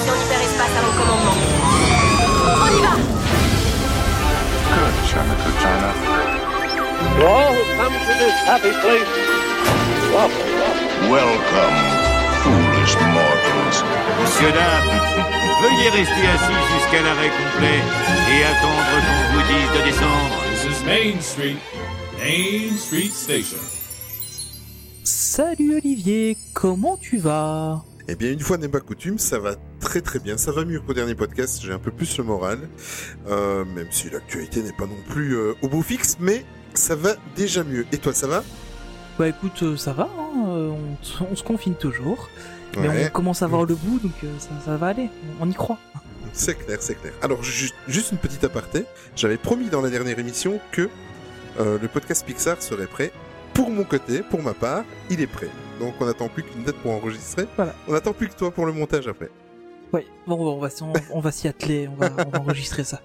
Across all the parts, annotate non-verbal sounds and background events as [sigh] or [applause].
station hyperespace à mon commandement. On y va Good, China, good China. To all who come to this happy place, welcome, welcome. Welcome, foolish mortals. Monsieur, dames, veuillez rester assis jusqu'à l'arrêt complet et attendre qu'on vous dise de descendre. This is Main Street, Main Street Station. Salut Olivier, comment tu vas? Eh bien, une fois n'est pas coutume, ça va très très bien. Ça va mieux qu'au dernier podcast. J'ai un peu plus le moral, euh, même si l'actualité n'est pas non plus euh, au beau fixe, mais ça va déjà mieux. Et toi, ça va? Bah écoute, euh, ça va, hein, euh, on, on se confine toujours, mais Ouais, on commence à voir le bout, donc euh, ça, ça va aller, on y croit. c'est clair, c'est clair. Alors, ju- juste une petite aparté. J'avais promis dans la dernière émission que euh, le podcast Pixar serait prêt. Pour mon côté, pour ma part, il est prêt. Donc, on n'attend plus qu'une date pour enregistrer. Voilà. On n'attend plus que toi pour le montage après. Ouais, bon, on va, s'y- on, on va s'y atteler, on va, on va enregistrer ça.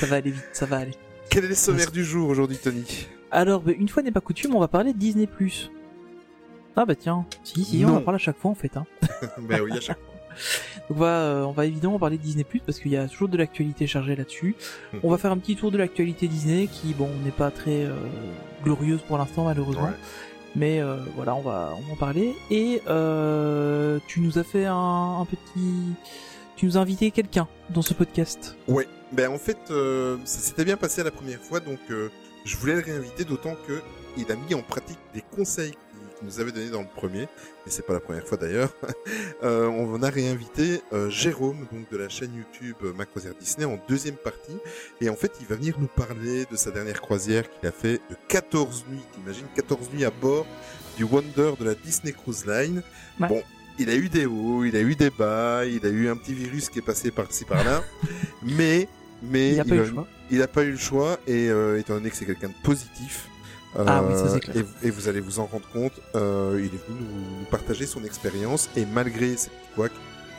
Ça va aller vite, ça va aller. Quel est le sommaire du jour aujourd'hui, Tony? Alors, bah, une fois n'est pas coutume, on va parler de Disney+. Ah bah tiens, si, si, on en parle à chaque fois en fait. Hein. [laughs] Ben oui, à chaque fois. [laughs] Donc on va, euh, on va évidemment parler de Disney+, parce qu'il y a toujours de l'actualité chargée là-dessus. Mhm. On va faire un petit tour de l'actualité Disney, qui, bon, n'est pas très euh, glorieuse pour l'instant, malheureusement. Ouais. Mais euh, voilà, on va, on va en parler. Et euh, tu nous as fait un, un petit... Tu nous as invité quelqu'un dans ce podcast. Ouais, ben en fait, euh, ça s'était bien passé la première fois, donc euh, je voulais le réinviter, d'autant que il a mis en pratique des conseils qu'il nous avait donnés dans le premier, et c'est pas la première fois d'ailleurs. [laughs] Euh, on a réinvité euh, Jérôme, donc de la chaîne YouTube Macroisière Disney, en deuxième partie, et en fait, il va venir nous parler de sa dernière croisière qu'il a fait de 14 nuits, t'imagines, 14 nuits à bord du Wonder de la Disney Cruise Line. Ouais. Bon, il a eu des hauts, il a eu des bas, il a eu un petit virus qui est passé par-ci par-là, [laughs] mais mais Il n'a pas eu a- le choix. il n'a pas eu le choix et euh, étant donné que c'est quelqu'un de positif. Ah oui, ça, euh, clair. Et, et vous allez vous en rendre compte, euh, il est venu nous, nous partager son expérience et malgré ces petits couacs,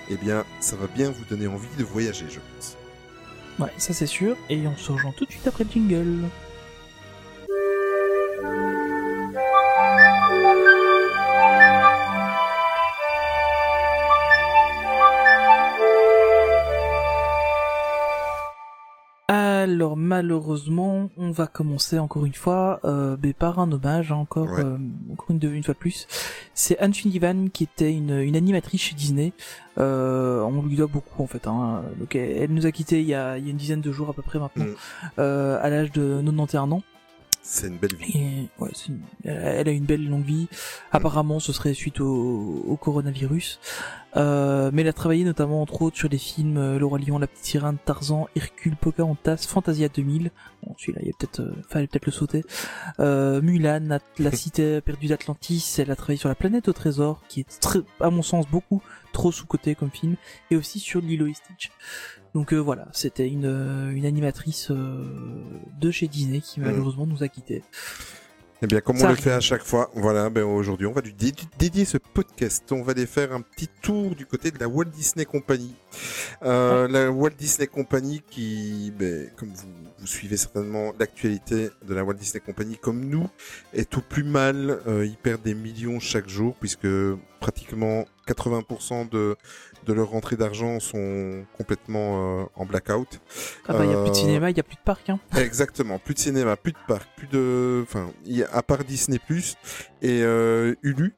eh bien, ça va bien vous donner envie de voyager, je pense. Ouais, ça c'est sûr. Et on se rejoint tout de suite après le jingle. Alors malheureusement, on va commencer encore une fois euh, mais par un hommage, hein, encore, Ouais. euh, encore une, une fois de plus. C'est Anne Sullivan qui était une, une animatrice chez Disney. Euh, on lui doit beaucoup en fait. Hein. Donc elle, elle nous a quittés il y a, il y a une dizaine de jours à peu près maintenant, Mm. euh, à l'âge de 91 ans. C'est une belle vie. Et ouais, c'est une- elle, a une belle longue vie. Apparemment, ce serait suite au, au coronavirus. Euh, mais elle a travaillé notamment entre autres sur des films euh, Le Roi Lion, La Petite Sirène, Tarzan, Hercule, Pocahontas, Fantasia 2000. Bon, celui-là, il y a peut-être, euh, fallait peut-être le sauter. Euh, Mulan, La [laughs] Cité perdue d'Atlantis. Elle a travaillé sur La Planète au Trésor, qui est très, à mon sens beaucoup trop sous-coté comme film, et aussi sur Lilo et Stitch. Donc euh, voilà, c'était une, euh, une animatrice euh, de chez Disney qui malheureusement nous a quittés. Eh bien, comme Ça on le fait à chaque fois, voilà, ben aujourd'hui, on va lui dé- dédier ce podcast. On va aller faire un petit tour du côté de la Walt Disney Company. Euh, La Walt Disney Company qui, ben, comme vous, vous suivez certainement l'actualité de la Walt Disney Company comme nous, est au plus mal. Euh, ils perdent des millions chaque jour puisque pratiquement 80% de, de leurs rentrées d'argent sont complètement euh, en blackout. Ah bah, il y a plus de Euh, cinéma, il y a plus de parc, hein. [laughs] Exactement, plus de cinéma, plus de parc, plus de, enfin, il y a- à part Disney Plus et euh, Hulu,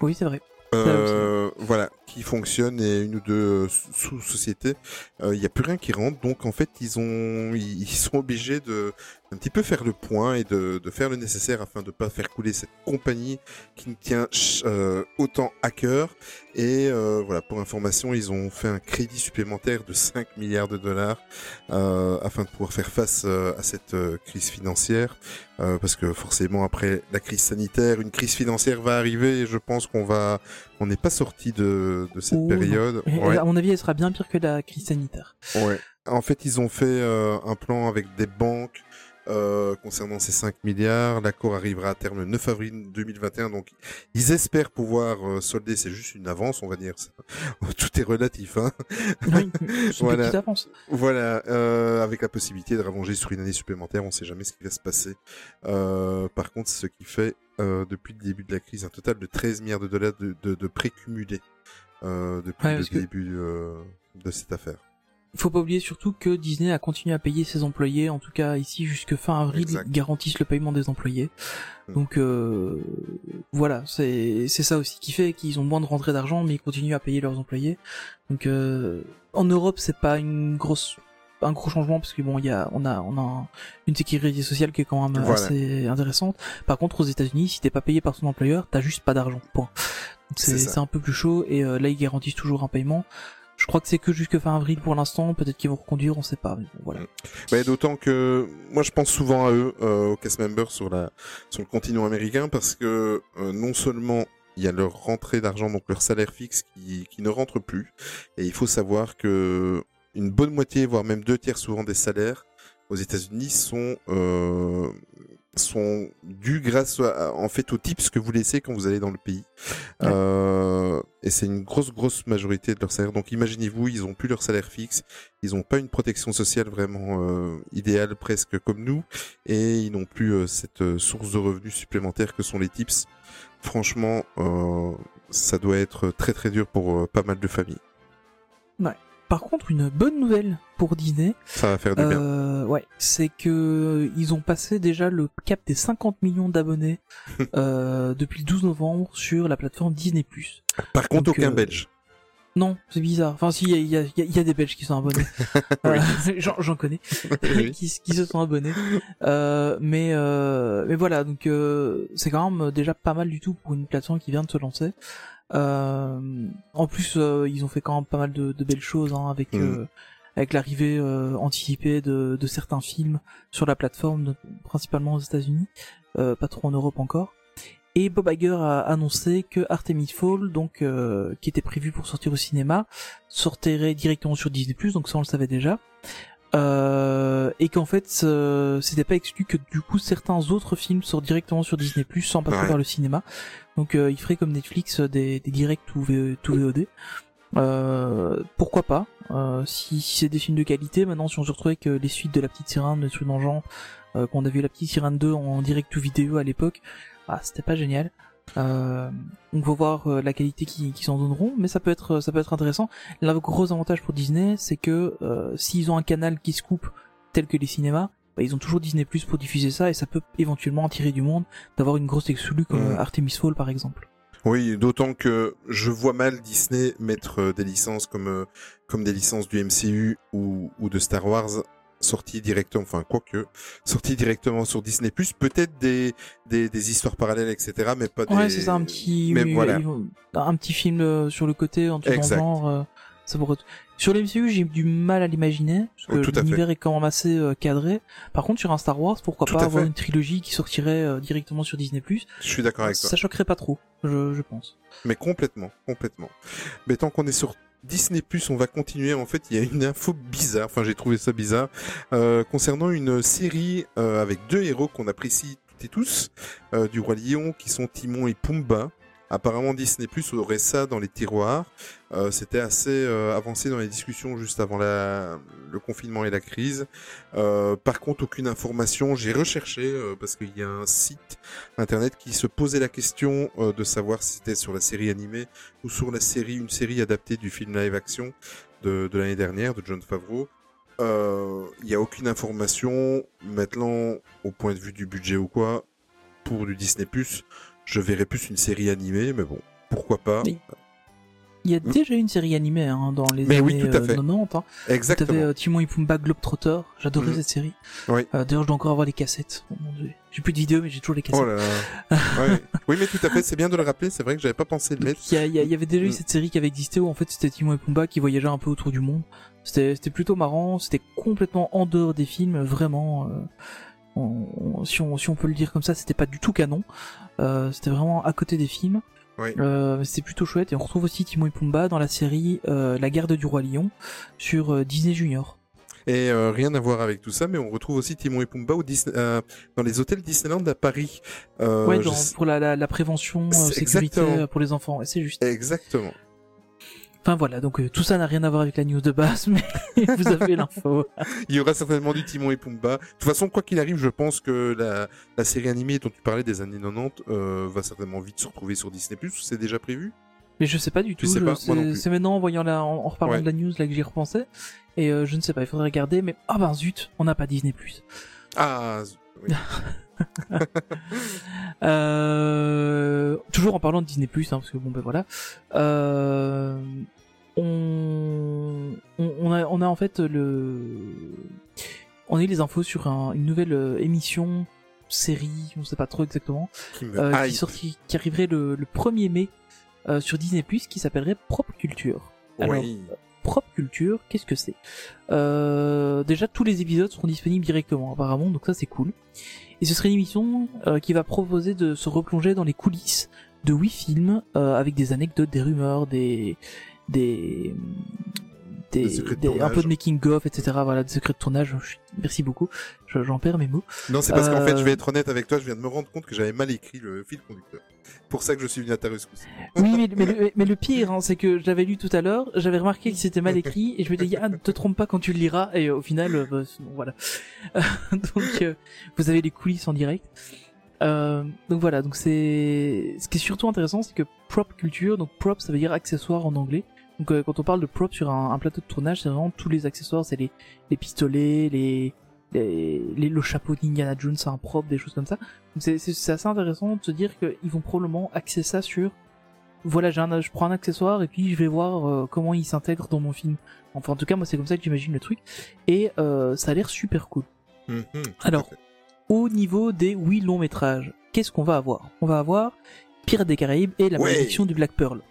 Oui, c'est vrai. euh, voilà, qui fonctionnent et une ou deux euh, sous-sociétés, euh, il n'y a plus rien qui rentre. Donc en fait, ils ont, [laughs] ils sont obligés de un petit peu faire le point et de, faire le nécessaire afin de pas faire couler cette compagnie qui nous tient euh, autant à cœur. Et voilà, pour information, ils ont fait un crédit supplémentaire de 5 milliards de dollars afin de pouvoir faire face à cette crise financière. Parce que forcément, après la crise sanitaire, une crise financière va arriver et je pense qu'on va, on n'est pas sorti de, de cette Oh, période. Ouais. À mon avis, elle sera bien pire que la crise sanitaire. Ouais. En fait, ils ont fait euh, un plan avec des banques euh, concernant ces 5 milliards. L'accord arrivera à terme le 9 avril 2021. Donc, ils espèrent pouvoir euh, solder. C'est juste une avance, on va dire. ça. [laughs] Tout est relatif. Hein Oui, [laughs] Voilà. avance. voilà, euh, avec la possibilité de rallonger sur une année supplémentaire, on sait jamais ce qui va se passer. Par contre, c'est ce qui fait euh, depuis le début de la crise un total de 13 milliards de dollars de, de, de prêts cumulés. euh, depuis Ouais, le parce que- début euh, de cette affaire. faut pas oublier surtout que Disney a continué à payer ses employés, en tout cas ici jusque fin avril, Exact. ils garantissent le paiement des employés. Mm. Donc euh, voilà, c'est c'est ça aussi qui fait qu'ils ont moins de rentrée d'argent, mais ils continuent à payer leurs employés. Donc euh, en Europe, c'est pas une grosse un gros changement parce que bon, il y a on a on a une sécurité sociale qui est quand même Voilà. assez intéressante. Par contre, aux États-Unis, si t'es pas payé par ton employeur, t'as juste pas d'argent. Point. C'est un peu plus chaud et euh, là ils garantissent toujours un paiement. Je crois que c'est que jusque fin avril pour l'instant. Peut-être qu'ils vont reconduire, on sait pas. Mais voilà. Ouais, D'autant que moi je pense souvent à eux, euh, aux cast members sur la sur le continent américain, parce que euh, non seulement il y a leur rentrée d'argent, donc leur salaire fixe qui, qui ne rentre plus, et il faut savoir que une bonne moitié, voire même deux tiers souvent des salaires aux États-Unis sont euh, sont dus grâce à- en fait aux tips que vous laissez quand vous allez dans le pays. Ouais. Euh, et c'est une grosse grosse majorité de leur salaire. Donc imaginez-vous, ils ont plus leur salaire fixe, ils n'ont pas une protection sociale vraiment euh, idéale presque comme nous, et ils n'ont plus euh, cette euh, source de revenus supplémentaires que sont les tips. Franchement, euh, ça doit être très très dur pour pas mal de familles. Par contre, une bonne nouvelle pour Disney, Ça va faire du bien. euh, ouais, c'est que ils ont passé déjà le cap des 50 millions d'abonnés [laughs] euh, depuis le 12 novembre sur la plateforme Disney+. Par contre, donc, aucun euh, Belge. Non, c'est bizarre. Enfin, si, il y a, il y, a, il y a des Belges qui sont abonnés. [laughs] [laughs] Euh, J'en connais. Oui. qui, qui se sont abonnés. Euh, mais euh, mais voilà, donc euh, c'est quand même déjà pas mal du tout pour une plateforme qui vient de se lancer. Euh, en plus, euh, ils ont fait quand même pas mal de, de belles choses hein, avec Mhm. euh, avec l'arrivée euh, anticipée de, de certains films sur la plateforme, principalement aux États-Unis, euh, pas trop en Europe encore. Et Bob Iger a annoncé que Artemis Fall, donc euh, qui était prévu pour sortir au cinéma, sortirait directement sur Disney+, donc ça on le savait déjà. Euh, et qu'en fait, euh, c'était pas exclu que du coup certains autres films sortent directement sur Disney+, sans passer Ouais. par le cinéma. Donc euh, il ferait comme Netflix euh, des, des directs tout VOD. Euh, pourquoi pas euh, Si, si c'est des films de qualité, maintenant si on se retrouve avec euh, les suites de La Petite Sirène, de trucs dans le genre, qu'on a vu La Petite Sirène 2 en direct ou vidéo à l'époque, ah, c'était pas génial. Euh, on va voir la qualité qui, qui s'en donneront, mais ça peut être ça peut être intéressant. Le gros avantage pour Disney, c'est que euh, s'ils ont un canal qui se coupe tel que les cinémas, bah, ils ont toujours Disney Plus pour diffuser ça et ça peut éventuellement attirer du monde d'avoir une grosse exclue comme Mhm. euh, Artemis Fall par exemple. Oui, d'autant que je vois mal Disney mettre euh, des licences comme euh, comme des licences du MCU ou, ou de Star Wars sorties directement, enfin quoique, sorties directement sur Disney+, peut-être des, des des histoires parallèles, etc., mais pas des... Ouais, c'est ça un petit Mais oui, voilà. ils vont- un petit film sur le côté en tout Exact. genre ça pourrait Sur les MCU, j'ai du mal à l'imaginer parce Oh, que l'univers est quand même assez euh, cadré. Par contre, sur un Star Wars, pourquoi Tout pas avoir fait. une trilogie qui sortirait euh, directement sur Disney+. Je suis d'accord avec toi. Ça choquerait pas trop, je, je pense. Mais complètement, complètement. Mais tant qu'on est sur Disney+, on va continuer. En fait, il y a une info bizarre. Enfin, j'ai trouvé ça bizarre euh, concernant une série euh, avec deux héros qu'on apprécie toutes et tous euh, du roi Lion, qui sont Timon et Pumba. Apparemment, Disney Plus aurait ça dans les tiroirs. Euh, C'était assez euh, avancé dans les discussions juste avant le confinement et la crise. Euh, par contre, aucune information. J'ai recherché parce qu'il y a un site internet qui se posait la question de savoir si c'était sur la série animée ou sur la série, une série adaptée du film live action de, de l'année dernière de John Favreau. Il n'y a aucune information. Maintenant, au point de vue du budget ou quoi, pour du Disney je verrais plus une série animée, mais bon, pourquoi pas. Oui. Il y a déjà une série animée hein, dans les Mais oui, années tout à euh, fait. 90. Hein. Exactement. T'avais euh, Timon et Pumba Globetrotter. J'adorais Mhm. cette série. Oui. Euh, D'ailleurs, je dois encore avoir les cassettes. Oh mon Dieu. J'ai plus de vidéos, mais j'ai toujours les cassettes. Oh là là. [laughs] Ouais. Oui, mais tout à fait, c'est bien de le rappeler. C'est vrai que j'avais pas pensé le mettre. Il y, avait déjà eu Mm. cette série qui avait existé où en fait c'était Timon et Pumba qui voyageaient un peu autour du monde. C'était c'était plutôt marrant, c'était complètement en dehors des films, vraiment. euh, on- on- si, on, si on peut le dire comme ça, c'était pas du tout canon. Euh, c'était vraiment à côté des films. Oui. Euh, c'était plutôt chouette et on retrouve aussi Timon et Pumba dans la série euh, La Garde du Roi Lion sur Disney Junior. Et euh, rien à voir avec tout ça, mais on retrouve aussi Timon et Pumba au Disney- euh, dans les hôtels Disneyland à Paris. Euh, ouais, je pour la, la, la prévention, sécurité exactement. pour les enfants. C'est juste. Exactement. Enfin voilà, donc euh, tout ça n'a rien à voir avec la news de base, [laughs] mais vous avez l'info. Il y aura certainement du Timon et Pumba. De toute façon, quoi qu'il arrive, je pense que la, la série animée dont tu parlais des années 90 euh, va certainement vite se retrouver sur Disney+. C'est déjà prévu? Mais je sais pas du tout. C'est- plus. Maintenant en voyant la, en, en reparlant Ouais. de la news là que j'y repensais. Et euh, je ne sais pas, il faudrait regarder. Mais ah ben zut, on n'a pas Disney+. Ah, oui. [laughs] [laughs] Euh, toujours en parlant de Disney+, hein, parce que bon ben voilà, euh, on, a, on a en fait le, on a eu les infos sur un- une nouvelle euh, émission, série, on sait pas trop exactement, qui me euh, qui, hype. sorti, qui arriverait le, le 1er mai euh, sur Disney+, qui s'appellerait Propre Culture. Alors, Oui. Propre Culture, qu'est-ce que c'est? Euh, Déjà, tous les épisodes seront disponibles directement, apparemment, donc ça c'est cool. Et ce serait une émission euh, qui va proposer de se replonger dans les coulisses de huit films euh, avec des anecdotes, des rumeurs, des des des, Des secrets de des- un peu de making of, etc. Voilà, des secrets de tournage. Merci beaucoup. Je- J'en perds mes mots. Non, c'est parce qu'en Euh, fait, je vais être honnête avec toi, je viens de me rendre compte que j'avais mal écrit le fil conducteur. Pour ça que je suis venu à ta rescousse. Oui, mais, mais, le, mais le pire, hein, c'est que je l'avais lu tout à l'heure, j'avais remarqué que c'était mal écrit, et je me disais, ah, ne te trompe pas quand tu le liras, et euh, au final, euh, bah, voilà. [laughs] donc, euh, vous avez les coulisses en direct. Euh, donc voilà, donc c'est, ce qui est surtout intéressant, c'est que prop culture, donc prop, ça veut dire accessoire en anglais. Donc euh, quand on parle de prop sur un, un plateau de tournage, c'est vraiment tous les accessoires, c'est les, les pistolets, les, les, les- le chapeau d'Indiana Jones, c'est un prop, des choses comme ça. Donc c'est, assez intéressant de se dire qu'ils vont probablement axer ça sur voilà, j'ai un, je prends un accessoire et puis je vais voir euh, comment il s'intègre dans mon film. Enfin, en tout cas, moi, c'est comme ça que j'imagine le truc. Et euh, ça a l'air super cool. Mhm, Alors. Au niveau des huit longs métrages, qu'est-ce qu'on va avoir? On va avoir Pirates des Caraïbes et la Ouais. malédiction du Black Pearl,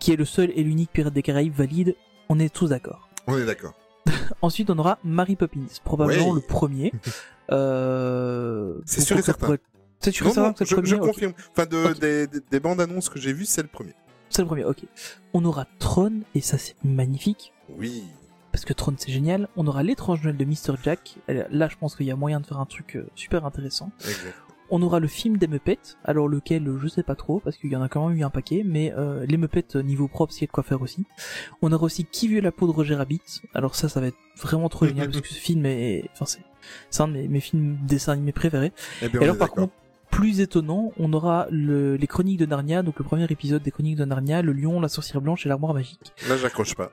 qui est le seul et l'unique Pirate des Caraïbes valide. On est tous d'accord. on est d'accord. [laughs] Ensuite, on aura Mary Poppins, probablement Ouais. le premier. [laughs] Euh, C'est sûr et certain. C'est sûr et certain non, que c'est je, le je premier Ok. confirme. Enfin, de, Ok. des, des- des bandes annonces que j'ai vues, c'est le premier. C'est le premier, ok. On aura Tron, et ça c'est magnifique. Oui. parce que Tron c'est génial. On aura l'étrange Noël de Mr. Jack. Euh, Là, je pense qu'il y a moyen de faire un truc euh, super intéressant. Exact. On aura le film des Muppets. Alors lequel, euh, je sais pas trop, parce qu'il y en a quand même eu un paquet. Mais euh, les Muppets euh, niveau propre, il y a de quoi faire aussi. On aura aussi Qui veut la peau de Roger Rabbit. Alors ça, ça va être vraiment trop génial parce que ce film est, enfin c'est, c'est un de mes, mes films dessins animés préférés. Eh bien, Et alors par contre, plus étonnant, on aura le, les Chroniques de Narnia, donc le premier épisode des Chroniques de Narnia, le lion, la sorcière blanche et l'armoire magique. Là, j'accroche pas.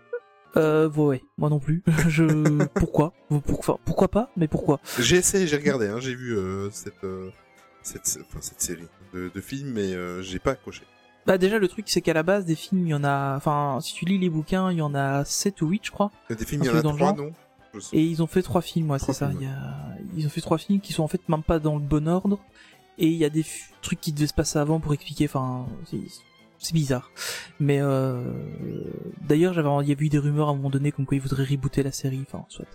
Euh, ouais, moi non plus. [laughs] Je, pourquoi? Pourquoi, pourquoi pas Mais pourquoi? J'ai essayé, j'ai regardé, hein, j'ai vu euh, cette, euh, cette, enfin, cette série de, de films, mais euh, j'ai pas accroché. Bah déjà le truc c'est qu'à la base des films, il y en a, enfin si tu lis les bouquins, il y en a 7 ou 8 je crois. Des films, il y en a truc dans le trois, genre. non? Je sais. Et ils ont fait trois films, ouais, c'est ça. films, Il y a... Ils ont fait trois films qui sont en fait même pas dans le bon ordre. Et il y a des trucs qui devaient se passer avant pour expliquer, enfin, c'est- bizarre. Mais euh... d'ailleurs, j'avais, il y avait eu des rumeurs à un moment donné comme quoi ils voudraient rebooter la série, enfin, soit.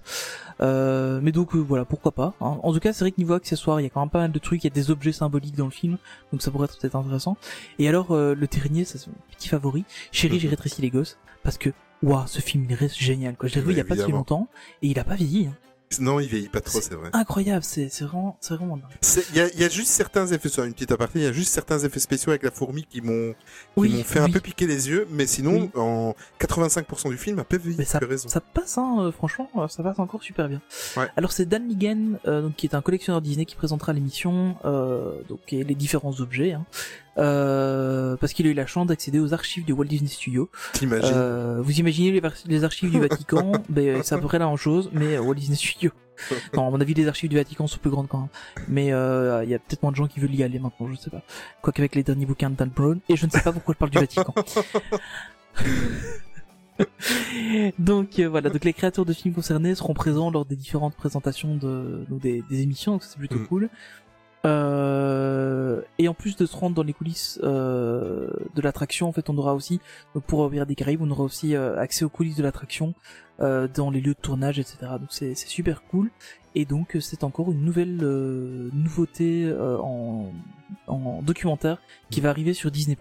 Euh... Mais donc euh, voilà, pourquoi pas. hein. En tout cas, c'est vrai que niveau accessoires, il y a quand même pas mal de trucs, il y a des objets symboliques dans le film, donc ça pourrait être peut-être intéressant. Et alors, euh, le terrier, ça c'est mon petit favori. Chérie, j'ai Mhm. rétréci les gosses parce que Waouh, ce film il reste génial quoi. Je l'ai Mais il y a pas si longtemps et il a pas vieilli. hein. Non, il vieillit pas trop, c'est vrai. Incroyable, c'est c'est vraiment c'est vraiment Il y a, il y a juste certains effets, sur une petite aparté, il y a juste certains effets spéciaux avec la fourmi qui m'ont qui Oui, m'ont fait un peu piquer les yeux, mais sinon, Oui. en 85% du film, a pas vieilli, Mais ça, raison. ça passe, hein, euh, franchement, euh, ça passe encore super bien. Ouais. Alors c'est Dan Ligan, euh, donc qui est un collectionneur Disney qui présentera l'émission, euh, donc et les différents objets, hein, euh, parce qu'il a eu la chance d'accéder aux archives du Walt Disney Studio. T'imagines Euh, vous imaginez les, archives du [laughs] Vatican, ben c'est à peu près la même chose, mais euh, Walt Disney Studio. [laughs] Non, à mon avis, les archives du Vatican sont plus grandes quand même. Mais euh, il y a peut-être moins de gens qui veulent y aller maintenant, je sais pas. Quoique avec les derniers bouquins de Dan Brown, et je ne sais pas pourquoi je parle du Vatican. [laughs] donc euh, voilà, donc les créateurs de films concernés seront présents lors des différentes présentations de donc des, des émissions, donc c'est plutôt Mm. cool. Euh, et en plus de se rendre dans les coulisses euh, de l'attraction, en fait, on aura aussi, pour Pirates des Caraïbes, on aura aussi euh, accès aux coulisses de l'attraction euh, dans les lieux de tournage, etc. Donc c'est super cool. Et donc euh, c'est encore une nouvelle nouveauté en, en documentaire qui va arriver sur Disney+.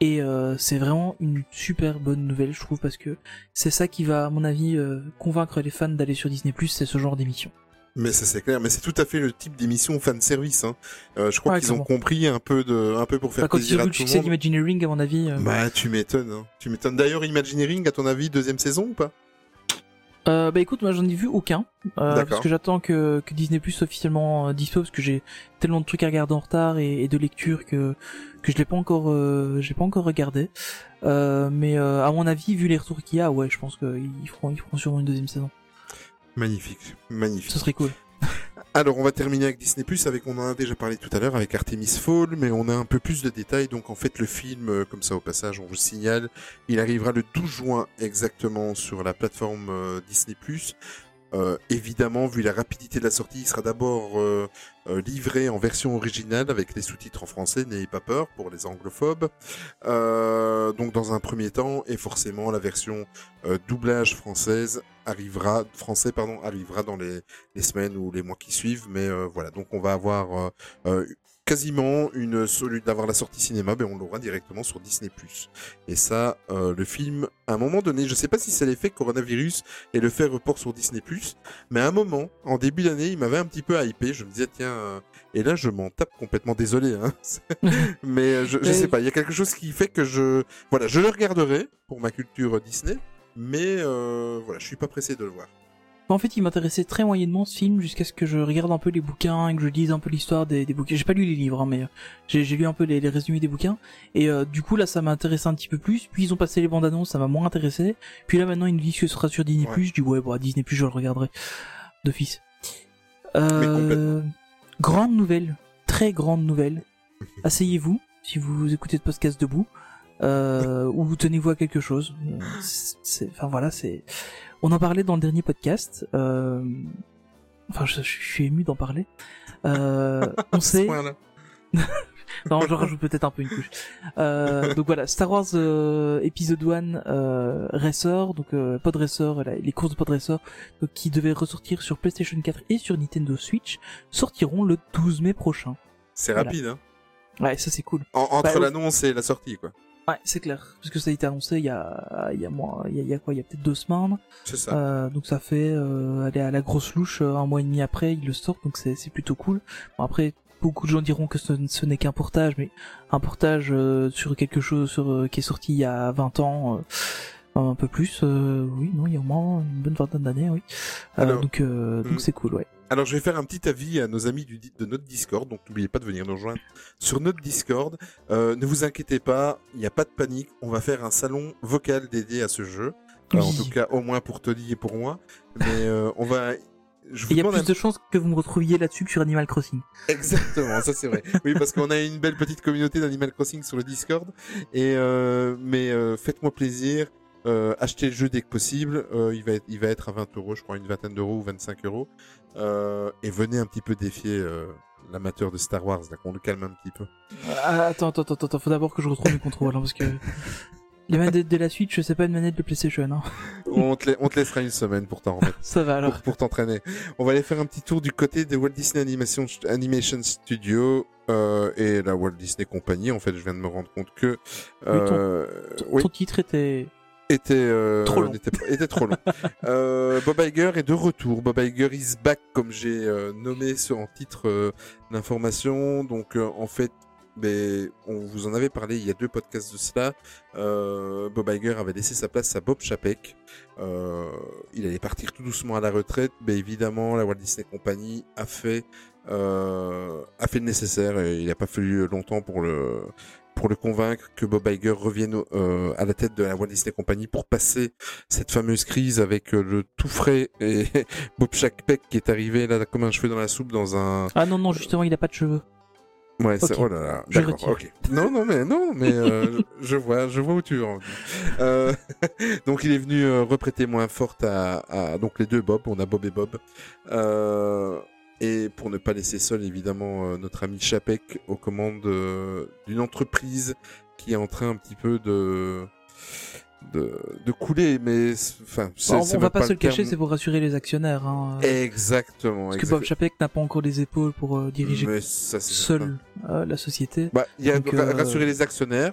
Et c'est vraiment une super bonne nouvelle, je trouve, parce que c'est ça qui va, à mon avis, convaincre les fans d'aller sur Disney+, c'est ce genre d'émission. Mais ça c'est clair, mais c'est tout à fait le type d'émission fan service. Hein. Euh, je crois qu'ils ont compris un peu de, un peu pour faire Enfin, ils plaisir à tout le monde. d'Imagineering, à mon avis... euh, Bah tu m'étonnes, hein. tu m'étonnes. D'ailleurs, Imagineering, à ton avis, deuxième saison ou pas? Euh, bah écoute, moi j'en ai vu aucun, euh, parce que j'attends que, que Disney Plus officiellement euh, dispo, parce que j'ai tellement de trucs à regarder en retard et, et de lecture que que je l'ai pas encore, euh, j'ai pas encore regardé. Euh, mais euh, à mon avis, vu les retours qu'il y a, ouais, je pense qu'ils feront, ils feront sûrement une deuxième saison. Magnifique, magnifique. Ce serait cool. [laughs] Alors, on va terminer avec Disney Plus, avec on en a déjà parlé tout à l'heure avec Artemis Fall, mais on a un peu plus de détails. Donc, en fait, le film, euh, comme ça au passage, on vous signale, il arrivera le 12 juin exactement sur la plateforme euh, Disney Plus. Euh, évidemment, vu la rapidité de la sortie, il sera d'abord euh, euh, livré en version originale avec les sous-titres en français, n'ayez pas peur pour les anglophobes. Euh, donc dans un premier temps, et forcément la version euh, doublage française arrivera, français pardon, arrivera dans les, les semaines ou les mois qui suivent. Mais euh, voilà, donc on va avoir quasiment une celui d'avoir la sortie cinéma, ben on l'aura directement sur Disney+. Et ça, euh, le film, à un moment donné, je sais pas si c'est l'effet coronavirus et le fait report sur Disney+, mais à un moment, en début d'année, il m'avait un petit peu hypé. Je me disais tiens, euh, et là je m'en tape complètement. Désolé, hein. [laughs] mais euh, je, je sais pas. Il y a quelque chose qui fait que je, voilà, je le regarderai pour ma culture Disney, mais euh, voilà, je suis pas pressé de le voir. En fait, il m'intéressait très moyennement ce film jusqu'à ce que je regarde un peu les bouquins et que je lise un peu l'histoire des, des bouquins. J'ai pas lu les livres, hein, mais euh, j'ai lu un peu les, les résumés des bouquins. Et euh, du coup, là, ça m'a intéressé un petit peu plus. Puis ils ont passé les bandes annonces, ça m'a moins intéressé. Puis là, maintenant, ils nous disent que ce sera sur Disney+. Ouais. Je dis ouais, bon, à Disney+, je le regarderai d'office. Euh, grande nouvelle, très grande nouvelle. [laughs] Asseyez-vous si vous écoutez ce podcast debout. Euh, ou tenez-vous à quelque chose. Enfin voilà, c'est. On en parlait dans le dernier podcast. Euh... Enfin, je, je suis ému d'en parler. Euh, on [laughs] sait. [laughs] Non, je rajoute peut-être un peu une couche. Euh, donc voilà, Star Wars euh, épisode 1 euh, Racer, donc euh, Pod Racer, les courses de Pod Racer, donc, qui devaient ressortir sur PlayStation 4 et sur Nintendo Switch, sortiront le 12 mai prochain. C'est Voilà. rapide, hein. Ouais, ça c'est cool. En- entre Bah, l'annonce et la sortie, quoi. Ouais, c'est clair, parce que ça a été annoncé il y a, il y a moins, il y a, il y a quoi, il y a peut-être deux semaines. C'est ça. Euh, donc ça fait euh, aller à la grosse louche euh, un mois et demi après ils le sortent donc c'est c'est plutôt cool. Bon, après beaucoup de gens diront que ce, ce n'est qu'un portage mais un portage euh, sur quelque chose sur, euh, qui est sorti il y a 20 ans euh, un peu plus euh, oui non il y a au moins une bonne vingtaine d'années oui. Alors, donc euh, hmm. donc c'est cool ouais. Alors, je vais faire un petit avis à nos amis du, de notre Discord. Donc, n'oubliez pas de venir nous rejoindre sur notre Discord. Euh, ne vous inquiétez pas, il n'y a pas de panique. On va faire un salon vocal dédié à ce jeu. Euh, en tout cas, au moins pour Tony et pour moi. Mais euh, on va. Il y a plus un- de chances que vous me retrouviez là-dessus que sur Animal Crossing. Exactement, ça c'est vrai. Oui, parce qu'on a une belle petite communauté d'Animal Crossing sur le Discord. Et euh, mais euh, faites-moi plaisir, euh, achetez le jeu dès que possible. Euh, il va être, il va être à 20 euros, je crois, une vingtaine d'euros ou 25 euros. Euh, et venez un petit peu défier euh, l'amateur de Star Wars, là, qu'on le calme un petit peu. Ah, attends attends attends attends faut d'abord que je retrouve mes contrôles hein, parce que [laughs] les manettes de la Switch c'est pas une manette de PlayStation hein. On te, on te laissera une semaine pour t'en remettre. [laughs] Ça va alors. pour, pour t'entraîner. On va aller faire un petit tour du côté de Walt Disney Animation, Animation Studio euh, et la Walt Disney Company. En fait, je viens de me rendre compte que euh, oui, Ton titre était était euh, Trop long. était trop long. [laughs] euh, Bob Iger est de retour. Bob Iger is back, comme j'ai euh, nommé ce en titre euh, d'information. Donc, euh, en fait. Mais on vous en avait parlé il y a deux podcasts de cela. Euh, Bob Iger avait laissé sa place à Bob Chapek. Euh, il allait partir tout doucement à la retraite, mais évidemment la Walt Disney Company a fait euh, a fait le nécessaire et il n'a pas fallu longtemps pour le pour le convaincre que Bob Iger revienne euh, à la tête de la Walt Disney Company pour passer cette fameuse crise avec euh, le tout frais et [laughs] Bob Chapek qui est arrivé là comme un cheveu dans la soupe dans un Ah non non justement il a pas de cheveux. Ouais, c'est... Ok. oh là là, d'accord, ok. Non, non, mais non, mais euh, [laughs] je vois, je vois où tu en euh, [laughs] Donc il est venu euh, reprêter moins forte à, à donc les deux Bob, on a Bob et Bob, euh, et pour ne pas laisser seul évidemment euh, notre ami Chapek aux commandes euh, d'une entreprise qui est en train un petit peu de de, de couler, mais enfin, Bon, on va pas se le cacher, terme. c'est pour rassurer les actionnaires. Hein. Exactement. Parce que Bob Chapek n'a pas encore les épaules pour euh, diriger ça, seul euh, la société. Bah, il y a Donc, euh, rassurer les actionnaires,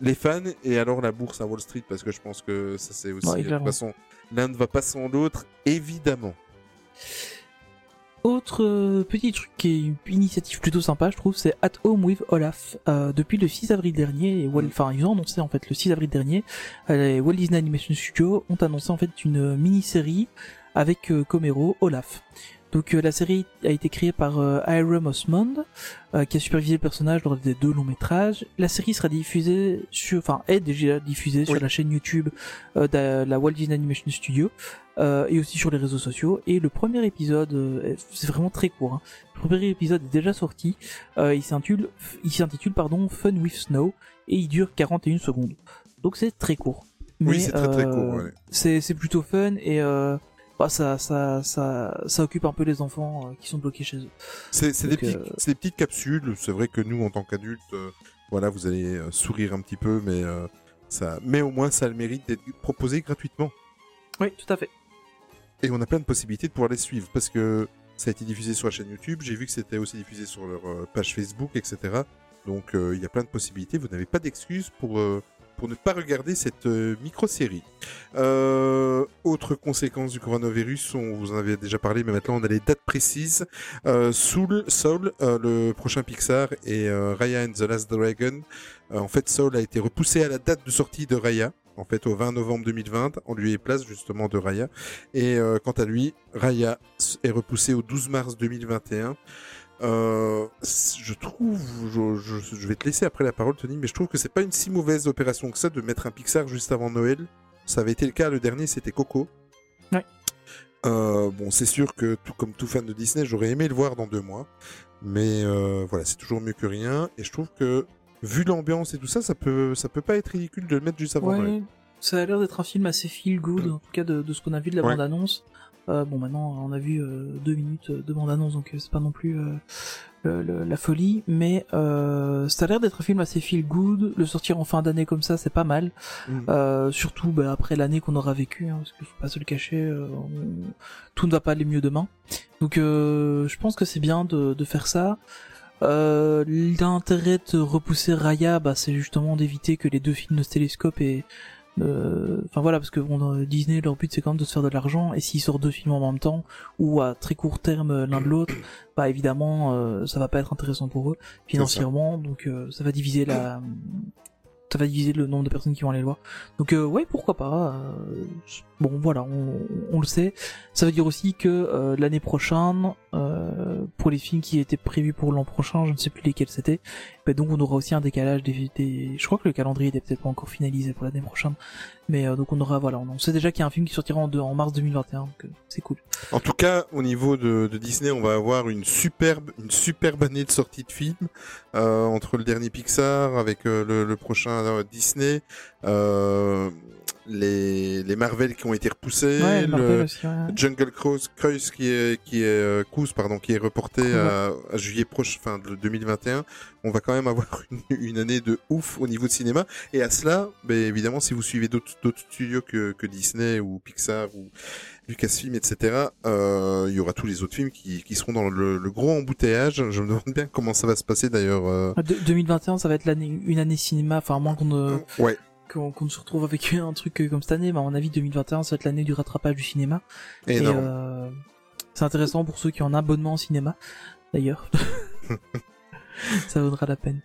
les fans et alors la bourse à Wall Street parce que je pense que ça c'est aussi Ouais, de toute façon l'un ne va pas sans l'autre évidemment. Autre euh, petit truc qui est une initiative plutôt sympa, je trouve, c'est At Home with Olaf. Euh, depuis le 6 avril dernier, enfin ils ont annoncé en fait le 6 avril dernier, euh, les Walt Disney Animation Studios ont annoncé en fait une mini-série avec euh, comme héros Olaf. Donc euh, la série a été créée par euh, Hiram Osmond, euh, qui a supervisé le personnage lors des deux longs métrages. La série sera diffusée sur, enfin est déjà diffusée sur Oui. la chaîne YouTube euh, de la Walt Disney Animation Studio euh, et aussi sur les réseaux sociaux. Et le premier épisode, euh, est- c'est vraiment très court. hein. Le premier épisode est déjà sorti. Euh, il s'intitule, il s'intitule pardon Fun with Snow et il dure 41 secondes. Donc c'est très court. Oui, Mais, c'est très très court. ouais. c'est c'est plutôt fun et euh, bah, ça ça ça ça occupe un peu les enfants euh, qui sont bloqués chez eux. C'est c'est des, Donc, petits- euh, c'est des petites capsules. C'est vrai que nous, en tant qu'adultes, euh, voilà, vous allez sourire un petit peu, mais ça, mais au moins, ça a le mérite d'être proposé gratuitement. Oui, tout à fait. Et on a plein de possibilités de pouvoir les suivre parce que ça a été diffusé sur la chaîne YouTube. J'ai vu que c'était aussi diffusé sur leur page Facebook, etc. Donc euh, il y a plein de possibilités. Vous n'avez pas d'excuses pour euh, pour ne pas regarder cette euh, micro-série. Euh, autre conséquence du coronavirus, on vous en avait déjà parlé, mais maintenant on a les dates précises. Euh, Soul, Soul le prochain Pixar, et Raya and the Last Dragon. En fait, Soul a été repoussé à la date de sortie de Raya, en fait au 20 novembre 2020, en lieu et place justement de Raya. Et quant à lui, Raya est repoussé au 12 mars 2021. Euh, je trouve, je, je- je vais te laisser après la parole, Tony, mais je trouve que c'est pas une si mauvaise opération que ça de mettre un Pixar juste avant Noël. Ça avait été le cas, le dernier c'était Coco. Ouais. Euh, bon, c'est sûr que tout comme tout fan de Disney, j'aurais aimé le voir dans deux mois, mais euh, voilà, c'est toujours mieux que rien. Et je trouve que vu l'ambiance et tout ça, ça peut, ça peut pas être ridicule de le mettre juste avant Noël. Ça a l'air d'être un film assez feel good, en tout cas de, de ce qu'on a vu de la Ouais. bande-annonce. Euh, bon, maintenant, on a vu euh, deux minutes de bande-annonce, donc euh, c'est pas non plus euh, le- le- la folie, mais euh, ça a l'air d'être un film assez feel good. Le sortir en fin d'année comme ça, c'est pas mal. Mm. Euh, surtout bah, après l'année qu'on aura vécu, hein, parce qu'il faut pas se le cacher, euh, on- tout ne va pas aller mieux demain. Donc, euh, je pense que c'est bien de, de faire ça. Euh, L'intérêt de repousser Raya, bah, c'est justement d'éviter que les deux films ne se télescopent et enfin voilà parce que bon, euh, Disney leur but c'est quand même de se faire de l'argent et s'ils sortent deux films en même temps ou à très court terme euh, l'un de l'autre [clears throat] bah évidemment euh, ça va pas être intéressant pour eux financièrement donc euh, ça va diviser la ça va diviser le nombre de personnes qui vont aller le voir. Donc euh, ouais pourquoi pas euh, bon voilà on, le sait. Ça veut dire aussi que euh, l'année prochaine euh, pour les films qui étaient prévus pour l'an prochain je ne sais plus lesquels c'était bah, donc on aura aussi un décalage des, je crois que le calendrier n'est peut-être pas encore finalisé pour l'année prochaine mais euh, donc on aura voilà on, sait déjà qu'il y a un film qui sortira en, mars 2021 donc c'est cool. En tout cas, au niveau de, Disney, on va avoir une superbe, une superbe année de sortie de films entre le dernier Pixar avec le, prochain Disney, les, les Marvel qui ont été repoussés, ouais le Marvel aussi, ouais. Jungle Cruise, Cruise qui est qui est euh, Cruise, pardon qui est reporté à, à juillet prochain, fin de 2021. On va quand même avoir [laughs] une, une année de ouf au niveau de cinéma. Et à cela, ben, évidemment, si vous suivez d'autres studios que, que Disney ou Pixar ou Lucasfilm, etc., euh, il y aura tous les autres films qui, qui seront dans le, le gros embouteillage. Je me demande bien comment ça va se passer d'ailleurs. euh. De- 2021 ça va être l'année une année cinéma enfin à moins qu'on ne Ouais, qu'on se retrouve avec [laughs] un truc euh, comme cette année mais à mon avis 2021 ça va être l'année du rattrapage du cinéma. Et euh, c'est intéressant pour ceux qui ont un abonnement au cinéma, d'ailleurs. [laughs] Ça vaudra la peine.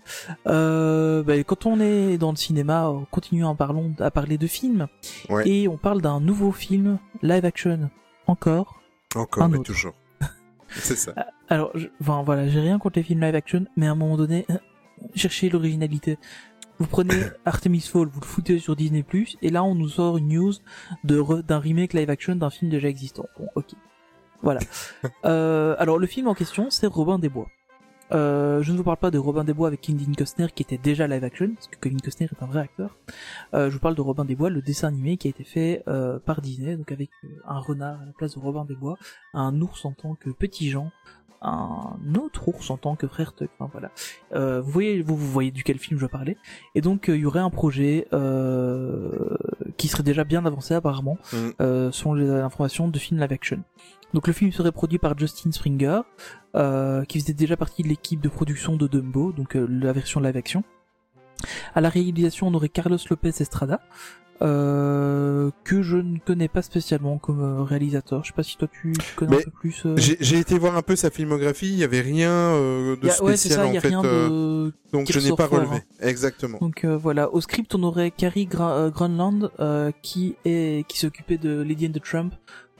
Euh, bah, quand on est dans le cinéma, on continue en à parler de films. Ouais. Et on parle d'un nouveau film live action. Encore. Encore un et autre. toujours. [laughs] C'est ça. Alors, je- enfin voilà, j'ai rien contre les films live action, mais à un moment donné, cherchez l'originalité. Vous prenez [coughs] Artemis Fall, vous le foutez sur Disney+, et là on nous sort une news de re- d'un remake live action d'un film déjà existant. Bon, ok. Voilà. [laughs] euh, alors le film en question, c'est Robin des Bois. Euh, je ne vous parle pas de Robin des Bois avec Kevin Costner qui était déjà live action, parce que Kevin Costner est un vrai acteur. Euh, je vous parle de Robin des Bois, le dessin animé qui a été fait euh, par Disney, donc avec euh, un renard à la place de Robin des Bois, un ours en tant que petit Jean, un autre ours en tant que frère Tuck. Enfin voilà. Euh, vous voyez, vous, vous voyez duquel film je parlais. Et donc euh, il y aurait un projet euh, qui serait déjà bien avancé apparemment, Mm. euh, selon les informations de film live action. Donc le film serait produit par Justin Springer, euh, qui faisait déjà partie de l'équipe de production de Dumbo, donc euh, la version live action. À la réalisation, on aurait Carlos Lopez Estrada, euh, que je ne connais pas spécialement comme euh, réalisateur. Je sais pas si toi tu connais Mais un peu plus. euh, J'ai été voir un peu sa filmographie, il y avait rien euh, de a- ouais, spécial ça, y en a fait, rien euh, de. donc je n'ai pas fort, relevé. hein. Exactement. Donc euh, voilà, au script on aurait Carrie Gra Grunland euh, qui est qui s'occupait de Lady and the Trump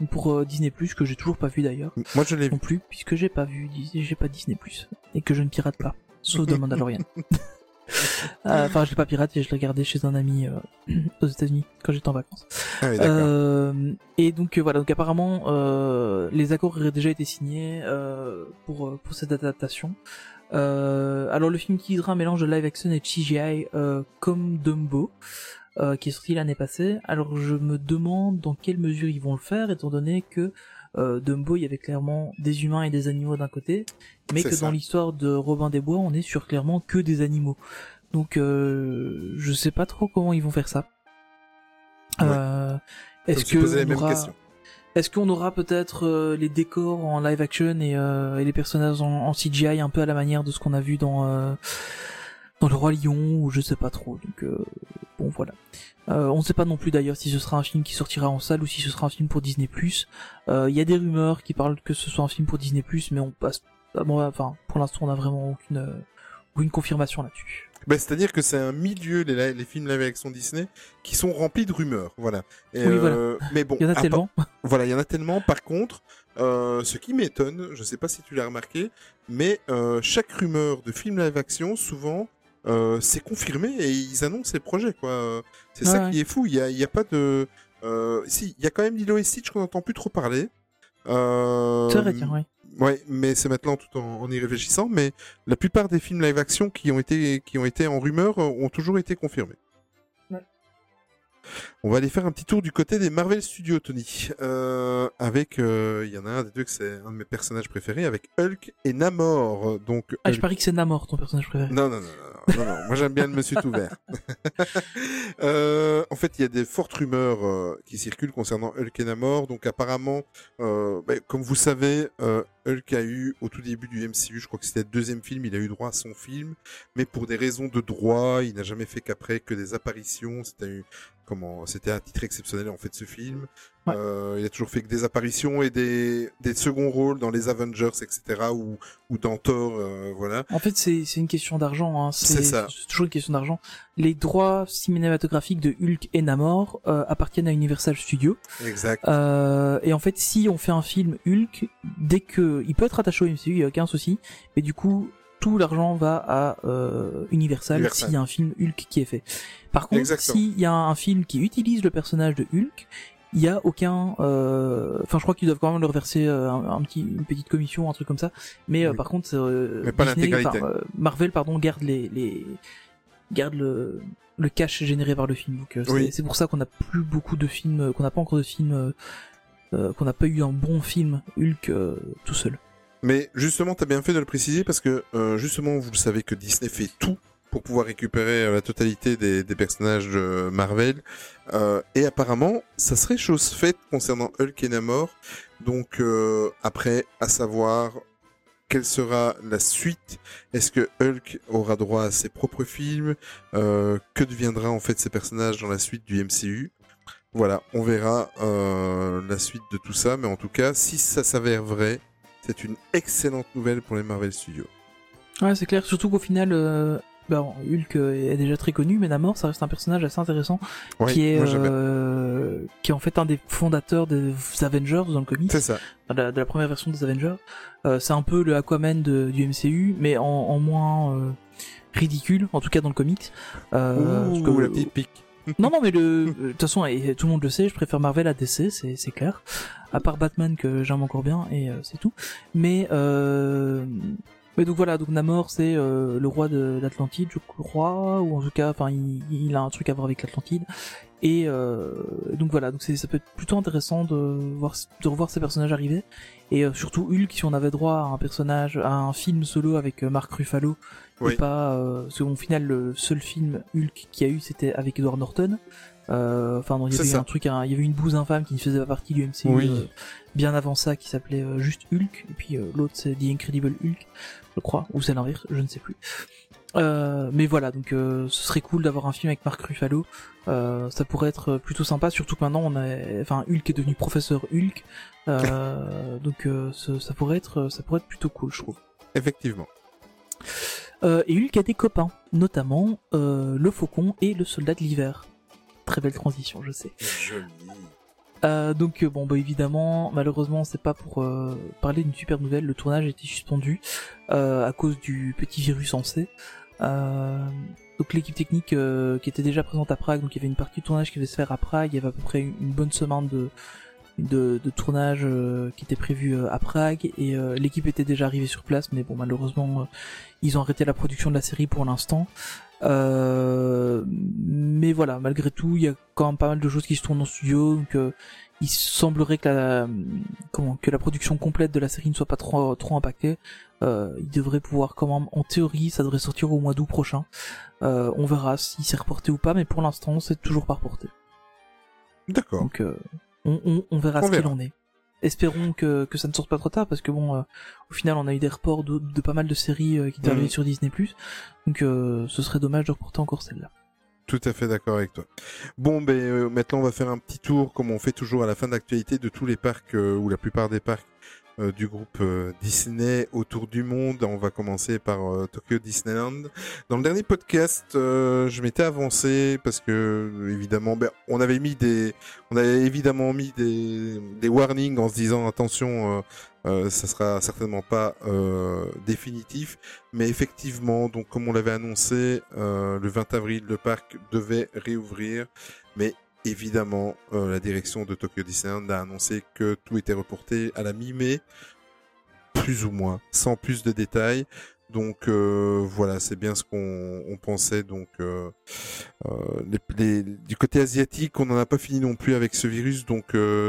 pour euh, Disney Plus que j'ai toujours pas vu d'ailleurs Moi je l'ai vu. non plus puisque j'ai pas vu j'ai pas Disney Plus et que je ne pirate pas sauf [laughs] de Mandalorian. Euh, [laughs] Enfin, je l'ai pas piraté, je l'ai regardé chez un ami euh, [clears throat] aux États-Unis quand j'étais en vacances. Ah oui. Euh, et donc euh, voilà, donc apparemment euh, les accords auraient déjà été signés euh, pour euh, pour cette adaptation. Euh, alors le film utilisera un mélange de live action et CGI euh, comme Dumbo, euh, qui est sorti l'année passée. Alors je me demande dans quelle mesure ils vont le faire, étant donné que euh, Dumbo il y avait clairement des humains et des animaux d'un côté, mais que ça. dans l'histoire de Robin des Bois on est sur clairement que des animaux. Donc euh, je sais pas trop comment ils vont faire ça. Ouais. Euh, est-ce que aura- est-ce qu'on aura peut-être euh, les décors en live action et, euh, et les personnages en, en CGI un peu à la manière de ce qu'on a vu dans euh, dans le roi lion ou je sais pas trop. Donc euh, bon voilà. Euh, on ne sait pas non plus d'ailleurs si ce sera un film qui sortira en salle ou si ce sera un film pour Disney+. Euh, Il y a des rumeurs qui parlent que ce soit un film pour Disney+, mais on passe. ah, bon, enfin, pour l'instant, on a vraiment aucune euh, aucune confirmation là-dessus. Ben, C'est-à-dire que c'est un milieu, les, films live action Disney, qui sont remplis de rumeurs. Voilà. Et, Oui, euh, Mais bon, Il [laughs] y en a tellement. [laughs] Voilà, il y en a tellement. Par contre, euh, ce qui m'étonne, je sais pas si tu l'as remarqué, mais euh, chaque rumeur de film live action, souvent, euh, c'est confirmé et ils annoncent les projets. quoi. C'est ça Ouais, qui est fou. Il y a, il y a pas de... Euh, si, il y a quand même Lilo et Stitch qu'on n'entend plus trop parler. Euh, C'est vrai, tiens, oui. Ouais, mais c'est maintenant tout en, en y réfléchissant. Mais la plupart des films live action qui ont été qui ont été en rumeur ont toujours été confirmés. On va aller faire un petit tour du côté des Marvel Studios, Tony. Euh, avec, euh, il y en a un des deux que c'est un de mes personnages préférés, avec Hulk et Namor. Donc, Ah, je parie que c'est Namor, ton personnage préféré. non, non, non, non, non, non, moi j'aime bien le monsieur tout vert. [laughs] euh, en fait, il y a des fortes rumeurs qui circulent concernant Hulk et Namor. Donc apparemment, bah, comme vous savez, Hulk a eu au tout début du MCU, je crois que c'était le deuxième film, il a eu droit à son film, mais pour des raisons de droit, il n'a jamais fait qu'après que des apparitions. C'était comment, c'était un titre exceptionnel en fait ce film. Ouais. Euh, il a toujours fait que des apparitions et des, des seconds rôles dans les Avengers, etc. ou ou dans Thor, euh, voilà. En fait, c'est c'est une question d'argent. Hein. C'est ça. C'est toujours une question d'argent. Les droits cinématographiques de Hulk et Namor euh, appartiennent à Universal Studios. Exact. Euh, et en fait, si on fait un film Hulk, dès que il peut être attaché au MCU, il y a aucun souci. Mais du coup, tout l'argent va à euh, Universal, Universal. s'il y a un film Hulk qui est fait. Par contre, s'il y a un film qui utilise le personnage de Hulk, il y a aucun. euh, Enfin, je crois qu'ils doivent quand même leur verser euh, un, un petit, une petite commission, un truc comme ça. Mais euh, Oui. par contre, euh, Mais pas Disney, l'intégralité. enfin, Marvel, pardon, garde les, les garde le le cash généré par le film. Donc c'est Oui. c'est pour ça qu'on n'a plus beaucoup de films, qu'on n'a pas encore de films, qu'on n'a pas eu un bon film Hulk euh, tout seul. Mais justement, t'as bien fait de le préciser parce que euh, justement, vous le savez que Disney fait tout pour pouvoir récupérer euh, la totalité des, personnages de Marvel. Euh, et apparemment, ça serait chose faite concernant Hulk et Namor. Donc après, à savoir quelle sera la suite Est-ce que Hulk aura droit à ses propres films? Que deviendra en fait ces personnages dans la suite du MCU Voilà, on verra la suite de tout ça. Mais en tout cas, si ça s'avère vrai, c'est une excellente nouvelle pour les Marvel Studios. Ouais, c'est clair. Surtout qu'au final, euh, bah, Hulk euh, est déjà très connu, mais Namor, ça reste un personnage assez intéressant, Ouais, qui est euh, qui est en fait un des fondateurs des Avengers dans le comics. C'est ça. de la, de la première version des Avengers. Euh, c'est un peu le Aquaman de- du MCU, mais en, en moins ridicule, en tout cas dans le comics. Euh, parce que- Ouh, la petite pique. Non, non, mais de toute façon, tout le monde le sait, je préfère Marvel à DC, c'est, clair. À part Batman que j'aime encore bien, et euh, c'est tout. Mais, euh, mais donc voilà, donc Namor, c'est euh, le roi de l'Atlantide, je crois, ou en tout cas, enfin, il, il a un truc à voir avec l'Atlantide. Et euh, donc voilà, donc ça peut être plutôt intéressant de voir, de revoir ces personnages arriver. Et euh, surtout Hulk, si on avait droit à un personnage, à un film solo avec euh, Mark Ruffalo, Oui. et pas, euh, parce qu'au final, le seul film Hulk qu'il y a eu, c'était avec Edward Norton. Euh, Enfin, non, il y avait un truc, il y avait une bouse infâme qui ne faisait pas partie du MCU Oui. euh, bien avant ça, qui s'appelait euh, juste Hulk. Et puis euh, l'autre, c'est The Incredible Hulk, je crois, ou c'est l'inverse, je ne sais plus. Euh, mais voilà, donc euh, ce serait cool d'avoir un film avec Mark Ruffalo. Euh, ça pourrait être plutôt sympa, surtout que maintenant on a, enfin Hulk est devenu professeur Hulk, euh, [laughs] donc euh, ce- ça pourrait être, ça pourrait être plutôt cool, je trouve. Effectivement. Euh, et Hulk a des copains, notamment euh, le Faucon et le Soldat de l'hiver. Très belle transition, je sais. Joli. Euh, donc euh, bon bah évidemment malheureusement c'est pas pour euh, parler d'une super nouvelle le tournage a été suspendu euh, à cause du petit virus en C euh, donc l'équipe technique euh, qui était déjà présente à Prague donc il y avait une partie du tournage qui devait se faire à Prague il y avait à peu près une bonne semaine de de, de tournage euh, qui était prévu euh, à Prague et euh, l'équipe était déjà arrivée sur place mais bon malheureusement ils ont arrêté la production de la série pour l'instant mais voilà, malgré tout, il y a quand même pas mal de choses qui se tournent en studio, donc il semblerait que la comment que la production complète de la série ne soit pas trop trop impactée. Il devrait pouvoir quand même, en théorie, ça devrait sortir au mois d'août prochain. On verra si c'est reporté ou pas, mais pour l'instant, c'est toujours pas reporté. D'accord. Donc euh, on, on, on verra On ce qu'il en est. Espérons que, que ça ne sorte pas trop tard parce que bon, euh, au final, on a eu des reports de, de pas mal de séries euh, qui étaient arrivées sur Disney+. Donc euh, ce serait dommage de reporter encore celle-là. Tout à fait d'accord avec toi. Bon, ben maintenant on va faire un petit tour, comme on fait toujours à la fin d'actualité, de tous les parcs ou la plupart des parcs euh, du groupe euh, Disney autour du monde. On va commencer par euh, Tokyo Disneyland. Dans le dernier podcast, je m'étais avancé parce que évidemment, ben, on avait mis des, on avait évidemment mis des, des warnings en se disant attention. Euh, ça sera certainement pas définitif, mais effectivement, donc comme on l'avait annoncé, le 20 avril, le parc devait réouvrir, mais évidemment, euh, la direction de Tokyo Disneyland a annoncé que tout était reporté à la mi-mai, plus ou moins, sans plus de détails. Donc euh, voilà, c'est bien ce qu'on on pensait. Donc euh, les, les- du côté asiatique, on n'en a pas fini non plus avec ce virus, donc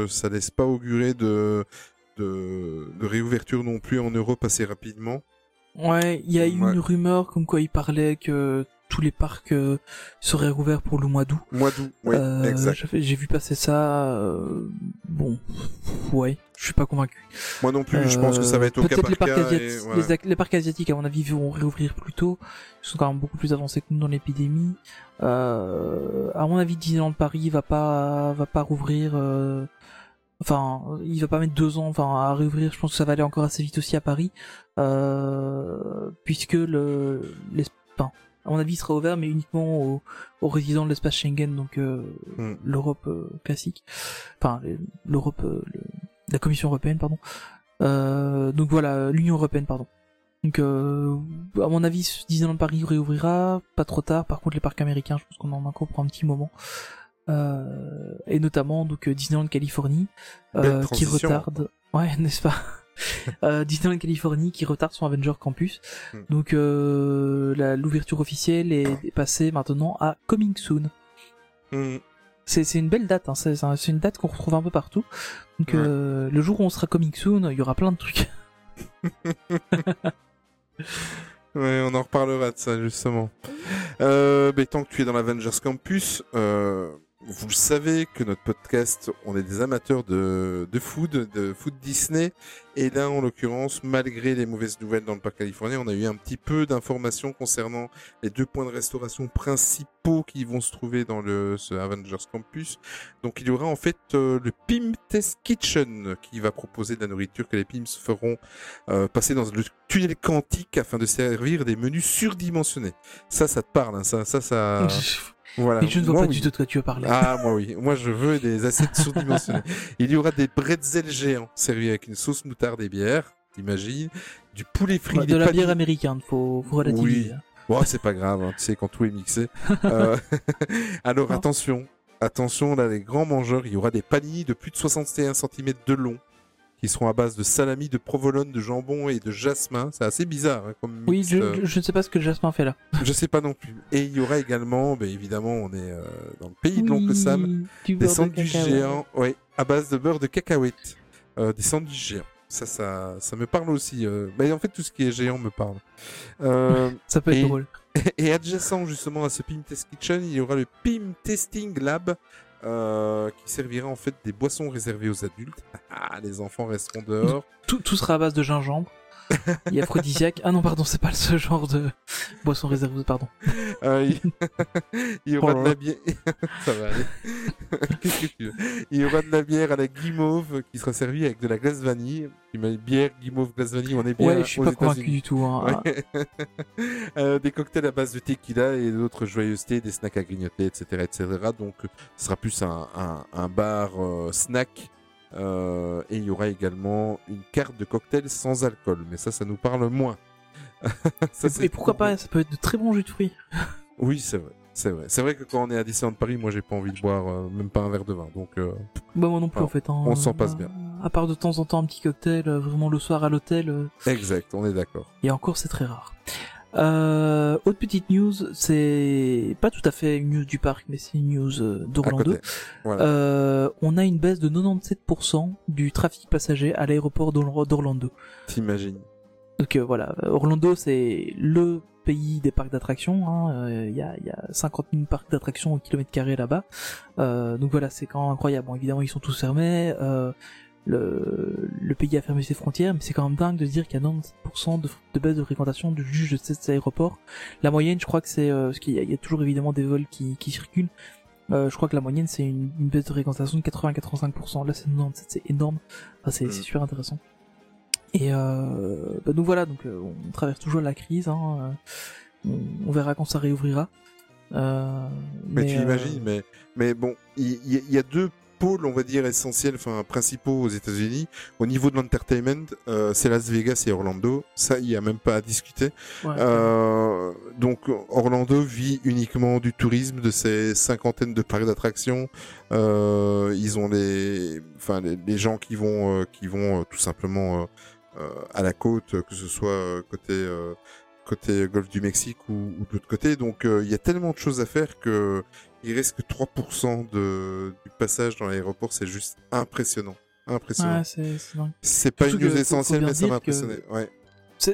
ça laisse pas augurer de, de de réouverture non plus en Europe assez rapidement. Ouais, il y a eu Ouais. une rumeur comme quoi il parlait que tous les parcs euh, seraient rouverts pour le mois d'août. Mois d'août, oui, Euh, exact. J'ai vu passer ça. euh, bon, ouais, je suis pas convaincu. Moi non plus, je pense que ça va être au cas peut-être par les parcs, cas. et voilà. les, les parcs asiatiques, à mon avis, vont réouvrir plus tôt. Ils sont quand même beaucoup plus avancés que nous dans l'épidémie. À mon avis, Disneyland Paris va pas va pas rouvrir. Enfin, il va pas mettre deux ans, enfin, à réouvrir. Je pense que ça va aller encore assez vite aussi à Paris, puisque le, l'es- enfin, à mon avis, il sera ouvert, mais uniquement aux, aux résidents de l'espace Schengen, donc euh, Hmm. l'Europe euh, classique, enfin l'Europe, euh, le- la Commission européenne, pardon. Euh, donc voilà, l'Union européenne, pardon. Donc, euh, à mon avis, Disneyland Paris réouvrira, pas trop tard. Par contre, les parcs américains, je pense qu'on en a encore pour un petit moment. Euh, et notamment donc Disneyland Californie euh, qui retarde ouais [laughs] n'est-ce pas? [laughs] euh, Disneyland Californie qui retarde son Avenger Campus Hmm. donc euh, l'ouverture officielle est, passée maintenant à Coming Soon Hmm. c'est une belle date hein. c'est c'est un- c'est une date qu'on retrouve un peu partout donc Ouais. euh, le jour où on sera Coming Soon il y aura plein de trucs [laughs] [laughs] Ouais, on en reparlera de ça justement. Euh, mais tant que tu es dans l'Avengers Campus, euh, vous savez que notre podcast, on est des amateurs de, de food, de food Disney. Et là, en l'occurrence, malgré les mauvaises nouvelles dans le parc californien, on a eu un petit peu d'informations concernant les deux points de restauration principaux qui vont se trouver dans le ce Avengers Campus. Donc, il y aura en fait euh, le Pim Test Kitchen qui va proposer de la nourriture que les Pims feront euh, passer dans le tunnel quantique afin de servir des menus surdimensionnés. Ça, ça te parle, hein, ça, ça, ça. [laughs] Voilà. et je ne vois Moi, pas oui. du tout de quoi tu veux parler Ah, moi oui. Moi, je veux des assiettes surdimensionnées. [laughs] Il y aura des bretzels géants servis avec une sauce moutarde et bière, t'imagines? Du poulet frit. Ouais, de la bière américaine faut, faut relativiser Bon, c'est pas grave, hein, tu sais, quand tout est mixé. [laughs] Euh, [laughs] Alors, Non. attention. Attention, là, les grands mangeurs, il y aura des paniers de plus de 61 cm de long qui seront à base de salami, de provolone, de jambon et de jasmin. C'est assez bizarre hein, comme oui mix, je, euh, je- ne sais pas ce que le Jasmin fait là je sais pas non plus. Et il y aura également, ben, évidemment, on est euh, dans le pays de l'oncle Sam, des de sandwichs géants, ouais, à base de beurre de cacahuète. Euh, des sandwichs géants. Ça, ça, ça me parle aussi. Ben, en fait, tout ce qui est géant me parle. [laughs] Ça peut être Et- drôle [laughs] Et adjacent justement à ce Pim Test Kitchen, il y aura le Pim Testing Lab. Euh, qui servira en fait des boissons réservées aux adultes. [laughs] Ah, les enfants resteront dehors. Tout, tout sera à base de gingembre. Et aphrodisiaque. Ah non, pardon, c'est pas ce genre de boisson réservée, pardon. Euh, il... [laughs] il y aura Oh de la bière. [laughs] Ça va aller. [laughs] Qu'est-ce que tu veux? Il y aura de la bière à la guimauve qui sera servie avec de la glace vanille. Bière, guimauve, glace vanille, on est bien Ouais, je suis aux pas convaincu du tout. Hein. Ouais. Euh, des cocktails à base de tequila et d'autres joyeusetés, des snacks à grignoter, etc., etc. Donc, ce sera plus un, un, un bar euh, snack. Euh, et il y aura également une carte de cocktail sans alcool. Mais ça, ça nous parle moins. [laughs] Ça, Et pourquoi pour- pas Ça peut être de très bons jus de fruits. [laughs] Oui, c'est vrai. C'est vrai. C'est vrai que quand on est à Disneyland Paris, moi, j'ai pas envie de boire euh, même pas un verre de vin. Donc, euh, Bah moi non plus en fait. hein. on s'en passe bien. À part de temps en temps un petit cocktail, euh, vraiment le soir à l'hôtel. euh, exact, on est d'accord. Et encore, c'est très rare. Euh, autre petite news, c'est pas tout à fait une news du parc, mais c'est une news euh, d'Orlando. Voilà. Euh, on a une baisse de 97% du trafic passager à l'aéroport d'Or- d'Orlando. T'imagines. Donc euh, voilà, Orlando c'est le pays des parcs d'attractions. hein. Euh, Il y, a, il y a 50 000 parcs d'attractions au kilomètre carré là-bas. Euh, donc voilà, c'est quand même incroyable. Bon, évidemment, ils sont tous fermés. Le, le pays a fermé ses frontières, mais c'est quand même dingue de dire qu'il y a 97% de, de baisse de fréquentation du juge de cet aéroport. La moyenne, je crois que c'est... Euh, parce qu'il y, a- il y a toujours évidemment des vols qui, qui circulent. Euh, je crois que la moyenne, c'est une, une baisse de fréquentation de 80-85%. Là, c'est 97, c'est énorme. Enfin, c'est Mm. super intéressant. Et euh, bah donc voilà, donc euh, on traverse toujours la crise. Hein, euh, on, on verra quand ça réouvrira. Euh, Mais, tu euh, imagines, mais, mais bon, il il y, il y a deux pôles, on va dire, essentiels, enfin, principaux aux États-Unis. Au niveau de l'entertainment, euh, c'est Las Vegas et Orlando. Ça, il y a même pas à discuter. ouais. Euh, donc, Orlando vit uniquement du tourisme, de ses cinquantaines de parcs d'attractions. Euh, ils ont les, enfin, les, les gens qui vont, euh, qui vont euh, tout simplement euh, à la côte, que ce soit côté euh, côté Golfe du Mexique ou, ou de l'autre côté. Donc euh, il y a tellement de choses à faire que il reste que 3% de, du passage dans l'aéroport. C'est juste impressionnant. Impressionnant. Ouais, c'est pas une news essentielle, mais ça m'a que- impressionné. Ouais.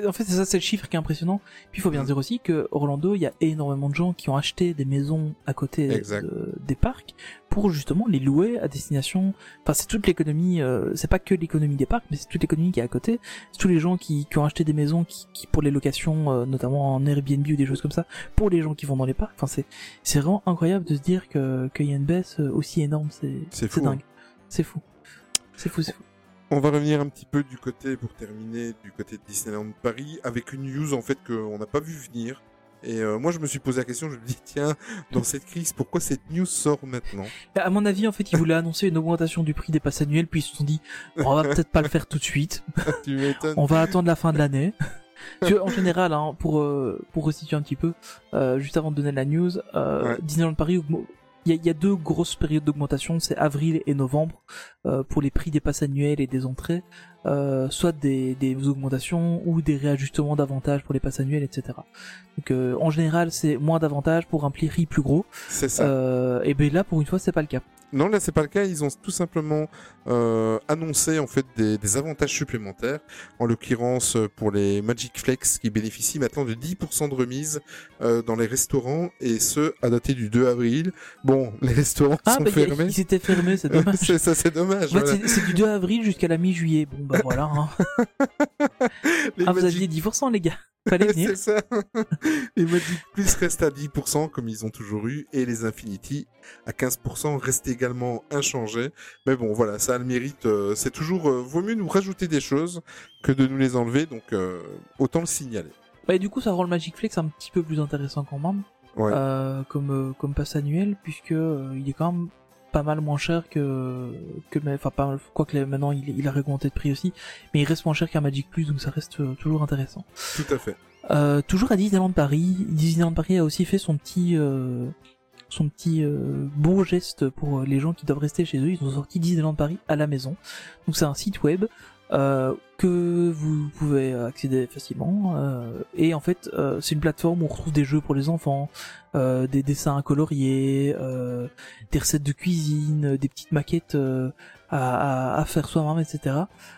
En fait, c'est ça, c'est le chiffre qui est impressionnant. Puis il faut bien Mm. dire aussi que Orlando, il y a énormément de gens qui ont acheté des maisons à côté de- des parcs pour justement les louer à destination. Enfin, c'est toute l'économie. euh, c'est pas que l'économie des parcs, mais c'est toute l'économie qui est à côté. C'est tous les gens qui, qui ont acheté des maisons qui, qui pour les locations, euh, notamment en Airbnb ou des choses comme ça, pour les gens qui vont dans les parcs. Enfin, c'est c'est vraiment incroyable de se dire que qu'il y a une baisse euh, aussi énorme. C'est C'est fou, dingue. C'est fou. C'est fou, c'est fou. On va revenir un petit peu du côté, pour terminer, du côté de Disneyland Paris, avec une news en fait qu'on n'a pas vu venir. Et euh, moi, je me suis posé la question, je me dis, [laughs] tiens, dans cette crise, pourquoi cette news sort maintenant? À mon avis, en fait, ils voulaient annoncer une augmentation du prix des passes annuels, puis ils se sont dit, on va [laughs] peut-être pas le faire tout de suite. [laughs] Tu m'étonnes. On va attendre la fin de l'année. En général, hein, pour euh, pour resituer un petit peu, euh, juste avant de donner la news, euh, Ouais. Disneyland Paris, il y a, deux grosses périodes d'augmentation, c'est avril et novembre euh, pour les prix des passes annuelles et des entrées, euh, soit des, des augmentations ou des réajustements d'avantages pour les passes annuelles, etc. Donc euh, en général, c'est moins d'avantages pour un prix plus gros. C'est ça. Euh, et ben là, pour une fois, c'est pas le cas. Non, là, c'est pas le cas. Ils ont tout simplement euh, annoncé en fait des, des avantages supplémentaires. En l'occurrence, euh, pour les Magic Flex qui bénéficient maintenant de 10% de remise euh, dans les restaurants et ce à dater du 2 avril. Bon, les restaurants Ah, sont bah, a- fermés. ils étaient fermés, c'est [laughs] dommage. c'est ça, c'est dommage. En fait, voilà. c'est- c'est du 2 avril jusqu'à la mi-juillet. Bon, bah [laughs] voilà. Hein. Les Ah, vous aviez 10%, les gars. [laughs] Fallait venir. c'est ça. [laughs] les Magic Plus restent à 10% comme ils ont toujours eu et les Infinity à 15% restent également inchangés. Mais bon, voilà, ça a le mérite. euh, c'est toujours euh, vaut mieux nous rajouter des choses que de nous les enlever, donc euh, autant le signaler. Bah, et du coup, ça rend le Magic Flex un petit peu plus intéressant quand même, Ouais. euh, comme comme passe annuel, puisque il est quand même pas mal moins cher que que enfin pas mal, quoi que maintenant il, il a augmenté de prix aussi, mais il reste moins cher qu'un Magic Plus, donc ça reste euh, toujours intéressant. Tout à fait. Euh, toujours à Disneyland Paris, Disneyland Paris a aussi fait son petit euh, son petit euh, beau geste pour les gens qui doivent rester chez eux. Ils ont sorti Disneyland Paris à la maison. Donc c'est un site web que vous pouvez accéder facilement. euh, et en fait, euh, c'est une plateforme où on retrouve des jeux pour les enfants, euh, des dessins coloriés, euh, des recettes de cuisine, des petites maquettes euh, à, à, à faire soi-même, etc.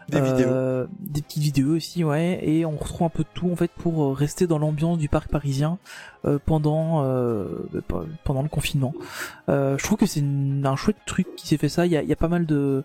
Des vidéos. Euh, des petites vidéos aussi, ouais. Et on retrouve un peu de tout en fait pour euh, rester dans l'ambiance du parc parisien euh, pendant euh, pe- pendant le confinement. Euh, je trouve que c'est un chouette truc qui s'est fait ça. Il y a, y a pas mal de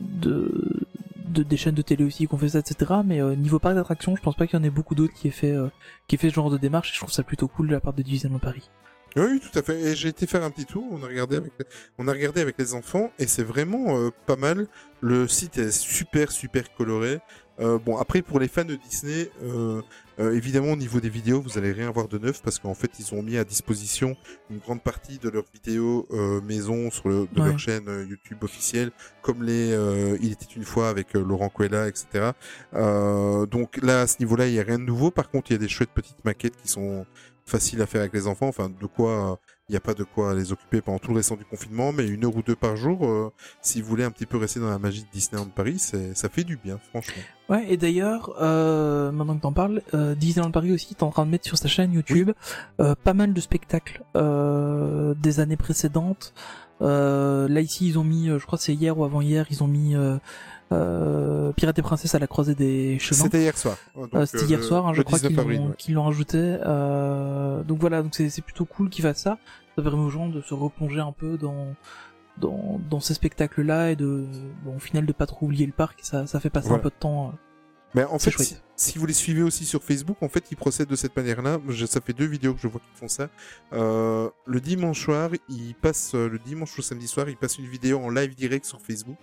de, de des chaînes de télé aussi qui ont fait ça, etc. Mais euh, niveau parc d'attractions, je pense pas qu'il y en ait beaucoup d'autres qui aient fait euh, qui aient fait ce genre de démarche. Et je trouve ça plutôt cool de la part de Disneyland Paris. Oui, tout à fait. Et j'ai été faire un petit tour. On a regardé avec, on a regardé avec les enfants et c'est vraiment euh, pas mal. Le site est super, super coloré. Euh, bon, après pour les fans de Disney, euh, euh, évidemment au niveau des vidéos, vous allez rien voir de neuf parce qu'en fait ils ont mis à disposition une grande partie de leurs vidéos euh, maison sur le, de Ouais. leur chaîne YouTube officielle, comme les euh, Il était une fois avec Laurent Quella, etc. Euh, donc là à ce niveau-là, il y a rien de nouveau. Par contre, il y a des chouettes petites maquettes qui sont faciles à faire avec les enfants. Enfin, de quoi, il n'y a pas de quoi les occuper pendant tout le restant du confinement, mais une heure ou deux par jour, euh, si vous voulez un petit peu rester dans la magie de Disneyland Paris, ça fait du bien, franchement. Ouais, et d'ailleurs, euh, maintenant que t'en parles, euh, Disneyland Paris aussi est en train de mettre sur sa chaîne YouTube euh, pas mal de spectacles euh, des années précédentes. Euh, là ici, ils ont mis, euh, je crois que c'est hier ou avant-hier, ils ont mis euh, euh, Pirates et Princesses à la croisée des chemins. C'était hier soir. Euh, C'était euh, hier le- soir, hein, je crois 19 qu'ils l'ont ouais. l'ont rajouté. Euh, donc voilà, donc c'est plutôt cool qu'ils fassent ça. Ça permet aux gens de se replonger un peu dans dans, dans ces spectacles-là et de bon, au final de pas trop oublier le parc. Ça, ça fait passer Voilà. un peu de temps. euh. Mais en fait, si, vous les suivez aussi sur Facebook, en fait, ils procèdent de cette manière-là. Ça fait deux vidéos que je vois qu'ils font ça. Euh, le dimanche soir, ils passent, euh, le dimanche au samedi soir, ils passent une vidéo en live direct sur Facebook.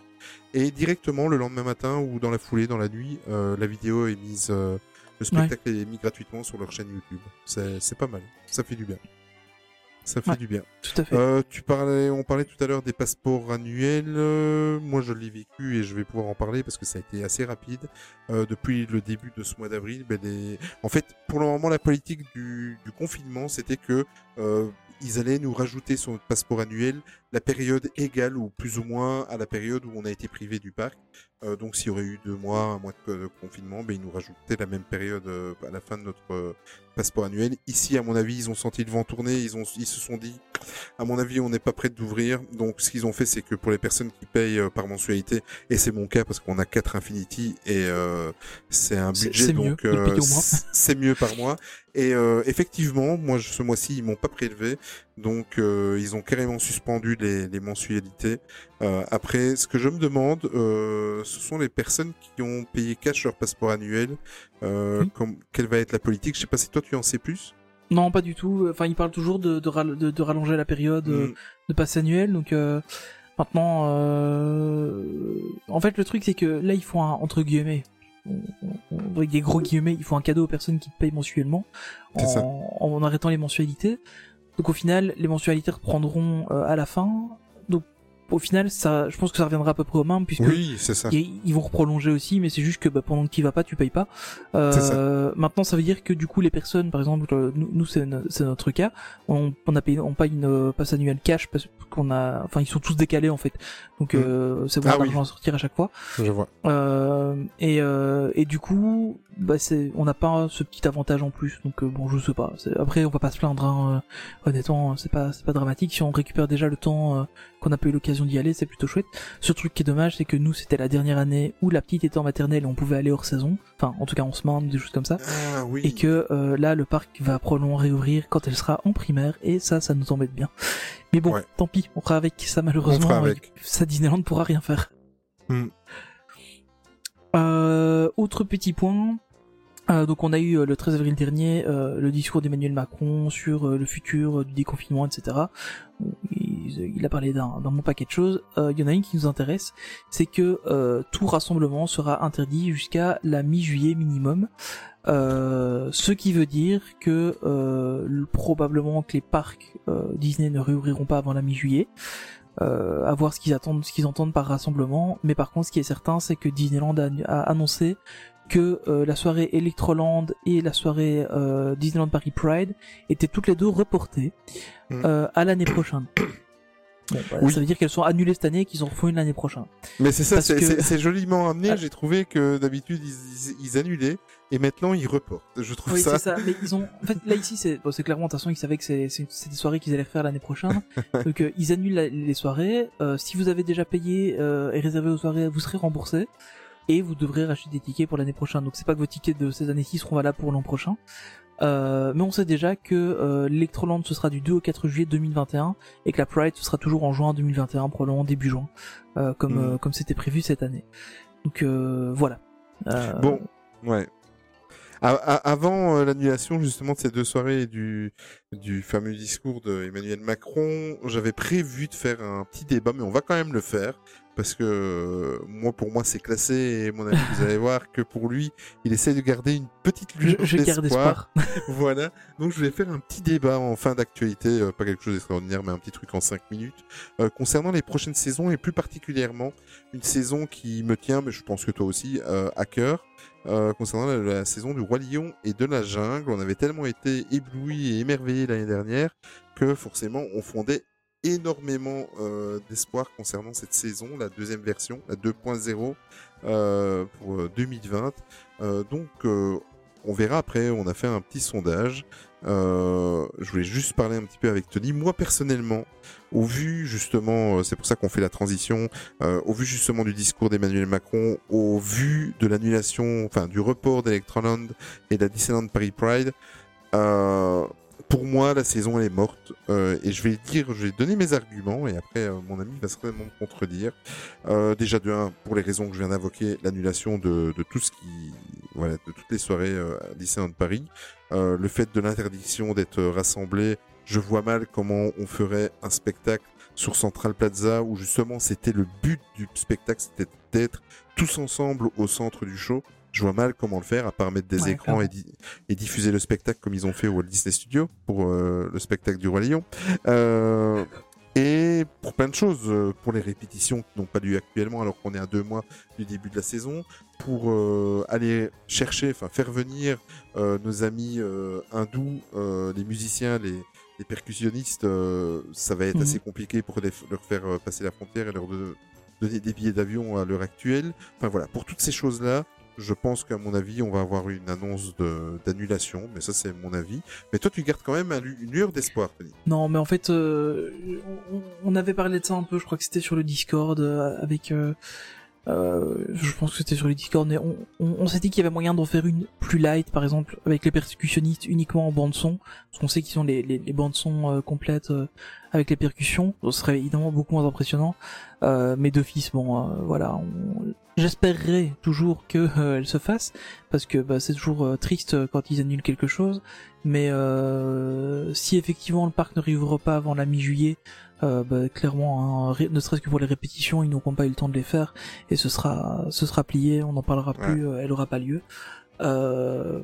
Et directement, le lendemain matin ou dans la foulée, dans la nuit, euh, la vidéo est mise, euh, le spectacle est mis gratuitement sur leur chaîne YouTube. C'est pas mal. Ça fait du bien. Ça fait Ouais. du bien. Tout à fait. Euh, tu parlais, on parlait tout à l'heure des passeports annuels. moi, je l'ai vécu et je vais pouvoir en parler parce que ça a été assez rapide. Euh, depuis le début de ce mois d'avril, ben, les- en fait, pour le moment, la politique du, du confinement, c'était que euh, ils allaient nous rajouter sur notre passeport annuel la période égale ou plus ou moins à la période où on a été privé du parc. Euh, donc, s'il y aurait eu deux mois, un mois de, confinement, ben, ils nous rajoutaient la même période euh, à la fin de notre euh, passeport annuel. Ici, à mon avis, ils ont senti le vent tourner, ils, ont, ils se sont dit, à mon avis, on n'est pas prêt d'ouvrir. Donc, ce qu'ils ont fait, c'est que pour les personnes qui payent euh, par mensualité, et c'est mon cas parce qu'on a 4 Infinity et euh, c'est un budget, donc c'est mieux par mois. Et euh, effectivement, moi, ce mois-ci, ils m'ont pas prélevé, donc euh, ils ont carrément suspendu les, les mensualités. Euh, après, ce que je me demande, ce sont les personnes qui ont payé cash leur passeport annuel. Oui. comme, quelle va être la politique? Je sais pas si toi tu en sais plus. Non, pas du tout. Enfin, ils parlent toujours de, de, ral- de- de rallonger la période euh, Mm. de passe annuel. Donc maintenant, en fait, le truc c'est que là, ils font un entre guillemets, avec des gros guillemets, ils font un cadeau aux personnes qui payent mensuellement ça. en, en arrêtant les mensualités. Donc au final, les mensualités reprendront euh, à la fin. Donc au final, ça, je pense que ça reviendra à peu près au même puisque Oui, ça. ils vont reprolonger aussi, mais c'est juste que bah, pendant que tu vas pas, tu payes pas. Euh, C'est maintenant, ça veut dire que du coup, les personnes, par exemple, euh, nous, nous, c'est no- c'est notre cas, on, on a payé, on paye une euh, passe annuelle cash parce qu'on a, enfin, ils sont tous décalés en fait, donc Mm. euh, c'est bon Ah oui. d'argent à sortir à chaque fois. Je vois. Euh, et euh, et du coup, bah c'est, on n'a pas ce petit avantage en plus, donc bon, je sais pas. Après, on va pas se plaindre. Hein, honnêtement, c'est pas c'est pas dramatique. Si on récupère déjà le temps euh, qu'on n'a pas eu l'occasion d'y aller, c'est plutôt chouette. Ce truc qui est dommage, c'est que nous, c'était la dernière année où la petite était en maternelle et on pouvait aller hors saison. Enfin, en tout cas en semaine, des choses comme ça. Ah oui. Et que euh, là, le parc va probablement réouvrir quand elle sera en primaire, et ça, ça nous embête bien. Mais bon, Ouais. tant pis, on fera avec ça malheureusement. On avec. Ça, Disneyland pourra rien faire. Hmm. Euh, autre petit point. Euh, donc on a eu euh, le 13 avril dernier euh, le discours d'Emmanuel Macron sur le futur du déconfinement, etc. Il, a parlé d'un bon paquet de choses. Il y en a une qui nous intéresse, c'est que tout rassemblement sera interdit jusqu'à la mi-juillet minimum. Ce qui veut dire que le- probablement que les parcs Disney ne réouvriront pas avant la mi-juillet. À voir ce qu'ils attendent, ce qu'ils entendent par rassemblement. Mais par contre, ce qui est certain, c'est que Disneyland a annoncé que euh, la soirée Electroland et la soirée euh, Disneyland Paris Pride étaient toutes les deux reportées Mm. euh, à l'année prochaine. [coughs] Bon, voilà, Oui. Ça veut dire qu'elles sont annulées cette année et qu'ils en refont une l'année prochaine. Mais c'est ça, c'est que- joliment amené. Ah. J'ai trouvé que d'habitude ils, ils, ils annulaient et maintenant ils reportent. Je trouve Oui, ça. c'est ça. Mais ils ont, en fait, là ici, c'est, bon, clairement, de toute façon, ils savaient que c'est, des soirées qu'ils allaient faire l'année prochaine. [laughs] Donc, euh, ils annulent la- les soirées. Euh, si vous avez déjà payé euh, et réservé aux soirées, vous serez remboursé et vous devrez racheter des tickets pour l'année prochaine. Donc, c'est pas que vos tickets de ces années-ci seront valables pour l'an prochain. Euh, mais on sait déjà que euh, l'Electroland ce sera du 2 au 4 juillet 2021 et que la Pride ce sera toujours en juin 2021, probablement début juin, euh, comme Mhm. euh, comme c'était prévu cette année. Donc euh, voilà. Euh, Bon, ouais. A- avant euh, l'annulation justement de ces deux soirées et du du fameux discours de Emmanuel Macron, j'avais prévu de faire un petit débat, mais on va quand même le faire parce que euh, moi pour moi c'est classé et mon ami vous allez [laughs] voir que pour lui il essaie de garder une petite lueur d'espoir. espoir. [laughs] [laughs] voilà. Donc je vais faire un petit débat en fin d'actualité, euh, pas quelque chose d'extraordinaire, mais un petit truc en 5 minutes, euh, concernant les prochaines saisons et plus particulièrement une saison qui me tient, mais je pense que toi aussi, euh, à cœur, euh, concernant la, saison du Roi Lion et de la Jungle. On avait tellement été éblouis et émerveillés l'année dernière que forcément on fondait énormément euh, d'espoir concernant cette saison, la deuxième version, la 2.0 euh, pour euh, 2020. Euh, donc on verra après, on a fait un petit sondage. Je voulais juste parler un petit peu avec Tony. Moi personnellement, au vu justement, euh, c'est pour ça qu'on fait la transition, euh, au vu justement du discours d'Emmanuel Macron, au vu de l'annulation, enfin du report d'Electroland et de la Disneyland Paris Pride, euh, pour moi la saison elle est morte euh, et je vais dire, je vais donner mes arguments et après euh, mon ami va certainement me contredire. Euh, déjà de un, pour les raisons que je viens d'invoquer, l'annulation de, de tout ce qui, voilà, de toutes les soirées euh, à Disneyland Paris, le fait de l'interdiction d'être rassemblés, je vois mal comment on ferait un spectacle sur Central Plaza où justement c'était le but du spectacle, c'était d'être tous ensemble au centre du show. Je vois mal comment le faire à part mettre des Ouais, écrans et, di- et diffuser le spectacle comme ils ont fait au Walt Disney Studio pour euh, le spectacle du Roi Lion. Euh, et pour plein de choses, euh, pour les répétitions qui n'ont pas lieu actuellement alors qu'on est à deux mois du début de la saison, pour euh, aller chercher, enfin faire venir euh, nos amis euh, hindous, les musiciens, les, les percussionnistes, euh, ça va être Mhm. assez compliqué pour les- leur faire euh, passer la frontière et leur de- donner des billets d'avion à l'heure actuelle. Enfin voilà, pour toutes ces choses-là, je pense qu'à mon avis, on va avoir une annonce d'annulation, mais ça c'est mon avis. Mais toi, tu gardes quand même un une lueur d'espoir, Tony. Non, mais en fait, euh, on, on avait parlé de ça un peu. Je crois que c'était sur le Discord euh, avec. euh, euh, je pense que c'était sur le Discord, mais on, on, on s'est dit qu'il y avait moyen d'en faire une plus light, par exemple, avec les percussionnistes uniquement en bande son, parce qu'on sait qu'ils ont les, les, les bandes son euh, complètes euh, avec les percussions. Ce serait évidemment beaucoup moins impressionnant. Euh, mais d'office, bon, voilà, j'espérerais toujours que euh, elle se fasse, parce que bah, c'est toujours euh, triste euh, quand ils annulent quelque chose. Mais euh, si effectivement le parc ne réouvre pas avant la mi-juillet, euh, bah, clairement, hein, ne serait-ce que pour les répétitions, ils n'auront pas eu le temps de les faire et ce sera, ce sera plié, on n'en parlera plus, elle aura pas lieu. Euh,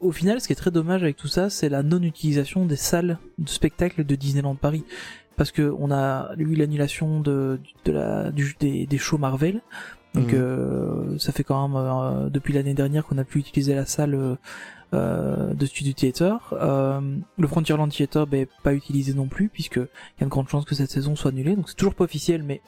au final, ce qui est très dommage avec tout ça, c'est la non-utilisation des salles de spectacle de Disneyland Paris, parce que on a eu l'annulation de, de la, du, des, des shows Marvel. Donc Mhm. euh, ça fait quand même euh, depuis l'année dernière qu'on a pu utiliser la salle euh, de Studio Theater. Euh, le Frontierland Theater, ben, pas utilisé non plus, puisque il y a une grande chance que cette saison soit annulée. Donc c'est toujours pas officiel, mais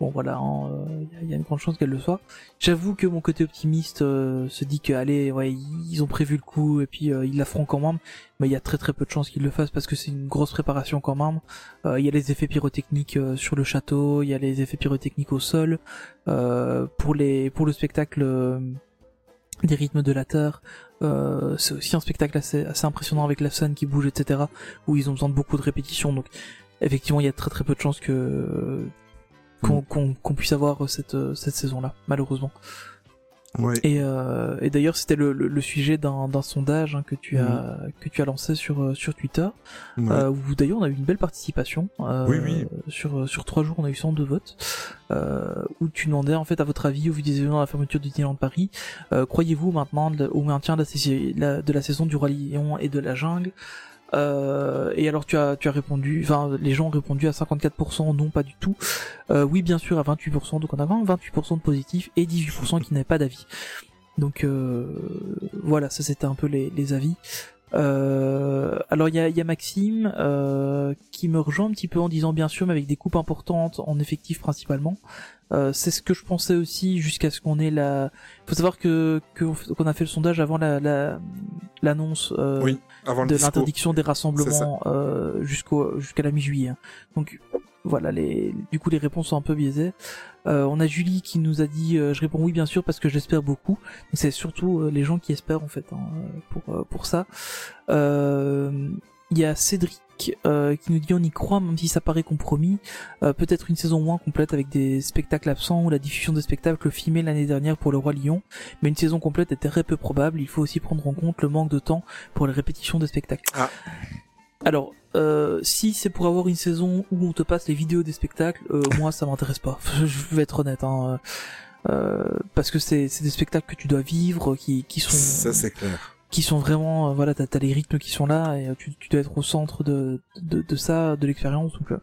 bon voilà, hein, euh, il y a une grande chance qu'elle le soit. J'avoue que mon côté optimiste euh, se dit que allez, ouais, ils ont prévu le coup et puis euh, ils la feront quand même, mais il y a très très peu de chances qu'ils le fassent parce que c'est une grosse préparation quand même. Euh, Il y a les effets pyrotechniques sur le château, il y a les effets pyrotechniques au sol. Pour le spectacle des rythmes de la terre, c'est aussi un spectacle assez, assez impressionnant avec la scène qui bouge, etc. Où ils ont besoin de beaucoup de répétitions, donc effectivement il y a très très peu de chances que qu'on qu'on qu'on puisse avoir cette cette saison-là, malheureusement. Ouais. Et, euh, et d'ailleurs, c'était le, le, le sujet d'un sondage hein, que tu as que tu as lancé sur euh, sur Twitter, Ouais. euh, où d'ailleurs on a eu une belle participation. euh, Oui, oui. Sur sur trois jours, on a eu 102 votes, euh, où tu demandais en fait à votre avis au vu des événements de la fermeture de Disneyland Paris, euh, croyez-vous maintenant au maintien de la- de la saison du Roi Lion et de la Jungle euh, et alors tu as tu as répondu, enfin les gens ont répondu à 54% non pas du tout, euh, oui bien sûr à 28%, donc on a vraiment 28% de positifs et 18% qui n'avaient pas d'avis. Donc euh, voilà, ça c'était un peu les, les avis. Euh, alors il y a, il y a Maxime euh, qui me rejoint un petit peu en disant bien sûr mais avec des coupes importantes en effectif principalement. Euh, c'est ce que je pensais aussi jusqu'à ce qu'on ait la. Faut savoir que qu'on a fait le sondage avant la la- l'annonce euh, Oui, avant de l'interdiction des rassemblements euh, jusqu'au jusqu'à la mi-juillet. hein. Donc voilà, les du coup les réponses sont un peu biaisées. Euh, on a Julie qui nous a dit euh, je réponds oui bien sûr parce que j'espère beaucoup. C'est surtout euh, les gens qui espèrent en fait hein, pour euh, pour ça. Euh, Il y a Cédric euh, qui nous dit on y croit même si ça paraît compromis. Euh, Peut-être une saison moins complète avec des spectacles absents ou la diffusion des spectacles filmés l'année dernière pour le Roi Lion. Mais une saison complète est très peu probable. Il faut aussi prendre en compte le manque de temps pour les répétitions des spectacles. Ah. Alors, euh, si c'est pour avoir une saison où on te passe les vidéos des spectacles, [laughs] moi ça m'intéresse pas. [laughs] Je vais être honnête, hein. Parce que c'est c'est des spectacles que tu dois vivre, qui qui sont Ça, c'est clair. Qui sont vraiment euh, voilà t'as as les rythmes qui sont là et euh, tu, tu dois être au centre de de, de ça de l'expérience. Donc euh,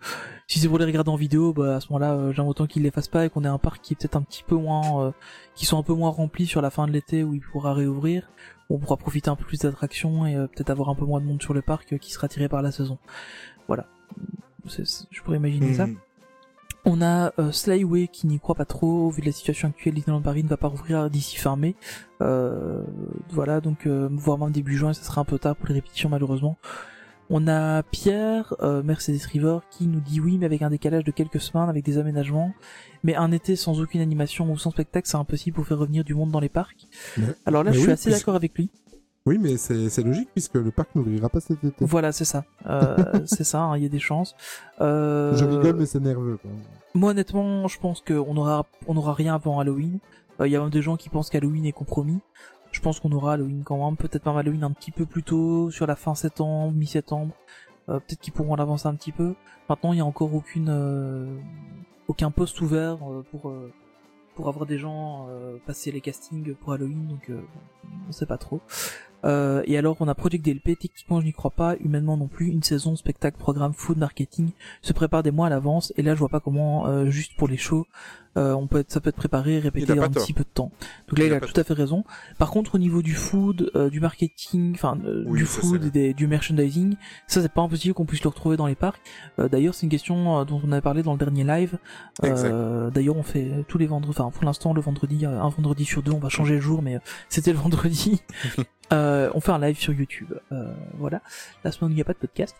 si c'est pour les regarder en vidéo bah à ce moment-là euh, j'aime autant qu'ils les fassent pas et qu'on ait un parc qui est peut-être un petit peu moins euh, qui sont un peu moins remplis sur la fin de l'été où il pourra réouvrir. On pourra profiter un peu plus d'attractions et peut-être avoir un peu moins de monde sur le parc qui sera tiré par la saison. Voilà. Je pourrais imaginer ça. Mhm. On a euh, Slayway qui n'y croit pas trop, vu la situation actuelle, Disneyland Paris ne va pas rouvrir d'ici fin mai. Euh, voilà, donc euh, voire même début juin, ça sera un peu tard pour les répétitions malheureusement. On a Pierre, euh, Mercedes River, qui nous dit oui, mais avec un décalage de quelques semaines, avec des aménagements. Mais un été sans aucune animation ou sans spectacle, c'est impossible pour faire revenir du monde dans les parcs. Mais- Alors là, je suis assez d'accord avec lui. Oui, mais c'est c'est logique puisque le parc n'ouvrira pas cet été. Voilà, c'est ça. Euh, [laughs] c'est ça, hein, il y a des chances. Euh, Je rigole, mais c'est nerveux. Quoi. Moi honnêtement, je pense qu'on aura on aura rien avant Halloween. Euh, Il y a même des gens qui pensent qu'Halloween est compromis. Je pense qu'on aura Halloween quand même, peut-être même Halloween un petit peu plus tôt, sur la fin septembre, mi-septembre. Euh, peut-être qu'ils pourront l'avancer un petit peu. Maintenant, il y a encore aucune euh, aucun poste ouvert euh, pour euh, pour avoir des gens euh, passer les castings pour Halloween, donc euh, on sait pas trop. Euh, et alors on a Project DLP, techniquement je n'y crois pas, humainement non plus, une saison, spectacle, programme, food, marketing, se prépare des mois à l'avance, et là je vois pas comment, euh, juste pour les shows, euh, on peut être, ça peut être préparé, répété a en un tort. petit peu de temps. Donc là Il il, a a, tout à fait raison. Par contre au niveau du food, euh, du marketing, enfin euh, Oui, du food et des- du merchandising, ça c'est pas impossible qu'on puisse le retrouver dans les parcs. Euh, D'ailleurs c'est une question euh, dont on avait parlé dans le dernier live. D'ailleurs on fait tous les vendredis, enfin pour l'instant le vendredi, un vendredi sur deux, on va changer le jour, mais c'était le vendredi. [laughs] On fait un live sur YouTube. Voilà. La semaine où il n'y a pas de podcast.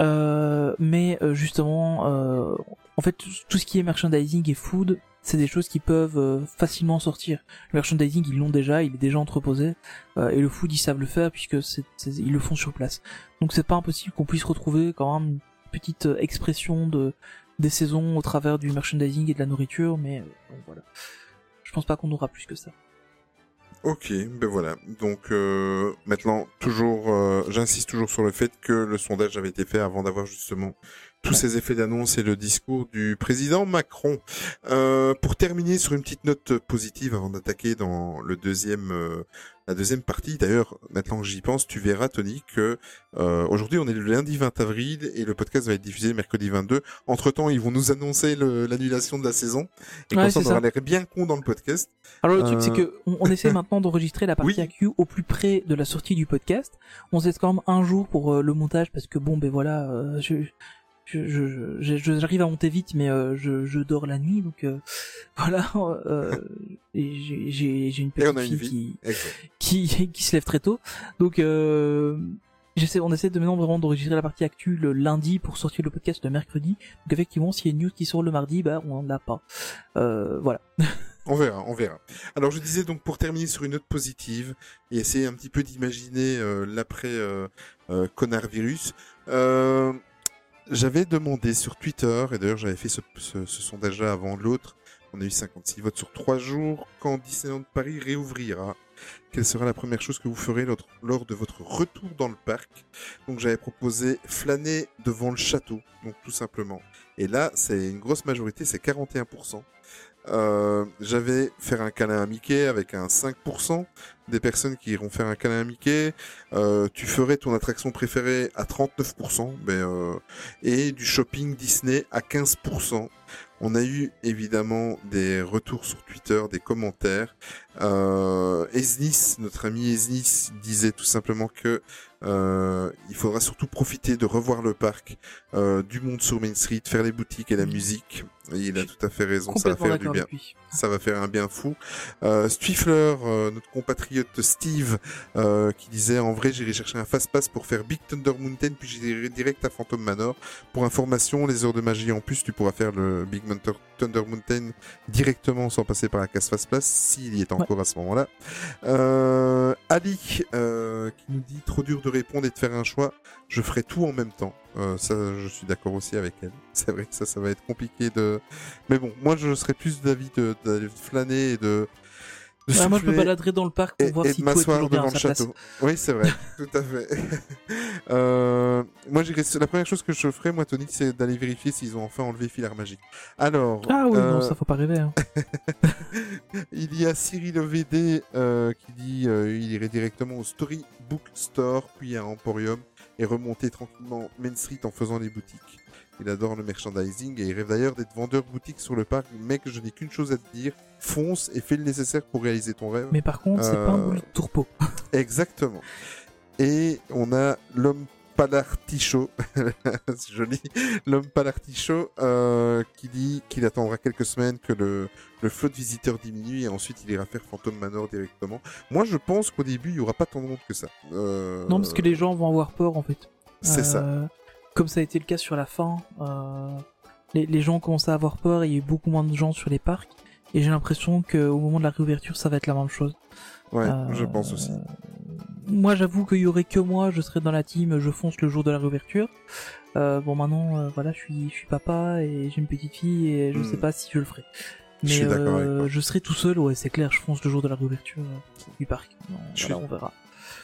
Euh, mais justement, euh, en fait, tout- ce qui est merchandising et food, c'est des choses qui peuvent euh, facilement sortir. Le merchandising, ils l'ont déjà, il est déjà entreposé, euh, et le food, ils savent le faire puisque ils le font sur place. Donc c'est pas impossible qu'on puisse retrouver quand même une petite euh, expression de des saisons au travers du merchandising et de la nourriture, mais bon, voilà. Je pense pas qu'on aura plus que ça. Ok, ben voilà. Donc maintenant, toujours, j'insiste toujours sur le fait que le sondage avait été fait avant d'avoir justement tous ces effets d'annonce et le discours du président Macron. Euh, pour terminer sur une petite note positive avant d'attaquer dans le deuxième, euh, la deuxième partie. D'ailleurs, maintenant que j'y pense, tu verras Tony que euh, aujourd'hui on est le lundi 20 avril et le podcast va être diffusé mercredi 22. Entre temps, ils vont nous annoncer l'annulation de la saison et Ouais, comme ça on aura l'air bien con dans le podcast. Alors le truc Euh, c'est que on, on essaie [laughs] maintenant d'enregistrer la partie Oui. AQ au plus près de la sortie du podcast. On se laisse quand même un jour pour euh, le montage parce que bon ben voilà, euh, je je- je- je- j'arrive à monter vite mais euh, je, je dors la nuit donc euh, [laughs] voilà euh, et j'ai j'ai j'ai une petite a une fille qui qui [laughs] qui se lève très tôt donc euh, J'essaie, on essaie de maintenant vraiment d'enregistrer la partie actu le lundi pour sortir le podcast le mercredi. Donc effectivement, s'il y a une news qui sort le mardi, bah on l'a pas. Euh, voilà. [laughs] On verra, on verra. Alors je disais donc pour terminer sur une note positive et essayer un petit peu d'imaginer euh, l'après euh, euh, connard virus. J'avais demandé sur Twitter et d'ailleurs j'avais fait ce, sondage-là avant l'autre. On a eu 56 votes sur 3 jours. Quand Disneyland Paris réouvrira, quelle sera la première chose que vous ferez lors, lors de votre retour dans le parc? Donc j'avais proposé flâner devant le château, donc tout simplement. Et là, c'est une grosse majorité, c'est 41%. Euh, j'avais faire un câlin à Mickey avec un 5% des personnes qui iront faire un câlin à Mickey. Euh, tu ferais ton attraction préférée à 39%, mais euh, et du shopping Disney à 15%. On a eu évidemment des retours sur Twitter, des commentaires. Euh, notre ami Esnis, disait tout simplement que Euh, il faudra surtout profiter de revoir le parc, euh, du monde sur Main Street, faire les boutiques et la musique. Et il a tout à fait raison, ça va faire du bien. Ça va faire un bien fou. Euh, Stifler, euh, notre compatriote Steve, euh, qui disait en vrai j'irai chercher un fast pass pour faire Big Thunder Mountain puis j'irai direct à Phantom Manor. Pour information, les heures de magie en plus, tu pourras faire le Big Thunder, Thunder Mountain directement sans passer par la case fast pass s'il y est encore à ce moment-là. Euh, Ali euh, qui nous dit trop dur de répondre et de faire un choix. Je ferai tout en même temps. Euh, ça, je suis d'accord aussi avec elle. [laughs] C'est vrai que ça, ça va être compliqué de. Mais bon, moi, je serais plus d'avis de, d'aller flâner et de. de Ouais, moi, je me baladerai dans le parc pour et, voir et si de m'asseoir devant le place. château. Oui, c'est vrai, [laughs] tout à fait. Euh, moi. La première chose que je ferais, moi, Tony, c'est d'aller vérifier s'ils ont enfin enlevé Filar Magique. Alors. Ah oui, euh, non, ça faut pas rêver. Hein. [laughs] il y a Cyril OVD euh, qui dit euh, il irait directement au Storybook Store, puis à Emporium, et remonter tranquillement Main Street en faisant les boutiques. Il adore le merchandising et il rêve d'ailleurs d'être vendeur boutique sur le parc. Mec, je n'ai qu'une chose à te dire fonce et fais le nécessaire pour réaliser ton rêve. Mais par contre, c'est pas un Euh, boulot de tourpeau. Exactement. Et on a l'homme palartichaud, [laughs] c'est joli, l'homme palartichaud euh, qui dit qu'il attendra quelques semaines que le, le flot de visiteurs diminue et ensuite il ira faire Phantom Manor directement. Moi je pense qu'au début il y aura pas tant de monde que ça. Euh, Non, parce que les gens vont avoir peur en fait. C'est ça. Euh, Comme ça a été le cas sur la fin, euh, les, les gens ont commencé à avoir peur et il y a eu beaucoup moins de gens sur les parcs. Et j'ai l'impression qu'au moment de la réouverture, ça va être la même chose. Ouais, je pense aussi. Moi, j'avoue qu'il y aurait que moi, je serais dans la team, je fonce le jour de la réouverture. Euh, bon, maintenant, euh, voilà, je suis, je suis papa et j'ai une petite fille et je Hmm. sais pas si je le ferai. Je Mais avec euh, toi. je serai tout seul, ouais, c'est clair, je fonce le jour de la réouverture euh, du parc. Non, Je voilà, suis- on verra.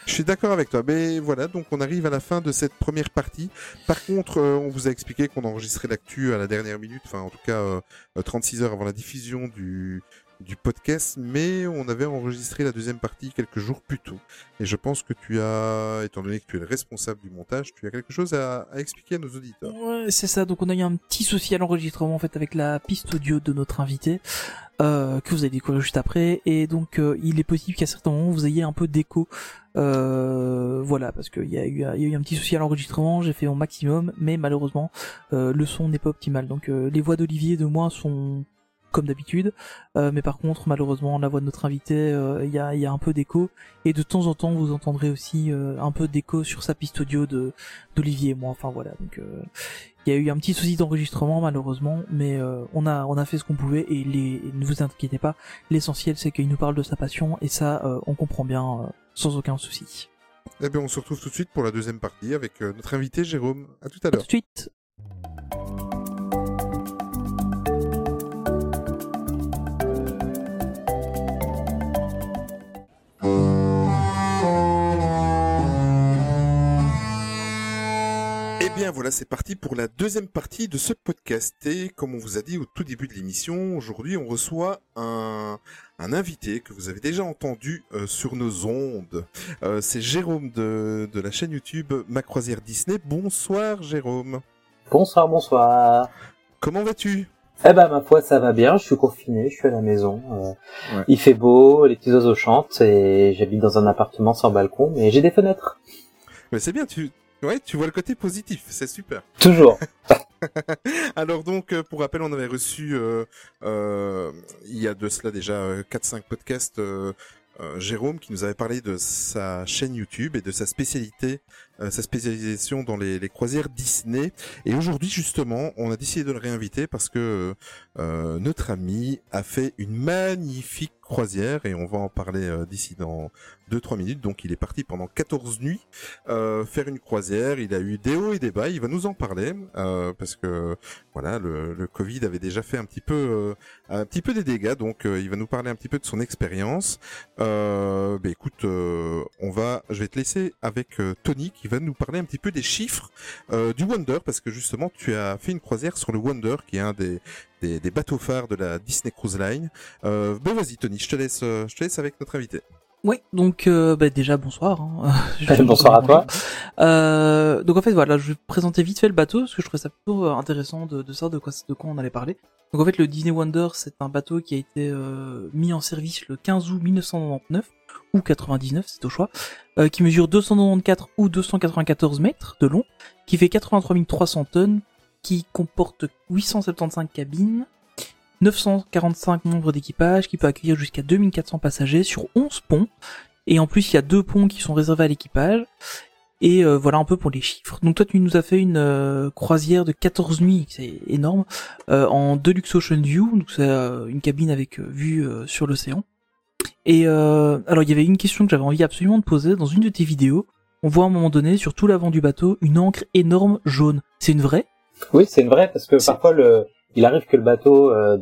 Je suis d'accord avec toi. Mais voilà, donc on arrive à la fin de cette première partie. Par contre, euh, on vous a expliqué qu'on enregistrait l'actu à la dernière minute, enfin en tout cas euh, 36 heures avant la diffusion du, du podcast, mais on avait enregistré la deuxième partie quelques jours plus tôt. Et je pense que tu as, étant donné que tu es le responsable du montage, tu as quelque chose à, expliquer à nos auditeurs. Ouais, c'est ça. Donc on a eu un petit souci à l'enregistrement en fait avec la piste audio de notre invité euh, que vous allez découvrir juste après. Et donc euh, il est possible qu'à certains moments vous ayez un peu d'écho. Euh, voilà, parce qu'il y a eu y a eu un petit souci à l'enregistrement. J'ai fait mon maximum, mais malheureusement euh, le son n'est pas optimal. Donc euh, les voix d'Olivier et de moi sont comme d'habitude, Euh, mais par contre malheureusement la voix de notre invité, euh, il y a il y a un peu d'écho. Et de temps en temps vous entendrez aussi euh, un peu d'écho sur sa piste audio de d'Olivier et moi. Enfin voilà, donc il y a eu un petit souci d'enregistrement malheureusement, mais on a on a fait ce qu'on pouvait et les ne vous inquiétez pas, l'essentiel c'est qu'il nous parle de sa passion et ça on comprend bien sans aucun souci. Eh bien, on se retrouve tout de suite pour la deuxième partie avec notre invité Jérôme. À tout à À tout l'heure. de suite. Voilà, c'est parti pour la deuxième partie de ce podcast. Et comme on vous a dit au tout début de l'émission, aujourd'hui on reçoit un, un invité que vous avez déjà entendu euh, sur nos ondes. Euh, c'est Jérôme de, de la chaîne YouTube Ma Croisière Disney. Bonsoir Jérôme. Bonsoir, bonsoir. Comment vas-tu? Eh ben, ma foi, ça va bien. Je suis confiné, je suis à la maison. euh, Ouais. Il fait beau, les petits oiseaux chantent et j'habite dans un appartement sans balcon, mais j'ai des fenêtres. Mais c'est bien, tu, ouais, tu vois le côté positif, c'est super. [laughs] Toujours. Alors donc, euh, pour rappel, on avait reçu euh, euh, il y a de cela déjà euh, 4-5 podcasts euh, Jérôme qui nous avait parlé de sa chaîne YouTube et de sa spécialité, euh, sa spécialisation dans les, les croisières Disney. Et aujourd'hui justement, on a décidé de le réinviter parce que euh, notre ami a fait une magnifique croisière et on va en parler euh, d'ici dans 2-3 minutes. Donc il est parti pendant 14 nuits euh, faire une croisière. Il a eu des hauts et des bas. Il va nous en parler euh, parce que voilà, le, le Covid avait déjà fait un petit peu, euh, un petit peu des dégâts. Donc euh, il va nous parler un petit peu de son expérience. Euh, bah, écoute, euh, on va, je vais te laisser avec euh, Tony va nous parler un petit peu des chiffres euh, du Wonder parce que justement tu as fait une croisière sur le Wonder qui est un des des, des bateaux phares de la Disney Cruise Line. Euh, ben vas-y Tony, je te laisse, euh, je te laisse avec notre invité. Oui, donc euh, bah, déjà bonsoir. hein. [laughs] Je- Bonsoir à toi. Euh, donc en fait voilà, je vais présenter vite fait le bateau parce que je trouvais ça plutôt intéressant de, de savoir de quoi de quoi on allait parler. Donc en fait le Disney Wonder c'est un bateau qui a été euh, mis en service le 15 août 1999 ou 99, c'est au choix, euh, qui mesure 294 ou 294 mètres de long, qui fait 83 300 tonnes, qui comporte 875 cabines, 945 membres d'équipage, qui peut accueillir jusqu'à 2400 passagers sur 11 ponts, et en plus il y a deux ponts qui sont réservés à l'équipage, et euh, voilà un peu pour les chiffres. Donc toi tu nous as fait une euh, croisière de 14 nuits, c'est énorme, en Deluxe Ocean View, donc c'est une cabine avec vue sur l'océan. Et euh, alors il y avait une question que j'avais envie absolument de poser dans une de tes vidéos. On voit à un moment donné sur tout l'avant du bateau une encre énorme jaune. C'est une vraie? Oui, c'est une vraie parce que parfois le, il arrive que le bateau euh,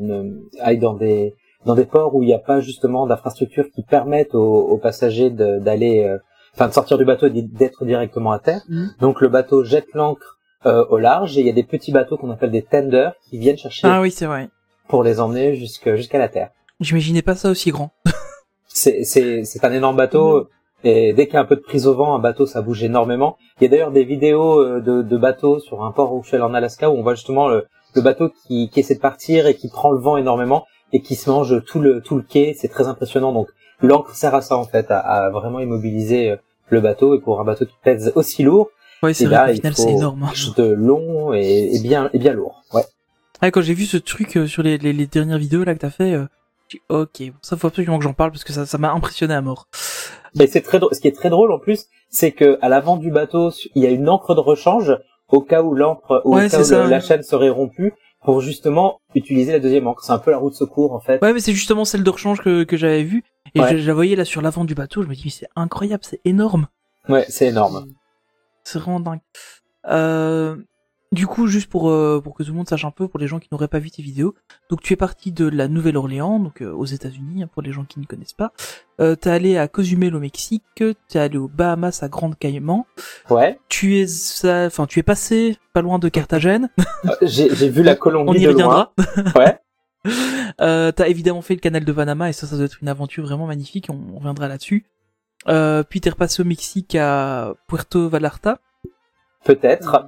aille dans des dans des ports où il n'y a pas justement d'infrastructures qui permettent aux, aux passagers d'aller, euh, enfin de sortir du bateau et d'être directement à terre. Mhm. Donc le bateau jette l'ancre euh, au large et il y a des petits bateaux qu'on appelle des tenders qui viennent chercher Ah oui c'est vrai. pour les emmener jusqu'à la terre. J'imaginais pas ça aussi grand. [laughs] C'est un énorme bateau. Et dès qu'il y a un peu de prise au vent, un bateau, ça bouge énormément. Il y a d'ailleurs des vidéos euh, de, de bateaux sur un port où je suis allé en Alaska où on voit justement le, le bateau qui, qui essaie de partir et qui prend le vent énormément et qui se mange tout le tout le quai. C'est très impressionnant. Donc l'encre sert à ça en fait, à, à vraiment immobiliser euh, le bateau. Et pour un bateau qui pèse aussi lourd, Ouais c'est et vrai là qu'au il final faut c'est énorme. de long et, et bien et bien lourd. Ouais. Ah, quand j'ai vu ce truc euh, sur les, les, les dernières vidéos là que t'as fait, ok, ça faut absolument que j'en parle parce que ça ça m'a impressionné à mort. Et c'est très drôle. Ce qui est très drôle en plus, c'est que à l'avant du bateau, il y a une encre de rechange au cas où l'encre, au Ouais, cas où ça, la ouais. chaîne serait rompue, pour justement utiliser la deuxième encre. C'est un peu la roue de secours en fait. Ouais mais c'est justement celle de rechange que, que j'avais vue et Ouais. je, je la voyais là sur l'avant du bateau, je me dis mais c'est incroyable, c'est énorme. Ouais, c'est énorme. C'est vraiment dingue. Euh, du coup, juste pour euh, pour que tout le monde sache un peu, pour les gens qui n'auraient pas vu tes vidéos, donc tu es parti de la Nouvelle-Orléans, donc euh, aux États-Unis, hein, pour les gens qui ne connaissent pas. Euh, t'es allé à Cozumel au Mexique, t'es allé aux Bahamas à Grande Caïman. Ouais. Tu es, enfin, tu es passé pas loin de Carthagène. [laughs] Euh, J'ai j'ai vu la Colombie [laughs] On y de loin. reviendra. [laughs] Ouais. Euh, t'as évidemment fait le canal de Panama et ça, ça doit être une aventure vraiment magnifique. On, on reviendra là-dessus. Euh, puis t'es repassé au Mexique à Puerto Vallarta. Peut-être.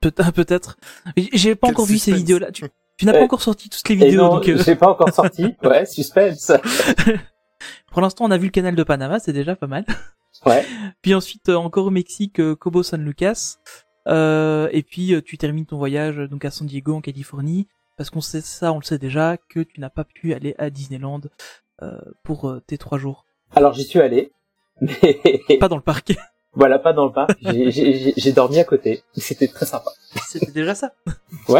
Peut- Peut-être. Mais J'ai pas Quel encore vu ces vidéos-là. Tu, tu n'as pas encore sorti toutes les vidéos, non, donc euh, j'ai pas encore sorti. [laughs] Ouais, suspense. [laughs] pour l'instant on a vu le canal de Panama, c'est déjà pas mal. [laughs] Ouais. Puis ensuite euh, encore au Mexique, euh, Cabo San Lucas. Euh, et puis tu termines ton voyage donc à San Diego en Californie, parce qu'on sait ça, on le sait déjà, que tu n'as pas pu aller à Disneyland euh, pour tes trois jours. Alors j'y suis allé, mais Pas dans le parc. Voilà, pas dans le parc. [laughs] J'ai- J'ai j'ai- j'ai dormi à côté. C'était très sympa. C'était déjà ça. [laughs]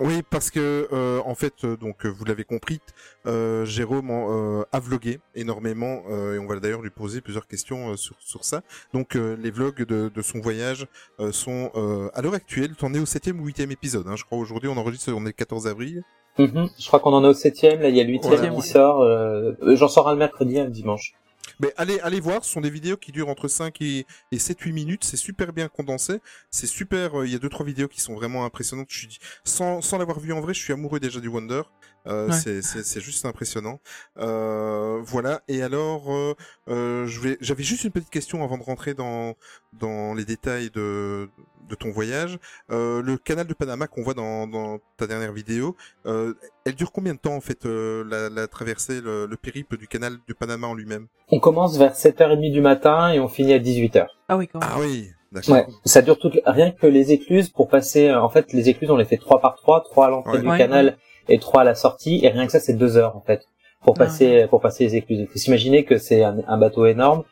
Oui, parce que euh, en fait, euh, donc vous l'avez compris, euh, Jérôme en, euh, a vlogué énormément euh, et on va d'ailleurs lui poser plusieurs questions euh, sur sur ça. Donc euh, les vlogs de, de son voyage euh, sont euh, à l'heure actuelle, tu en es au septième ou huitième épisode. Hein, je crois aujourd'hui on enregistre, on est le 14 avril. Mhm. Je crois qu'on en est au septième. Là, il y a le huitième qui ouais. sort. euh, J'en sors un le mercredi, un le dimanche. Mais allez, allez voir, ce sont des vidéos qui durent entre 5 et, et 7-8 minutes, c'est super bien condensé, c'est super, euh, il y a deux trois vidéos qui sont vraiment impressionnantes, je suis, sans, sans l'avoir vu en vrai, je suis amoureux déjà du Wonder, euh, Ouais. c'est, juste impressionnant. Euh, voilà, et alors, euh, euh, j'avais juste une petite question avant de rentrer dans, dans les détails de, de ton voyage. Euh, le canal de Panama qu'on voit dans, dans ta dernière vidéo, euh, elle dure combien de temps en fait, euh, la, la traversée, le, le périple du canal du Panama en lui-même? On commence vers 7h30 du matin et on finit à 18h. Ah oui, quand même. Ah oui, d'accord. Ouais, ça dure toute rien que les écluses pour passer. En fait, les écluses on les fait trois par trois, trois à l'entrée Ouais. du Ouais, canal et trois à la sortie. Et rien que ça, c'est deux heures en fait pour Ah, passer pour passer les écluses. Il faut s'imaginer que c'est un, un bateau énorme,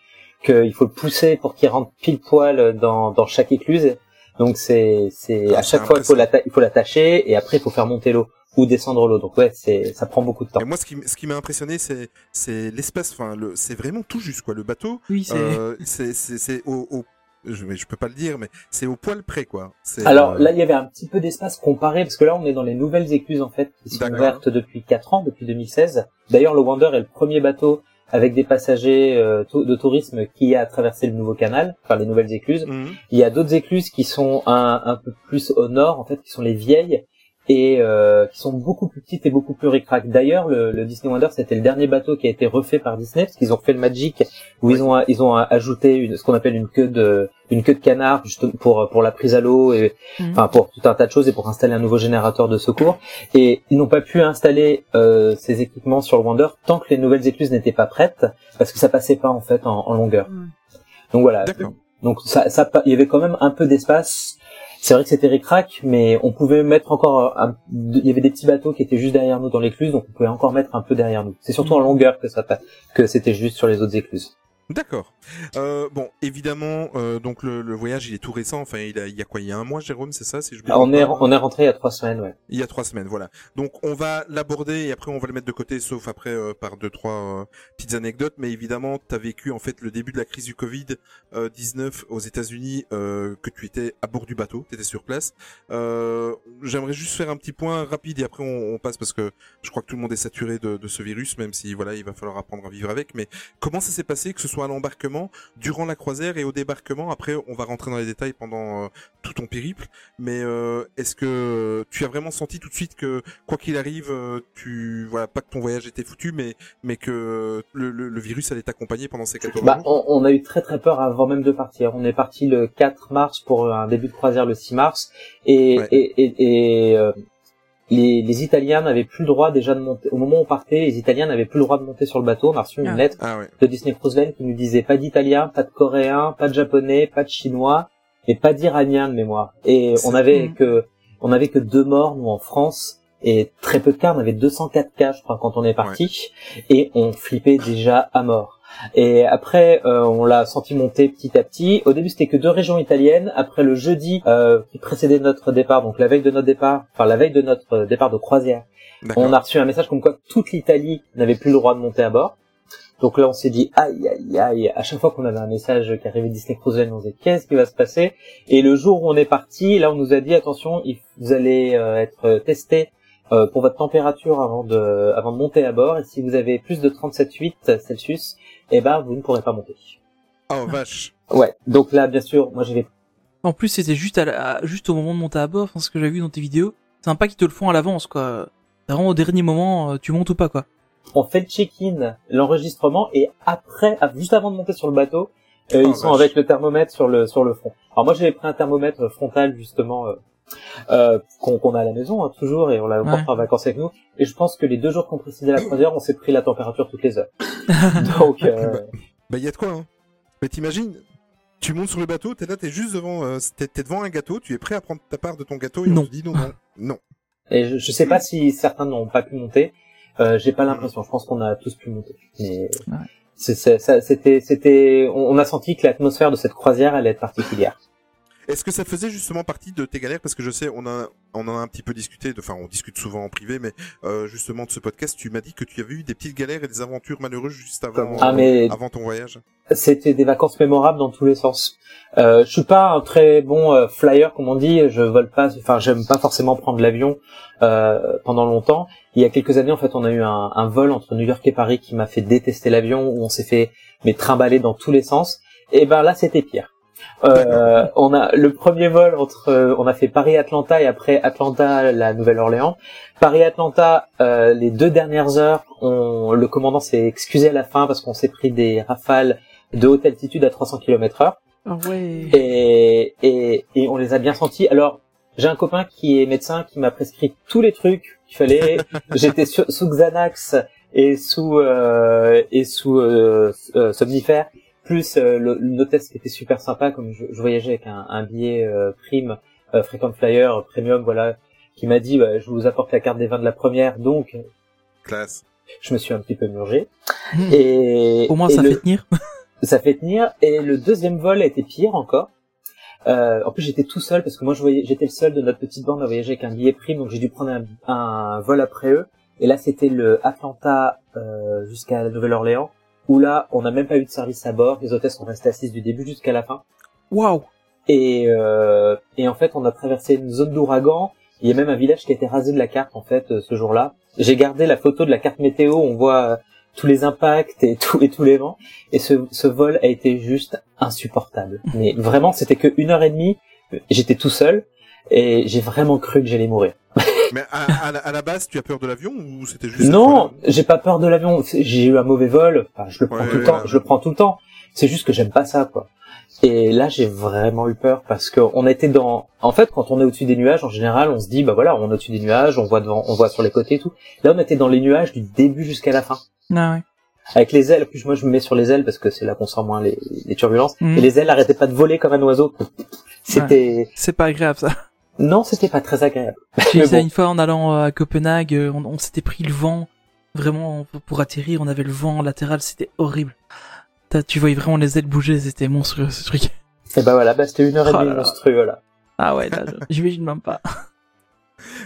qu'il faut le pousser pour qu'il rentre pile poil dans dans chaque écluse. Donc c'est c'est Ah, à chaque fois il faut il faut l'attacher et après il faut faire monter l'eau ou descendre l'eau. Donc ouais, c'est ça prend beaucoup de temps. Et moi, ce qui, ce qui m'a impressionné, c'est, c'est l'espace. Enfin, le, c'est vraiment tout juste quoi. Le bateau, Oui, c'est. euh, c'est, c'est, c'est au, au, je, mais je peux pas le dire, mais c'est au poil près quoi. Alors euh, là, il y avait un petit peu d'espace comparé, parce que là, on est dans les nouvelles écluses, en fait, qui sont ouvertes depuis 4 ans, depuis 2016. D'ailleurs, le Wonder est le premier bateau avec des passagers euh, de tourisme qui a traversé le nouveau canal, enfin les nouvelles écluses. mhm. Il y a d'autres écluses qui sont un, un peu plus au nord, en fait, qui sont les vieilles, et euh, qui sont beaucoup plus petites et beaucoup plus ricrac. D'ailleurs, le, le Disney Wonder, c'était le dernier bateau qui a été refait par Disney parce qu'ils ont fait le Magic où ils ont ils ont ajouté une, ce qu'on appelle une queue de une queue de canard juste pour pour la prise à l'eau et Mhm. enfin pour tout un tas de choses et pour installer un nouveau générateur de secours. Et ils n'ont pas pu installer euh, ces équipements sur le Wonder tant que les nouvelles écluses n'étaient pas prêtes parce que ça passait pas en fait en, en longueur. Mm. Donc voilà. Donc ça, ça, il y avait quand même un peu d'espace. C'est vrai que c'était ric-rac, mais on pouvait mettre encore un, il y avait des petits bateaux qui étaient juste derrière nous dans l'écluse, donc on pouvait encore mettre un peu derrière nous. C'est surtout en longueur que ça, que c'était juste sur les autres écluses. D'accord. Euh, bon, évidemment, euh, donc le, le voyage, il est tout récent. Enfin, il, a, il y a quoi Il y a un mois, Jérôme, c'est ça si je me Ah, on est, on est rentré il y a trois semaines, ouais. Il y a trois semaines, voilà. Donc on va l'aborder et après on va le mettre de côté, sauf après euh, par deux trois euh, petites anecdotes. Mais évidemment, tu as vécu en fait le début de la crise du Covid euh, 19 aux États-Unis, euh, que tu étais à bord du bateau, tu étais sur place. Euh, J'aimerais juste faire un petit point rapide et après on, on passe parce que je crois que tout le monde est saturé de, de ce virus, même si voilà il va falloir apprendre à vivre avec. Mais comment ça s'est passé, que ce soit à l'embarquement, durant la croisière et au débarquement Après, on va rentrer dans les détails pendant euh, tout ton périple. Mais euh, est-ce que tu as vraiment senti tout de suite que quoi qu'il arrive, euh, tu voilà pas que ton voyage était foutu, mais mais que le, le, le virus allait t'accompagner pendant ces 14 Bah, on, on a eu très très peur avant même de partir. On est parti le 4 mars pour un début de croisière le 6 mars et Ouais. et, et, et, les, les Italiens n'avaient plus le droit déjà de monter. Au moment où on partait, les Italiens n'avaient plus le droit de monter sur le bateau. On a reçu une Ah. lettre Ah de Disney Cruise Line qui nous disait pas d'italien, pas de coréen, pas de japonais, pas de chinois et pas d'iranien de mémoire. Et on avait que on avait que deux morts nous en France et très peu de cas. On avait 204 cas, je crois, quand on est parti et on flippait déjà à mort. Et après, euh, on l'a senti monter petit à petit. Au début, c'était que deux régions italiennes. Après le jeudi euh, qui précédait notre départ, donc la veille de notre départ, enfin la veille de notre départ de croisière, on a reçu un message comme quoi toute l'Italie n'avait plus le droit de monter à bord. Donc là, on s'est dit aïe aïe aïe. À chaque fois qu'on avait un message qui arrivait de Disney Cruise Line, on disait qu'est-ce qui va se passer? Et le jour où on est parti, là, on nous a dit attention, vous allez euh, être testé euh, pour votre température avant de avant de monter à bord. Et si vous avez plus de 37,8 Celsius, eh ben vous ne pourrez pas monter. Oh vache. Ouais. Donc là, bien sûr, moi j'avais En plus, c'était juste à, la- à- juste au moment de monter à bord, enfin, ce que j'ai vu dans tes vidéos. C'est sympa qu'ils te le font à l'avance, quoi. C'est Vraiment au dernier moment, euh, tu montes ou pas, quoi. on fait le check-in, l'enregistrement, et après, ah, juste avant de monter sur le bateau, euh, Oh, ils sont vache. avec le thermomètre sur le sur le front. Alors moi j'avais pris un thermomètre frontal justement euh, euh, qu'on a à la maison hein, toujours et on l'a Ouais. emporté en vacances avec nous. Et je pense que les deux jours qu'on précédait la croisière, on s'est pris la température toutes les heures. [laughs] Donc euh, Bah y a de quoi hein. Mais t'imagines tu montes sur le bateau, t'es là, t'es juste devant, euh, t'es, devant un gâteau, tu es prêt à prendre ta part de ton gâteau et Non. on te dit non, non, non. et je, je sais pas si certains n'ont pas pu monter. Euh, J'ai pas l'impression. Je pense qu'on a tous pu monter. Mais Ouais. c'était c'était on, on a senti que l'atmosphère de cette croisière allait être particulière. Est-ce que ça faisait justement partie de tes galères? Parce que je sais, on a, on en a un petit peu discuté, enfin on discute souvent en privé, mais euh, justement de ce podcast, tu m'as dit que tu avais eu des petites galères et des aventures malheureuses juste avant, Ah, mais- avant ton voyage. C'était des vacances mémorables dans tous les sens. Euh, je suis pas un très bon euh, flyer comme on dit. Je vole pas. Enfin, j'aime pas forcément prendre l'avion euh, pendant longtemps. Il y a quelques années, en fait, on a eu un, un vol entre New York et Paris qui m'a fait détester l'avion, où on s'est fait mais trimballer dans tous les sens. Et ben là, c'était pire. Euh, on a le premier vol entre, euh, on a fait Paris-Atlanta et après Atlanta, la Nouvelle-Orléans. Paris-Atlanta, euh, les deux dernières heures, on, le commandant s'est excusé à la fin parce qu'on s'est pris des rafales de haute altitude à 300 km heure Ah ouais. et, et, et on les a bien sentis. Alors, j'ai un copain qui est médecin qui m'a prescrit tous les trucs qu'il fallait. [laughs] J'étais sous Xanax et sous euh, et sous euh, euh, somnifère, plus euh, le, le hôtesse qui était super sympa, comme je, je voyageais avec un, un billet euh, prime, euh, frequent flyer, premium, voilà, qui m'a dit, bah, je vous apporte la carte des vins de la première, donc Classe. je me suis un petit peu murgé. Hmm. Et Au moins, et ça le- fait tenir. [laughs] ça fait tenir. Et le deuxième vol a été pire encore. Euh, en plus, j'étais tout seul parce que moi, je voyais, j'étais le seul de notre petite bande à voyager avec un billet prime, donc j'ai dû prendre un, un vol après eux. Et là, c'était le Atlanta euh, jusqu'à la Nouvelle-Orléans, où là, on n'a même pas eu de service à bord. Les hôtesses sont restées assises du début jusqu'à la fin. Waouh. Et, euh, et en fait, on a traversé une zone d'ouragan. Il y a même un village qui a été rasé de la carte en fait euh, ce jour-là. J'ai gardé la photo de la carte météo. On voit euh, tous les impacts et tous les vents. Et ce, ce vol a été juste insupportable. [laughs] Mais vraiment, c'était que une heure et demie. J'étais tout seul et j'ai vraiment cru que j'allais mourir. [laughs] Mais à, à la- à la base, tu as peur de l'avion ou c'était juste Non, j'ai pas peur de l'avion. J'ai eu un mauvais vol. Enfin, je le prends Ouais, tout le temps. Je le prends tout le temps. C'est juste que j'aime pas ça, quoi. Et là, j'ai vraiment eu peur parce que on était dans. En fait, quand on est au-dessus des nuages, en général, on se dit, bah voilà, on est au-dessus des nuages, on voit devant, on voit sur les côtés et tout. Là, on était dans les nuages du début jusqu'à la fin, Ah ouais. avec les ailes. En plus, moi, je me mets sur les ailes parce que c'est là qu'on sent moins les, les turbulences. Mhm. Et les ailes arrêtaient pas de voler comme un oiseau. C'était. C'est pas agréable ça. Non, c'était pas très agréable. J'ai Mais ça bon. une fois en allant euh, à Copenhague, euh, on, on s'était pris le vent, vraiment pour atterrir, on avait le vent latéral, c'était horrible. Tu voyais vraiment les ailes bouger, c'était monstrueux ce truc. Et bah voilà, bah c'était une heure et Oh demie là. monstrueux là. Ah ouais, là, j'imagine même pas. [laughs]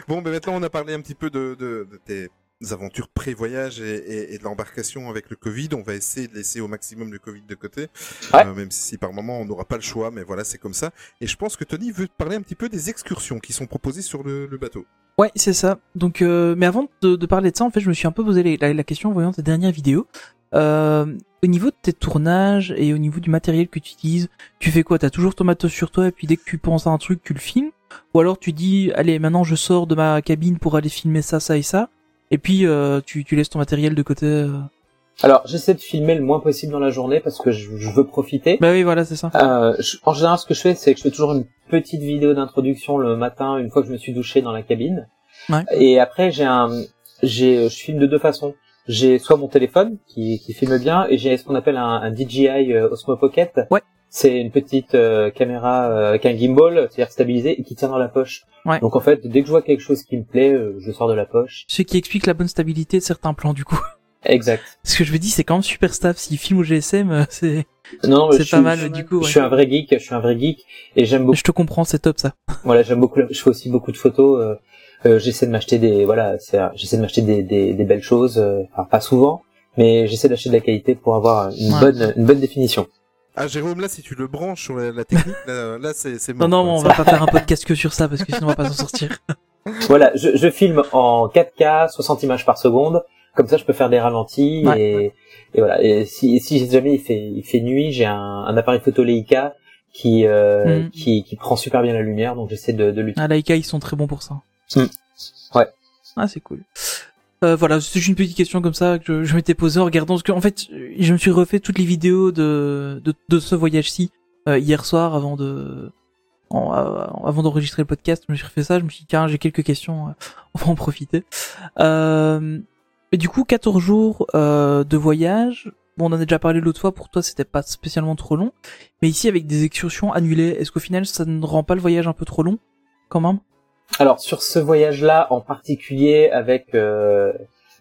Bon, ben maintenant on a parlé un petit peu de, de, de tes aventures pré-voyage et, et, et de l'embarcation avec le Covid. On va essayer de laisser au maximum le Covid de côté, Ouais. Euh, même si par moment on n'aura pas le choix, mais voilà, c'est comme ça. Et je pense que Tony veut te parler un petit peu des excursions qui sont proposées sur le, le bateau. Ouais, c'est ça. Donc, euh, mais avant de, de parler de ça, en fait, je me suis un peu posé les- la, la question en voyant tes dernières vidéos. Euh, au niveau de tes tournages et au niveau du matériel que tu utilises, tu fais quoi? T'as toujours ton matos sur toi et puis dès que tu penses à un truc, tu le filmes? Ou alors tu dis, allez, maintenant je sors de ma cabine pour aller filmer ça, ça et ça et puis euh, tu, tu laisses ton matériel de côté euh. Alors j'essaie de filmer le moins possible dans la journée parce que je, je veux profiter. Bah oui, voilà, c'est ça. Euh, je- en général, ce que je fais, c'est que je fais toujours une petite vidéo d'introduction le matin, une fois que je me suis douché dans la cabine. Ouais. Et après, j'ai un, j'ai, je filme de deux façons. J'ai soit mon téléphone qui, qui filme bien, et j'ai ce qu'on appelle un, un DJI euh, Osmo Pocket. Ouais. C'est une petite euh, caméra euh, avec un gimbal, c'est-à-dire stabilisé, et qui tient dans la poche. Ouais. Donc en fait, dès que je vois quelque chose qui me plaît, euh, je sors de la poche. Ce qui explique la bonne stabilité de certains plans du coup. Exact. [laughs] Ce que je me dis, c'est quand même super stable. S'il filme au GSM, euh, c'est Non, c'est pas suis- mal je- du coup. Je suis un vrai geek, je suis un vrai geek, et j'aime beaucoup. Je te comprends, c'est top ça. [laughs] Voilà, j'aime beaucoup. Je fais aussi beaucoup de photos. euh, euh, j'essaie de m'acheter des, voilà, j'essaie de m'acheter des, des, des belles choses. euh, enfin, pas souvent, mais j'essaie d'acheter de la qualité pour avoir une Ouais. bonne, une bonne définition. Ah, Jérôme, là, si tu le branches sur la, la technique, là, là, c'est c'est Non, mort. non, quoi. on va pas faire un podcast que sur ça parce que sinon on va pas s'en sortir. [laughs] Voilà, je, je filme en 4K, 60 images par seconde. Comme ça, je peux faire des ralentis Ouais. et, et voilà. Et si, si jamais il fait, il fait nuit, j'ai un, un appareil photo Leica qui, euh, Mm. qui, qui prend super bien la lumière, donc j'essaie de, de l'utiliser. Ah, Laika, ils sont très bons pour ça. Hmm. Ouais. Ah, c'est cool. Euh, voilà, c'est juste une petite question comme ça que je, m'étais posée en regardant parce que en fait, je me suis refait toutes les vidéos de de, ce voyage-ci euh, hier soir avant de euh, avant d'enregistrer le podcast. Je me suis refait ça. Je me suis dit tiens, j'ai quelques questions, on va en profiter. Et du coup, 14 jours de voyage. Bon, on en a déjà parlé l'autre fois. Pour toi, c'était pas spécialement trop long. Mais ici, avec des excursions annulées, est-ce qu'au final, ça ne rend pas le voyage un peu trop long, quand même? Alors sur ce voyage-là en particulier avec euh,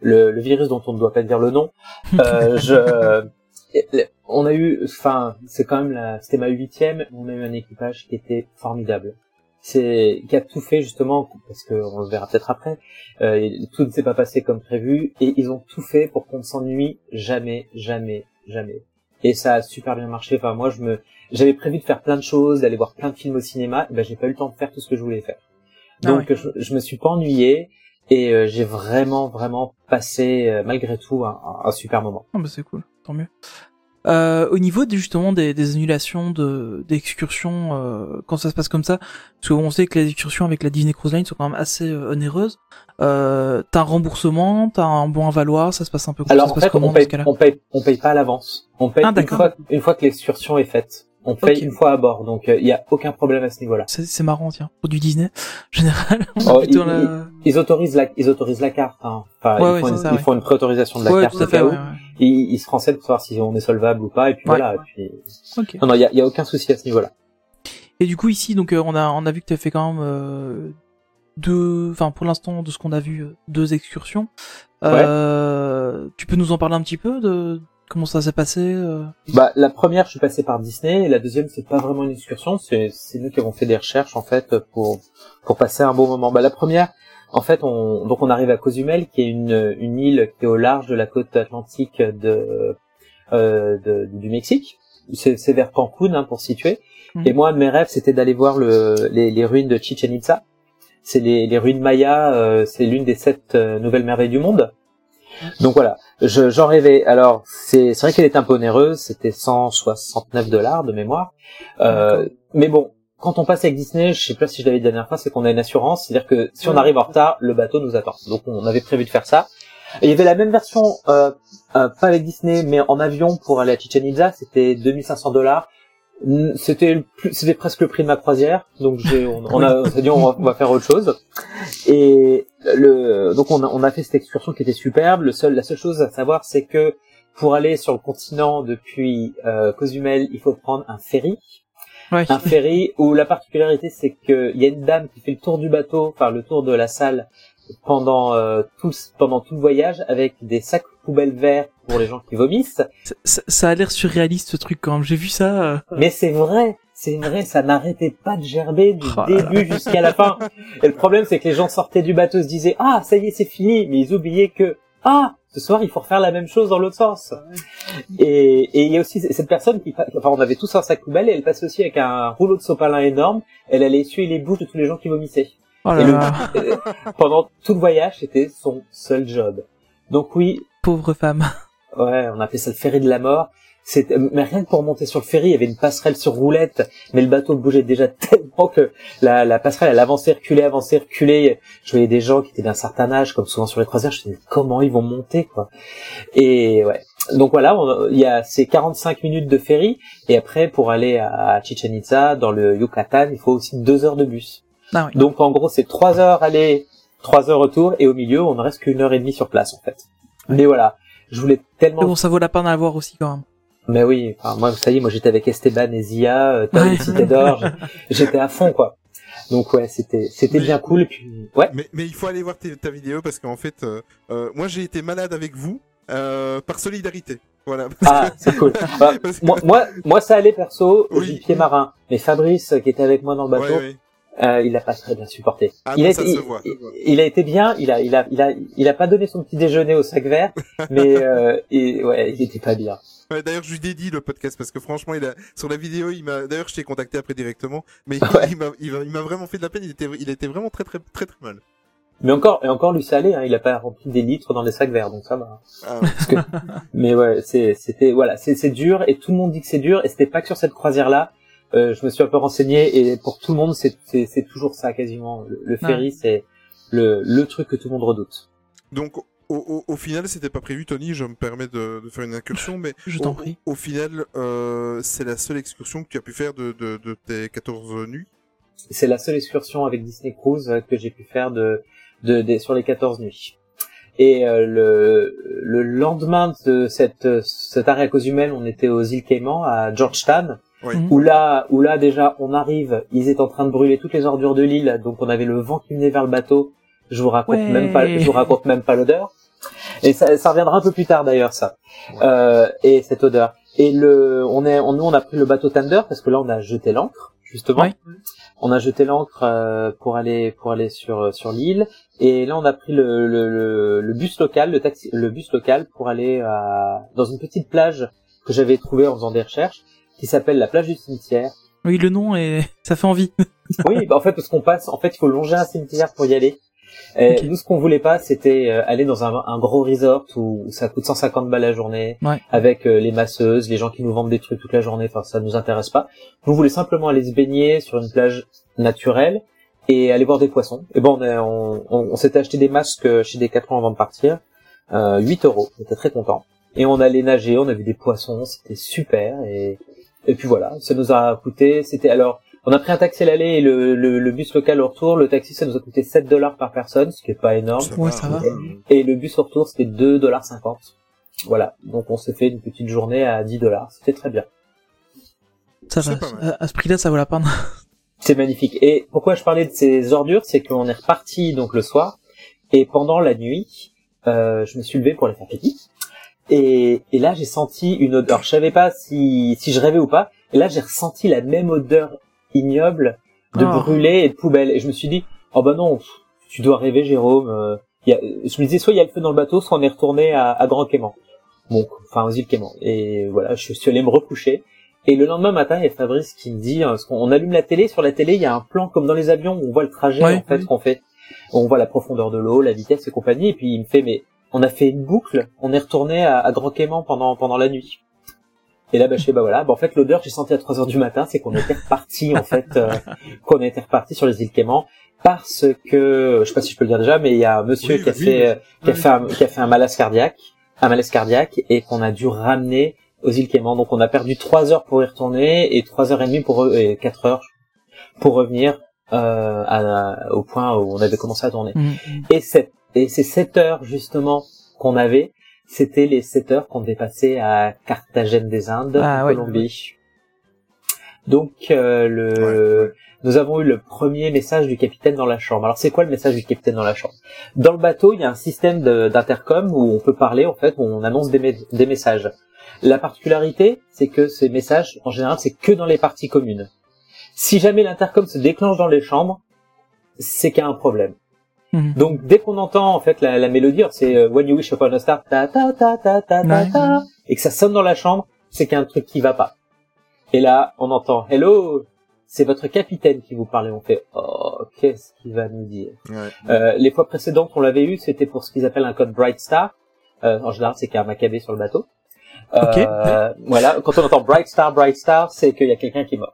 le, le virus dont on ne doit pas dire le nom, [laughs] euh, je, on a eu, enfin c'est quand même la, c'était ma huitième, on a eu un équipage qui était formidable. C'est qui a tout fait justement parce que on le verra peut-être après. euh, tout ne s'est pas passé comme prévu et ils ont tout fait pour qu'on ne s'ennuie jamais, jamais, jamais. Et ça a super bien marché. Enfin moi je me, j'avais prévu de faire plein de choses, d'aller voir plein de films au cinéma. Et ben j'ai pas eu le temps de faire tout ce que je voulais faire. Ah Donc je, je me suis pas ennuyé et euh, j'ai vraiment vraiment passé euh, malgré tout un, un- un super moment. Ah bah c'est cool, tant mieux. Euh, au niveau des, justement des, des annulations de d'excursions, euh, quand ça se passe comme ça, parce qu'on sait que les excursions avec la Disney Cruise Line sont quand même assez euh, onéreuses. Euh, t'as un remboursement, t'as un bon à valoir, ça se passe un peu. Alors ça se en passe fait comment on paye on paye on paye pas à l'avance. On paye Ah, une fois une fois que l'excursion est faite. On paye une fois à bord, donc il y a aucun problème à ce niveau-là. C'est marrant, tiens, pour du Disney, [laughs] général. Oh, la- Ils autorisent la ils autorisent la carte. Hein. Enfin Ouais, ils, font une, ça, ils ouais. font une préautorisation de la carte au fait. cas où. Ils, ils se renseignent pour savoir si on est solvable ou pas et puis voilà. Et puis... Ok. Non non il y a, il y a aucun souci à ce niveau-là. Et du coup ici, donc euh, on a on a vu que tu as fait quand même euh, deux, enfin pour l'instant de ce qu'on a vu, euh, deux excursions. Euh, Tu peux nous en parler un petit peu de comment ça s'est passé euh Bah, la première, je suis passé par Disney, et la deuxième, c'est pas vraiment une excursion, c'est, nous qui avons fait des recherches, en fait, pour, pour passer un bon moment. Bah, la première, en fait, on, donc on arrive à Cozumel, qui est une, une île qui est au large de la côte atlantique de, euh, de- du Mexique. C'est, vers Cancun, hein, pour situer. Mhm. Et moi, mes rêves, c'était d'aller voir le, les, les ruines de Chichen Itza. C'est les, les ruines mayas, euh, c'est l'une des sept euh, nouvelles merveilles du monde. Donc voilà, je, j'en rêvais. Alors c'est c'est vrai qu'elle est un peu onéreuse, c'était 169 dollars de mémoire. Euh, mais bon, quand on passe avec Disney, je sais pas si je l'avais dit la dernière fois, c'est qu'on a une assurance, c'est-à-dire que si on arrive en retard, le bateau nous attend. Donc on avait prévu de faire ça. Et il y avait la même version, euh, euh, pas avec Disney, mais en avion pour aller à Chichen Itza, c'était 2500 dollars. C'était c'était presque le prix de ma croisière, donc j'ai, on, on a, on s'est dit on va, on va faire autre chose. Et le, donc on a, on a fait cette excursion qui était superbe. Le seul, la seule chose à savoir, c'est que pour aller sur le continent depuis euh, Cozumel, il faut prendre un ferry Ouais. un ferry où la particularité c'est que il y a une dame qui fait le tour du bateau, enfin le tour de la salle pendant euh, tout pendant tout le voyage avec des sacs poubelles verts pour les gens qui vomissent. Ça, ça- ça a l'air surréaliste ce truc quand même. J'ai vu ça. euh, Mais c'est vrai, c'est vrai, ça n'arrêtait pas de gerber du Oh début jusqu'à la fin. Et le problème c'est que les gens sortaient du bateau se disaient ah ça y est c'est fini, mais ils oubliaient que ah ce soir il faut refaire la même chose dans l'autre sens. Et et il y a aussi cette personne qui enfin on avait tous un sac poubelle et elle passait aussi avec un rouleau de sopalin énorme. Elle allait essuyer les bouches de tous les gens qui vomissaient. Oh Et là le- pendant tout le voyage, c'était son seul job. Donc oui, pauvre femme. ouais, on appelait ça le ferry de la mort. Mais rien que pour monter sur le ferry, il y avait une passerelle sur roulette, mais le bateau bougeait déjà [laughs] tellement que la, la passerelle, elle avançait, reculait, avançait, reculait. Je voyais des gens qui étaient d'un certain âge, comme souvent sur les croisières, je me disais, comment ils vont monter, quoi. Et ouais. Donc voilà, on- il y a ces 45 minutes de ferry, et après, pour aller à Chichen Itza, dans le Yucatan, il faut aussi deux heures de bus. Ah oui. Donc en gros, c'est trois heures aller, trois heures retour, et au milieu, on ne reste qu'une heure et demie sur place en fait. Mais voilà, je voulais tellement. Mais bon, ça vaut la peine à voir aussi quand même. Mais oui, enfin, moi, ça y est, moi j'étais avec Esteban et Zia, euh, Tom Ouais. Cité d'Or, [laughs] j'étais à fond quoi. Donc ouais, c'était c'était bien cool. Et puis ouais, Mais, mais il faut aller voir ta vidéo parce qu'en fait, euh, euh, moi j'ai été malade avec vous euh, par solidarité. Voilà. [laughs] ah c'est cool. Bah, que- moi, moi, moi ça allait perso, Oui. pied marin. Mais Fabrice qui était avec moi dans le bateau, Ouais, ouais. Euh, il l'a pas très bien supporté. Ah il, non, a ça été, se il, a été bien, il a, il a, il a, il a pas donné son petit déjeuner au sac vert, [laughs] mais euh, et, ouais, il était pas bien. Ouais, D'ailleurs, je lui dédie le podcast parce que franchement, il a sur la vidéo, il m'a. D'ailleurs, je t'ai contacté après directement, mais [laughs] Ouais. il m'a, il m'a, vraiment fait de la peine. Il était, il était vraiment très, très, très, très mal. Mais encore, et encore lui allait, hein, il a pas rempli des litres dans les sacs verts, donc ça va. Ah, Parce que, mais ouais, c'est, c'était, voilà, c'est, c'est dur et tout le monde dit que c'est dur et c'était pas que sur cette croisière-là. Euh, je me suis un peu renseigné et pour tout le monde, c'est, toujours ça quasiment. Le, le ferry, c'est le, le truc que tout le monde redoute. Donc, au, au, au final, c'était pas prévu, Tony. Je me permets de, de faire une incursion, mais [laughs] Je t'en au, prie. Au final, euh, c'est la seule excursion que tu as pu faire de, de, de tes 14 nuits. C'est la seule excursion avec Disney Cruise euh, que j'ai pu faire de, sur les 14 nuits. Et euh, le, le lendemain de cette, cet arrêt à Cozumel, on était aux îles Caïmans à Georgetown. Oui. Où là, où là déjà on arrive, ils étaient en train de brûler toutes les ordures de l'île, donc on avait le vent qui venait vers le bateau. Je vous raconte Ouais. même pas, je vous raconte même pas l'odeur. Et ça, ça reviendra un peu plus tard d'ailleurs ça. Euh, et cette odeur. Et le, on est, on, nous on a pris le bateau Thunder parce que là on a jeté l'ancre justement. Ouais. On a jeté l'ancre euh, pour aller pour aller sur sur l'île. Et là on a pris le, le, le, le bus local, le taxi, le bus local pour aller à, dans une petite plage que j'avais trouvée en faisant des recherches qui s'appelle la plage du cimetière. Oui, le nom est, [laughs] ça fait envie. Oui, bah en fait parce qu'on passe, en fait il faut longer un cimetière pour y aller. Et. Nous ce qu'on voulait pas, c'était euh, aller dans un, un gros resort où ça coûte 150 balles la journée, Ouais. avec euh, les masseuses, les gens qui nous vendent des trucs toute la journée. Enfin, ça nous intéresse pas. Nous on voulait simplement aller se baigner sur une plage naturelle et aller voir des poissons. Et bon, on, on, on- on s'était acheté des masques chez Decathlon avant de partir, euh, 8 euros. On était très content. Et on allait nager, on a vu des poissons, c'était super. Et et puis voilà, ça nous a coûté. C'était alors, on a pris un taxi à l'aller et le, le, le bus local au retour. Le taxi, ça nous a coûté 7 dollars par personne, ce qui est pas énorme. Ouais, ça va. Et le bus au retour, c'était 2 dollars 50. Voilà, donc on s'est fait une petite journée à 10 dollars. C'était très bien. Ça va. à ce prix-là, ça vaut la peine. [laughs] C'est magnifique. Et pourquoi je parlais de ces ordures, c'est qu'on est reparti donc le soir et pendant la nuit, euh, je me suis levé pour aller faire pipi. Et, et là, j'ai senti une odeur. Je savais pas si, si je rêvais ou pas. Et là, j'ai ressenti la même odeur ignoble de Oh. brûlé et de poubelle. Et je me suis dit, oh bah non, pff, tu dois rêver, Jérôme. Euh, il y a- je me disais, soit il y a le feu dans le bateau, soit on est retourné à, à Grand Cayman. Bon, enfin aux îles Cayman. Et voilà, je suis allé me recoucher. Et le lendemain matin, il y a Fabrice qui me dit, euh, parce qu'on on allume la télé, sur la télé, il y a un plan comme dans les avions où on voit le trajet Ouais. en fait qu'on fait. On voit la profondeur de l'eau, la vitesse et compagnie. Et puis il me fait, mais on a fait une boucle, on est retourné à, à Grand Cayman pendant pendant la nuit. Et là, bah, je fais, bah voilà, bah, en fait, l'odeur que j'ai sentie à 3 heures du matin, c'est qu'on était reparti, en fait, euh, [laughs] qu'on était reparti sur les îles Caïmans, parce que, je sais pas si je peux le dire déjà, mais il y a un monsieur Oui, qui a fait, qui a fait un, qui a fait un malaise cardiaque, un malaise cardiaque, et qu'on a dû ramener aux îles Caïmans. Donc, on a perdu 3 heures pour y retourner, et 3 heures et demie pour, et 4 heures pour revenir, euh, à- au point où on avait commencé à tourner. Mhm. Et, cette, et ces 7 heures justement qu'on avait, c'était les 7 heures qu'on devait passer à Carthagène des Indes, Ah, en ouais. Colombie. Donc euh, le, nous avons eu le premier message du capitaine dans la chambre. Alors c'est quoi le message du capitaine dans la chambre? Dans le bateau, il y a un système d'intercom où on peut parler en fait, où on annonce des, des messages. La particularité, c'est que ces messages, en général, c'est que dans les parties communes. Si jamais l'intercom se déclenche dans les chambres, c'est qu'il y a un problème. Mhm. Donc dès qu'on entend en fait la, la mélodie, alors c'est euh, When You Wish Upon a Star, ta ta ta ta ta ta, ta, et que ça sonne dans la chambre, c'est qu'il y a un truc qui va pas. Et là, on entend Hello, c'est votre capitaine qui vous parle. Et on fait Oh, qu'est-ce qu'il va nous dire? Ouais. euh, Les fois précédentes, on l'avait eu, c'était pour ce qu'ils appellent un code Bright Star. Euh, en général, c'est qu'il y a un Maccabée sur le bateau. Ok. Euh, voilà, quand on entend Bright Star, Bright Star, c'est qu'il y a quelqu'un qui est mort.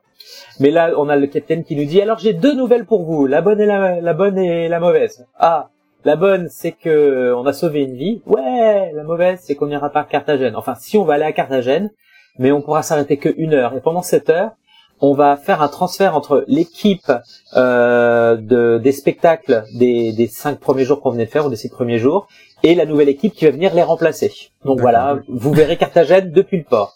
Mais là, on a le capitaine qui nous dit alors j'ai deux nouvelles pour vous, la bonne et la, la bonne et la mauvaise. Ah, la bonne c'est que on a sauvé une vie. Ouais, la mauvaise c'est qu'on n'ira pas à Carthagène. Enfin, si on va aller à Carthagène, mais on pourra s'arrêter que une heure. Et pendant cette heure, on va faire un transfert entre l'équipe euh, de, des spectacles des, des cinq premiers jours qu'on venait de faire ou des six premiers jours et la nouvelle équipe qui va venir les remplacer. Donc voilà, vous verrez Carthagène depuis le port.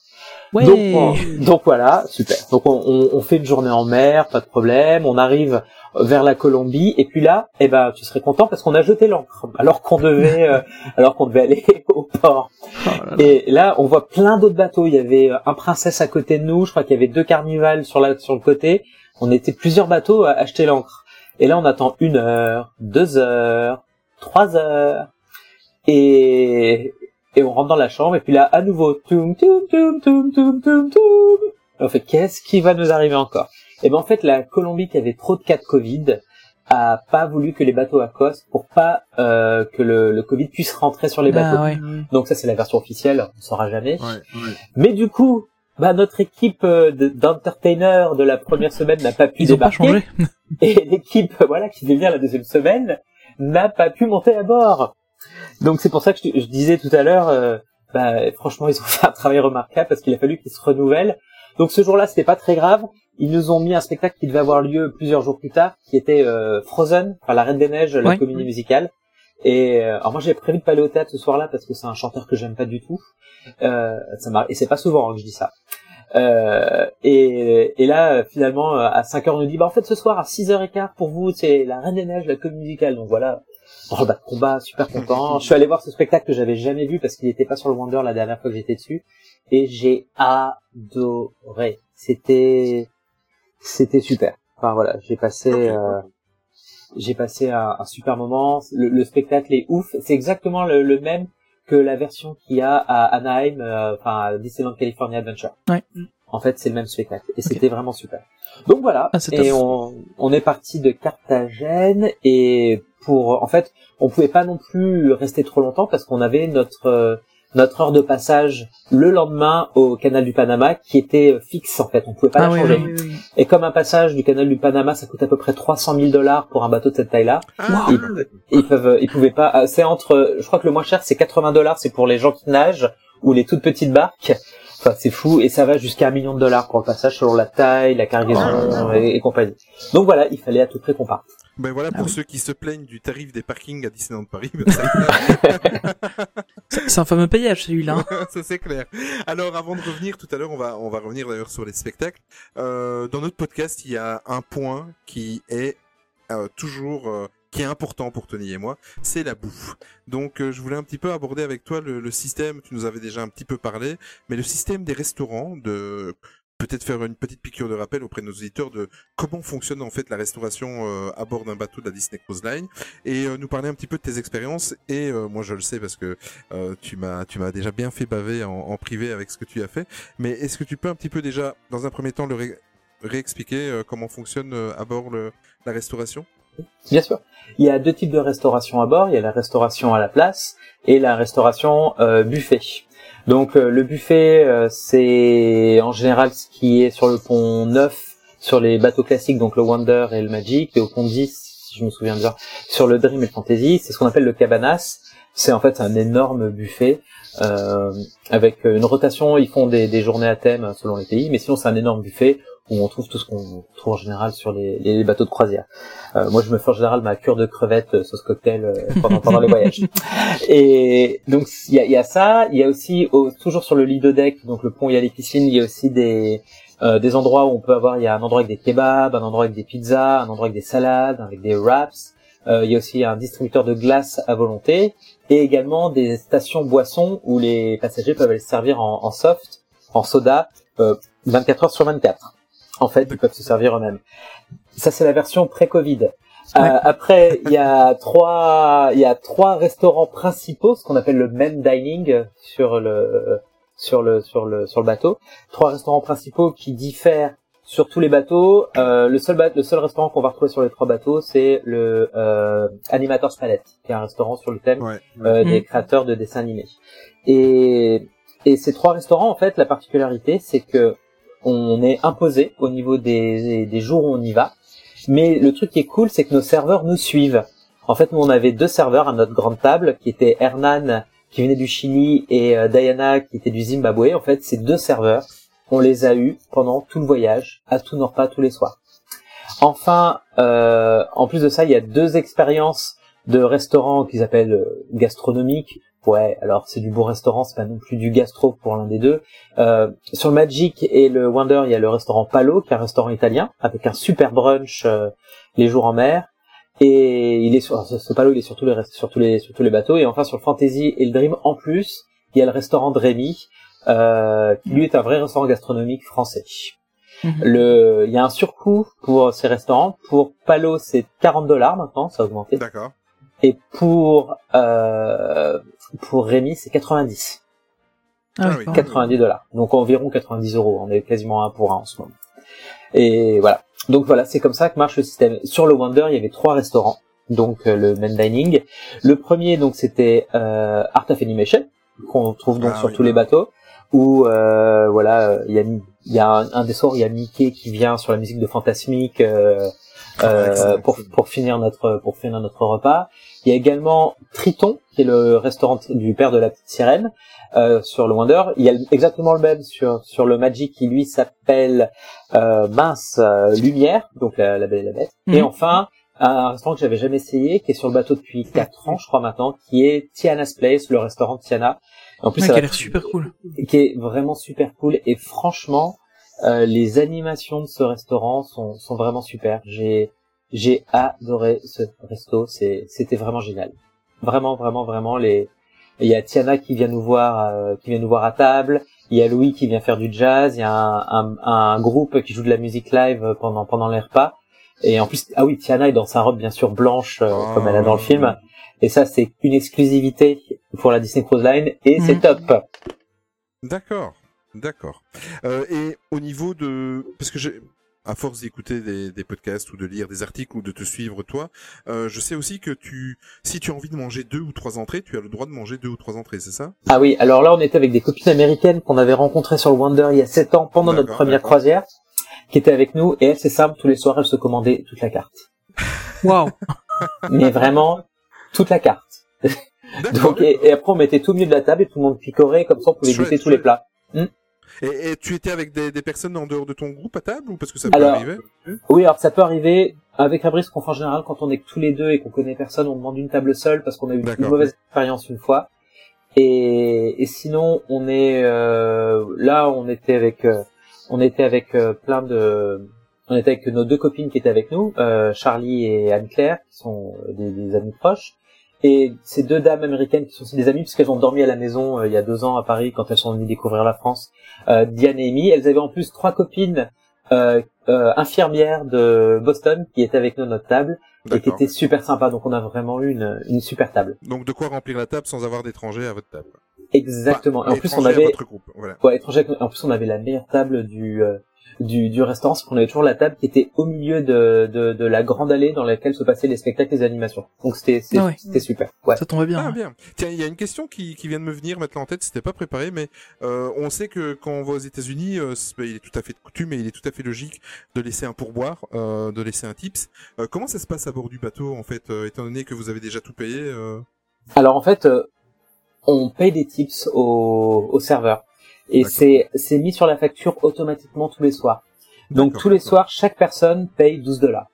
Ouais. Donc, on- donc voilà, super. Donc on, on- on fait une journée en mer, pas de problème. On arrive vers la Colombie et puis là, eh ben, tu serais content parce qu'on a jeté l'ancre alors qu'on devait, euh, [laughs] alors qu'on devait aller [laughs] au port. Oh là là. Et là, on voit plein d'autres bateaux. Il y avait euh, un princesse à côté de nous. Je crois qu'il y avait deux carnivals sur la sur le côté. On était plusieurs bateaux à acheter l'ancre. Et là, on attend une heure, deux heures, trois heures, et et on rentre dans la chambre. Et puis là, à nouveau, toum toum toum toum toum toum toum. Et on fait qu'est-ce qui va nous arriver encore? Et ben en fait, la Colombie qui avait trop de cas de Covid a pas voulu que les bateaux accostent pour pas euh, que le, le Covid puisse rentrer sur les bateaux. Ah, ouais. Donc ça c'est la version officielle, on ne saura jamais. Ouais, ouais. Mais du coup, bah notre équipe euh, de- d'entertainers de la première semaine n'a pas pu Ils ont pas débarquer changé. [laughs] et l'équipe voilà qui devient la deuxième semaine n'a pas pu monter à bord. Donc c'est pour ça que je, je disais tout à l'heure, euh, bah, franchement ils ont [laughs] fait un travail remarquable parce qu'il a fallu qu'ils se renouvellent. Donc ce jour-là c'était pas très grave. Ils nous ont mis un spectacle qui devait avoir lieu plusieurs jours plus tard, qui était euh, Frozen, enfin la Reine des Neiges, la comédie musicale. Et euh, alors moi j'avais prévu de pas aller au théâtre ce soir-là parce que c'est un chanteur que j'aime pas du tout. Euh, ça et c'est pas souvent hein, que je dis ça. Euh, et, et là, finalement, à 5h, on nous dit, bah, en fait, ce soir, à 6h15, pour vous, c'est la Reine des Neiges, la comédie musicale. Donc voilà, oh, bah, combat, super content. Je suis allé voir ce spectacle que j'avais jamais vu parce qu'il n'était pas sur le Wonder la dernière fois que j'étais dessus. Et j'ai adoré. C'était, c'était super. Enfin voilà, j'ai passé, euh, j'ai passé un, un super moment. Le, le spectacle est ouf. C'est exactement le, le même que la version qu'il y a à Anaheim, euh, enfin à Disneyland California Adventure. Ouais. En fait, c'est le même spectacle et c'était vraiment super. Donc voilà, Ah, et on, on est parti de Carthagène et pour, en fait, on pouvait pas non plus rester trop longtemps parce qu'on avait notre euh, notre heure de passage le lendemain au canal du Panama qui était fixe en fait, on pouvait pas Ah la oui, changer. oui, oui, oui. Et comme un passage du canal du Panama, ça coûte à peu près 300 000 dollars pour un bateau de cette taille-là. Ah, Ils, ils peuvent, ils pouvaient pas. euh, C'est entre, je crois que le moins cher c'est 80 dollars, c'est pour les gens qui nagent ou les toutes petites barques. Enfin, c'est fou et ça va jusqu'à un million de dollars pour le passage selon la taille, la cargaison et, et compagnie. Donc voilà, il fallait à tout prix qu'on parte. Ben voilà, Ah pour oui. ceux qui se plaignent du tarif des parkings à Disneyland Paris, [laughs] ben c'est un fameux payage celui-là. hein. [laughs] ça c'est clair. Alors avant de revenir tout à l'heure, on va on va revenir d'ailleurs sur les spectacles. Euh, dans notre podcast, il y a un point qui est euh, toujours euh, qui est important pour Tony et moi, c'est la bouffe. Donc euh, je voulais un petit peu aborder avec toi le, système. Tu nous avais déjà un petit peu parlé, mais le système des restaurants de peut-être faire une petite piqûre de rappel auprès de nos auditeurs de comment fonctionne en fait la restauration euh, à bord d'un bateau de la Disney Cruise Line et euh, nous parler un petit peu de tes expériences et moi je le sais parce que tu m'as tu m'as déjà bien fait baver en, privé avec ce que tu as fait mais est-ce que tu peux un petit peu déjà dans un premier temps le ré- réexpliquer comment fonctionne à bord la restauration? Bien sûr. Il y a deux types de restauration à bord. Il y a la restauration à la place et la restauration euh, buffet. Donc euh, le buffet, euh, c'est en général ce qui est sur le pont 9, sur les bateaux classiques, donc le Wonder et le Magic, et au pont 10, si je me souviens bien, sur le Dream et le Fantasy, c'est ce qu'on appelle le Cabanas. C'est en fait un énorme buffet euh, avec une rotation. Ils font des, des journées à thème selon les pays, mais sinon c'est un énorme buffet où on trouve tout ce qu'on trouve en général sur les, les bateaux de croisière. Euh, moi, je me fais en général ma cure de crevettes euh, sauce cocktail euh, [laughs] pendant, pendant les voyages. Et donc, il y a, y a, ça. Il y a aussi, au, toujours sur le lido deck, donc le pont, il y a les piscines, il y a aussi des euh, des endroits où on peut avoir, il y a un endroit avec des kebabs, un endroit avec des pizzas, un endroit avec des salades, avec des wraps. Euh, il y a aussi un distributeur de glace à volonté et également des stations boissons où les passagers peuvent aller se servir en, en soft, en soda, 24 heures sur 24 en fait, ils peuvent se servir eux-mêmes. Ça, c'est la version pré-Covid. Euh, après, il y a trois, il y a trois restaurants principaux, ce qu'on appelle le main dining sur le sur le sur le sur le bateau. Trois restaurants principaux qui diffèrent sur tous les bateaux. Euh, le seul le seul restaurant qu'on va retrouver sur les trois bateaux, c'est le euh, Animator's Palette, qui est un restaurant sur le thème euh, des mm. créateurs de dessins animés. Et et ces trois restaurants, en fait, la particularité, c'est que on est imposé au niveau des, jours où on y va. Mais le truc qui est cool, c'est que nos serveurs nous suivent. En fait, nous, on avait deux serveurs à notre grande table, qui étaient Hernan, qui venait du Chili, et euh, Diana, qui était du Zimbabwe. En fait, ces deux serveurs, on les a eus pendant tout le voyage, à tous nos repas, tous les soirs. Enfin, euh, en plus de ça, il y a deux expériences de restaurants qu'ils appellent euh, gastronomiques, Ouais, alors c'est du bon restaurant, c'est pas non plus du gastro pour l'un des deux. Euh, sur le Magic et le Wonder, il y a le restaurant Palo, qui est un restaurant italien, avec un super brunch euh, les jours en mer. Et il est sur ce Palo, il est sur tous les sur tous les sur tous les bateaux. Et enfin sur le Fantasy et le Dream, en plus, il y a le restaurant de Rémi, euh, qui lui est un vrai restaurant gastronomique français. Mhm. Le, il y a un surcoût pour ces restaurants. Pour Palo, c'est 40 dollars maintenant, ça a augmenté. D'accord. Et pour euh, pour Rémi, c'est 90. Ah, 90 dollars. Donc environ 90 euros. On est quasiment un pour un en ce moment. Et voilà. Donc voilà, c'est comme ça que marche le système. Sur le Wonder, il y avait trois restaurants. Donc euh, le main dining. Le premier, donc c'était euh, Art of Animation qu'on trouve donc ah sur tous les bateaux. Où euh, voilà, il y a il y a un, des soirs, il y a Mickey qui vient sur la musique de Fantasmic euh, pour pour finir notre pour finir notre repas. Il y a également Triton, qui est le restaurant du père de la petite sirène, euh, sur le Wonder. Il y a exactement le même sur sur le Magic, qui lui s'appelle euh, Mince euh, Lumière, donc la, la, Belle et la Bête. Et mhm. enfin, un restaurant que j'avais jamais essayé, qui est sur le bateau depuis 4 ans, je crois maintenant, qui est Tiana's Place, le restaurant Tiana. En plus, ça qui a l'air super cool. Qui est vraiment super cool. Et franchement, euh, les animations de ce restaurant sont, sont vraiment super. J'ai j'ai adoré ce resto, c'est c'était vraiment génial. Vraiment vraiment vraiment les il y a Tiana qui vient nous voir euh, qui vient nous voir à table, il y a Louis qui vient faire du jazz, il y a un, un, un, groupe qui joue de la musique live pendant pendant les repas et en plus ah oui Tiana est dans sa robe bien sûr blanche euh, comme elle a dans le film et ça c'est une exclusivité pour la Disney Cruise Line et c'est mhm. top. D'accord. D'accord. Euh, et au niveau de, parce que j'ai, à force d'écouter des, des, podcasts ou de lire des articles ou de te suivre toi, euh, je sais aussi que tu, si tu as envie de manger deux ou trois entrées, tu as le droit de manger deux ou trois entrées, c'est ça? Ah oui. Alors là, on était avec des copines américaines qu'on avait rencontrées sur le Wonder il y a sept ans pendant notre première croisière, qui étaient avec nous et elles, c'est simple, tous les soirs, elles se commandaient toute la carte. [laughs] Waouh Mais vraiment toute la carte. Donc et, après on mettait tout au milieu de la table et tout le monde picorait comme ça on pouvait goûter tous les plats. Hmm et, tu étais avec des, des, personnes en dehors de ton groupe à table ou parce que ça peut arriver Oui, alors ça peut arriver. Avec Fabrice, qu'on fait en général quand on est que tous les deux et qu'on connaît personne, on demande une table seule parce qu'on a eu une mauvaise expérience une fois. Et, et sinon, on est euh, là, on était avec, euh, on était avec euh, plein de, on était avec nos deux copines qui étaient avec nous, euh, Charlie et Anne Claire, qui sont des, des amis proches. Et ces deux dames américaines qui sont aussi des amies puisqu'elles ont dormi à la maison euh, il y a deux ans à Paris quand elles sont venues découvrir la France, euh, Diane et Amy. Elles avaient en plus trois copines euh, euh infirmières de Boston qui étaient avec nous à notre table et qui étaient super sympas. Donc on a vraiment eu une, une super table. Donc de quoi remplir la table sans avoir d'étrangers à votre table. Exactement. et en plus on avait, voilà. ouais, étrangers. En plus on avait la meilleure table du du, du restaurant, c'est qu'on avait toujours la table qui était au milieu de, de, de la grande allée dans laquelle se passaient les spectacles et les animations. Donc c'était c'était Ah ouais. c'était super. Ouais. Ça tombait bien. Ah ouais. bien. Tiens, il y a une question qui, qui vient de me venir maintenant en tête, c'était pas préparé, mais euh, on sait que quand on va aux États-Unis, euh, c'est- il est tout à fait de coutume et il est tout à fait logique de laisser un pourboire, euh, de laisser un tips. Euh, comment ça se passe à bord du bateau en fait, euh, étant donné que vous avez déjà tout payé euh... Alors en fait, euh, on paye des tips au, au serveur et c'est c'est mis sur la facture automatiquement tous les soirs. Donc tous les soirs, chaque personne paye 12 dollars.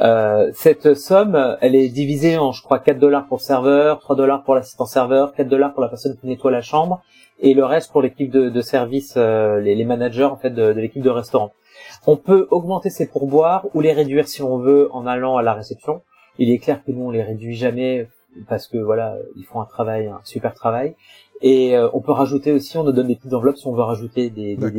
Euh, cette somme, elle est divisée en, je crois, 4 dollars pour le serveur, 3 dollars pour l'assistant serveur, 4 dollars pour la personne qui nettoie la chambre, et le reste pour l'équipe de, de service, euh, les, les managers en fait de, de l'équipe de restaurant. On peut augmenter ses pourboires ou les réduire si on veut en allant à la réception. Il est clair que nous on les réduit jamais parce que voilà, ils font un travail, un super travail. Et euh, on peut rajouter aussi, on nous donne des petites enveloppes si on veut rajouter des, des,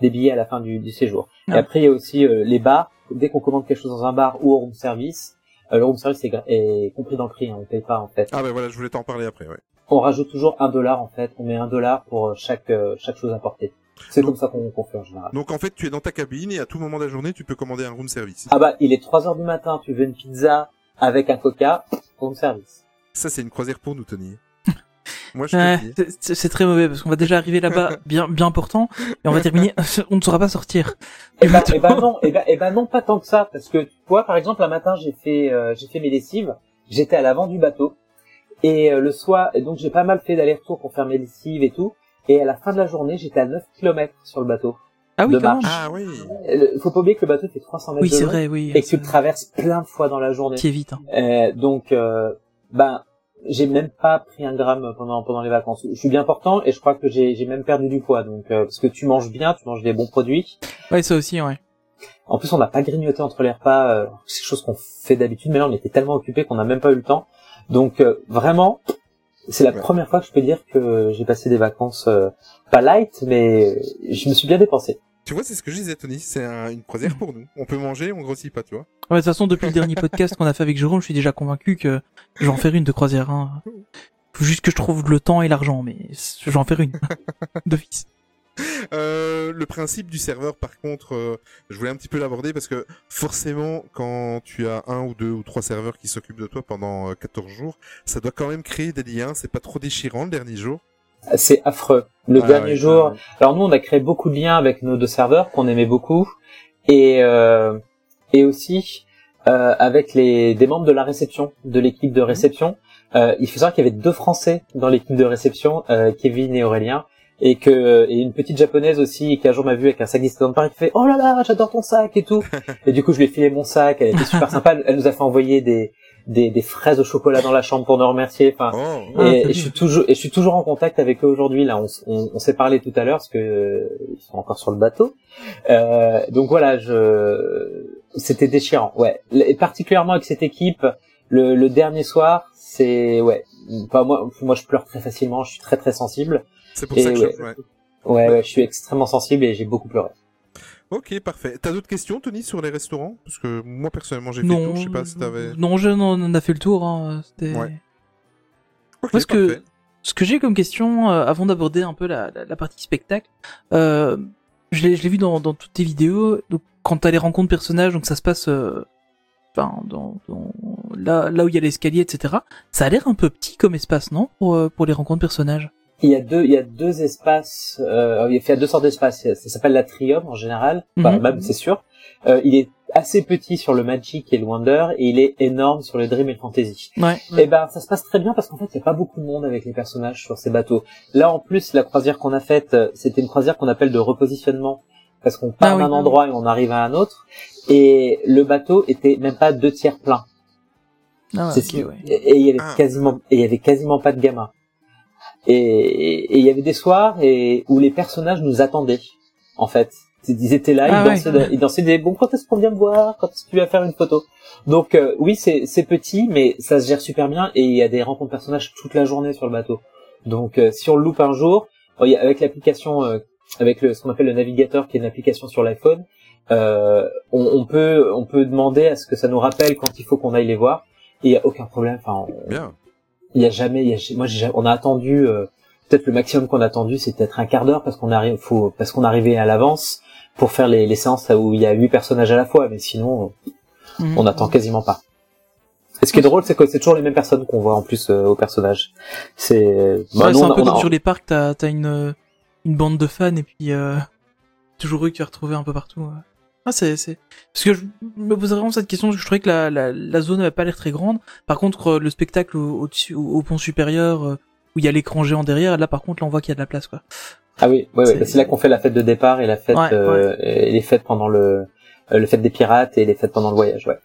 des- billets à la fin du, du séjour. Et Ah. après, il y a aussi euh, les bars. Dès qu'on commande quelque chose dans un bar ou au room service, euh, le room service est, est compris dans le prix, hein, on paye pas en fait. Ah ben voilà, je voulais t'en parler après. Ouais. On rajoute toujours un dollar en fait, on met un dollar pour chaque euh, chaque chose apportée. C'est comme ça qu'on qu'on fait en général. Donc en fait, tu es dans ta cabine et à tout moment de la journée, tu peux commander un room service. Ah bah, il est 3 heures du matin, tu veux une pizza avec un coca, room service. Ça, c'est une croisière pour nous, Tony. Moi, je Ouais, c'est- c'est c'est très mauvais parce qu'on va déjà arriver là-bas [laughs] bien bien portant et on va terminer [laughs] on ne saura pas sortir. Eh ben, eh ben non, eh ben, eh ben non, pas tant que ça, parce que tu vois, par exemple, un matin, j'ai fait, euh, j'ai fait mes lessives, j'étais à l'avant du bateau, et euh, le soir, et donc j'ai pas mal fait d'aller-retour pour faire mes lessives et tout, et à la fin de la journée, j'étais à 9 km sur le bateau. Ah oui, De quand même. marche. Ah oui. Euh, Faut pas oublier que le bateau fait 300 mètres Oui, de c'est long, vrai, oui. et que tu le traverses plein de fois dans la journée. Qui est vite. Hein. Euh, donc, euh, ben, j'ai même pas pris un gramme pendant pendant les vacances. Je suis bien portant et je crois que j'ai j'ai même perdu du poids. Donc, euh, parce que tu manges bien, tu manges des bons produits. Ouais, ça aussi, ouais. En plus, on n'a pas grignoté entre les repas. euh, c'est quelque chose qu'on fait d'habitude, mais là, on était tellement occupés qu'on n'a même pas eu le temps. Donc, euh, vraiment, c'est la Ouais. première fois que je peux dire que j'ai passé des vacances euh, pas light, mais je me suis bien dépensé. Tu vois, c'est ce que je disais, Tony. C'est un- une croisière pour nous. On peut manger, on grossit pas, tu vois. Ouais, de toute façon, depuis le dernier [laughs] podcast qu'on a fait avec Jérôme, je suis déjà convaincu que je vais en faire une de croisière. Hein. Faut juste que je trouve le temps et l'argent, mais je vais en faire une. [laughs] D'office. Euh, le principe du serveur, par contre, euh, je voulais un petit peu l'aborder parce que forcément, quand tu as un ou deux ou trois serveurs qui s'occupent de toi pendant euh, 14 jours, ça doit quand même créer des liens. C'est pas trop déchirant le dernier jour. C'est affreux. Le Ah dernier jour, ah alors nous, on a créé beaucoup de liens avec nos deux serveurs qu'on aimait beaucoup, et euh, et aussi euh, avec les des membres de la réception, de l'équipe de réception. Euh, il faut savoir qu'il y avait deux Français dans l'équipe de réception, euh, Kevin et Aurélien, et que et une petite japonaise aussi qui un jour m'a vu avec un sac Disneyland Paris qui fait oh là là j'adore ton sac et tout. [laughs] et du coup je lui ai filé mon sac, elle était super [laughs] sympa, elle nous a fait envoyer des des, des fraises au chocolat dans la chambre pour nous remercier. Enfin, Oh, et, je suis toujours et je suis toujours en contact avec eux aujourd'hui. Là on, on, on s'est parlé tout à l'heure parce que euh, ils sont encore sur le bateau. Euh, donc voilà je c'était déchirant. Ouais. Et particulièrement avec cette équipe le, le dernier soir c'est ouais. Pas moi moi je pleure très facilement je suis très très sensible. C'est pour Et ça que ouais. je... ouais. ouais, ouais je suis extrêmement sensible et j'ai beaucoup pleuré Ok, parfait. T'as d'autres questions, Tony, sur les restaurants? Parce que moi, personnellement, j'ai fait le tour. Je sais pas si t'avais... non, je, non, on a fait le tour. Hein. C'était. Ouais. Ok, Parce que-. Ce que j'ai comme question, euh, avant d'aborder un peu la, la, la partie spectacle, euh, je l'ai vu dans, dans toutes tes vidéos. Donc, quand t'as les rencontres personnages, donc ça se passe, euh, enfin, dans, dans là, là où il y a l'escalier, etc. Ça a l'air un peu petit comme espace, non, pour euh, pour les rencontres personnages? Il y a deux il y a deux espaces euh, il y a deux sortes d'espaces ça s'appelle l'atrium en général enfin Mhm. même c'est sûr euh, il est assez petit sur le Magic et le Wonder et il est énorme sur le Dream et le Fantasy Ouais. Et ben, ça se passe très bien parce qu'en fait, il n'y a pas beaucoup de monde avec les personnages sur ces bateaux. Là, en plus, la croisière qu'on a faite, euh, c'était une croisière qu'on appelle de repositionnement parce qu'on part Ah oui. d'un endroit et on arrive à un autre. Et le bateau était même pas deux tiers plein. Ah, C'est ok, ce qui- ouais. et, et il y avait Ah. quasiment, et il y avait quasiment pas de gamins. Et, il y avait des soirs et où les personnages nous attendaient, en fait. Ils étaient là, Ah ils, ouais. dansaient, ils dansaient des bon quand est-ce qu'on vient me voir, quand est-ce que tu vas faire une photo? Donc euh, oui, c'est c'est petit, mais ça se gère super bien et il y a des rencontres personnages toute la journée sur le bateau. Donc euh, si on le loupe un jour, avec l'application, euh, avec le, ce qu'on appelle le navigateur, qui est une application sur l'iPhone, euh, on, on peut on peut demander à ce que ça nous rappelle quand il faut qu'on aille les voir. Et il y a aucun problème. Enfin, on- Bien. Il y a jamais, il y a, moi, j'ai- on a attendu, euh, peut-être le maximum qu'on a attendu, c'est peut-être un quart d'heure parce qu'on arrive, faut, parce qu'on arrivait à l'avance, pour faire les, les séances où il y a huit personnages à la fois, mais sinon Mhm. on n'attend quasiment pas. Et ce qui est drôle, c'est que c'est toujours les mêmes personnes qu'on voit en plus euh, aux personnages. C'est bah, Ouais, nous, c'est un peu on a- comme sur les parcs, t'as as une euh, une bande de fans et puis euh, toujours eux que tu vas retrouver un peu partout. ouais. Ah, c'est c'est parce que je me posais vraiment cette question parce que je trouvais que la la, la zone n'avait pas l'air très grande. Par contre, euh, le spectacle au, au-dessus- au, au pont supérieur euh, où il y a l'écran géant derrière, là par contre, là on voit qu'il y a de la place quoi. Ah oui, ouais, C'est- c'est là qu'on fait la fête de départ et la fête, Ouais, euh, et les fêtes pendant le, le fête des pirates et les fêtes pendant le voyage, ouais.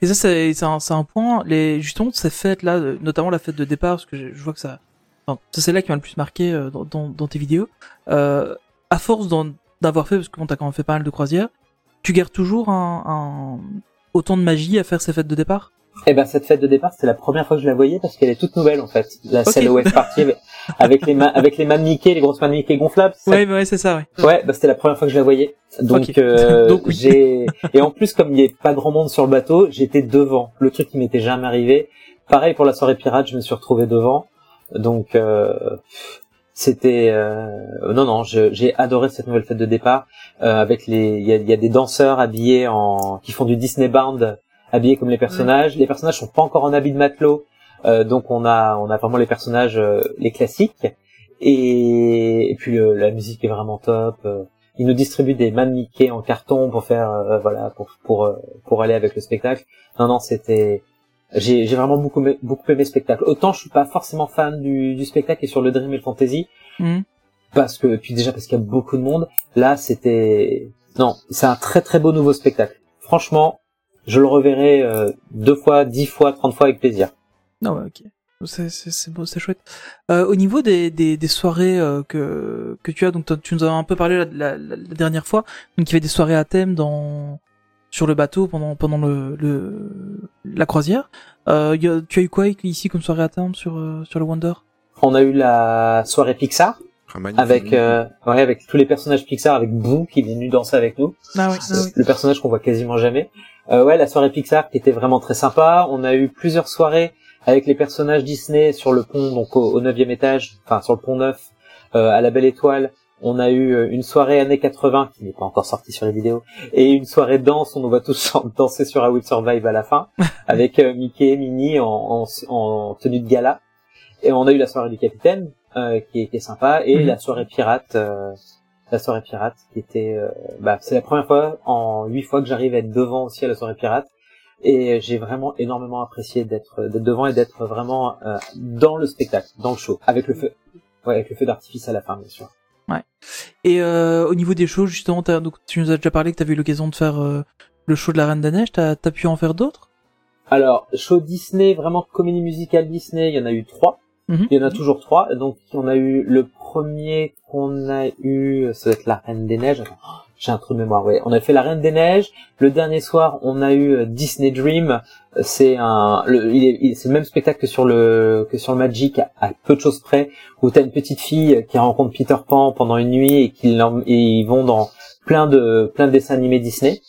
Et ça, c'est c'est un, c'est un point. Les justement ces fêtes là, euh, notamment la fête de départ, parce que je, je vois que ça, enfin, ça, c'est là qui m'a le plus marqué dans, dans, dans tes vidéos. Euh, à force d'en- d'avoir fait, parce que bon, t'as quand même fait pas mal de croisières, tu gardes toujours un, un autant de magie à faire ces fêtes de départ? Et ben cette fête de départ, c'était la première fois que je la voyais parce qu'elle est toute nouvelle en fait. La Ok. celle wave party avec, avec les avec les Mickey, les grosses Mickey gonflables. ça Ouais, ouais, c'est ça, ouais. Ouais, bah c'était la première fois que je la voyais. Donc euh, [laughs] Donc oui. j'ai et en plus comme il y avait pas grand monde sur le bateau, j'étais devant. Le truc qui m'était jamais arrivé. Pareil pour la soirée pirate, je me suis retrouvé devant. Donc euh, c'était euh, non non, j'ai adoré cette nouvelle fête de départ euh, avec les il y a, y a des danseurs habillés en qui font du Disney Bound habillés comme les personnages. Les personnages sont pas encore en habit de matelot. euh, donc on a on a vraiment les personnages euh, les classiques et, et puis euh, la musique est vraiment top. euh, ils nous distribuent des man Mickey en carton pour faire euh, voilà pour pour pour aller avec le spectacle. Non non, c'était j'ai j'ai vraiment beaucoup aimé- beaucoup aimé le spectacle. Autant je suis pas forcément fan du du spectacle et sur le Dream et le Fantasy Mhm. parce que puis déjà parce qu'il y a beaucoup de monde. Là, c'était non, c'est un très très beau nouveau spectacle. Franchement, je le reverrai euh, deux fois, dix fois, trente fois avec plaisir. Non, ok. C'est c'est c'est beau, c'est chouette. Euh, au niveau des des, des soirées euh, que que tu as, donc tu nous as un peu parlé la, la- la dernière fois. Donc il y avait des soirées à thème dans sur le bateau pendant pendant le, le la croisière. Euh, il y a- tu as eu quoi ici comme soirée à thème sur euh, sur le Wonder? On a eu la soirée Pixar Ah, avec euh, ouais avec tous les personnages Pixar avec Boo qui est venu danser avec nous. Ah oui. le, le personnage qu'on voit quasiment jamais. Euh, ouais, la soirée Pixar qui était vraiment très sympa. On a eu plusieurs soirées avec les personnages Disney sur le pont, donc au, au neuvième étage, enfin sur le pont neuf, euh, à la Belle Étoile. On a eu euh, une soirée années 80 qui n'est pas encore sortie sur les vidéos et une soirée danse. On nous voit tous [laughs] danser sur I Will Survive à la fin [laughs] avec euh, Mickey et Minnie en, en, en tenue de gala. Et on a eu la soirée du capitaine euh, qui, est, qui est sympa et Mhm. la soirée pirate. euh, la soirée pirate qui était euh, bah, c'est la première fois en huit fois que j'arrive à être devant aussi à la soirée pirate et j'ai vraiment énormément apprécié d'être d'être devant et d'être vraiment euh, dans le spectacle dans le show avec le feu ouais avec le feu d'artifice à la fin bien sûr Et euh, au niveau des shows, justement, donc tu nous as déjà parlé que tu avais eu l'occasion de faire euh, le show de la Reine des Neiges. T'as as pu en faire d'autres? Alors show Disney vraiment comédie musicale Disney il y en a eu trois. Mhm. il y en a toujours trois. Donc on a eu le premier qu'on a eu ça doit être la Reine des Neiges. Attends, j'ai un trou de mémoire. Ouais on a fait la Reine des Neiges. Le dernier soir on a eu euh, Disney Dream. C'est un le, il est, c'est le même spectacle que sur le que sur le Magic à, peu de choses près où t'as une petite fille qui rencontre Peter Pan pendant une nuit et et ils vont dans plein de plein de dessins animés Disney.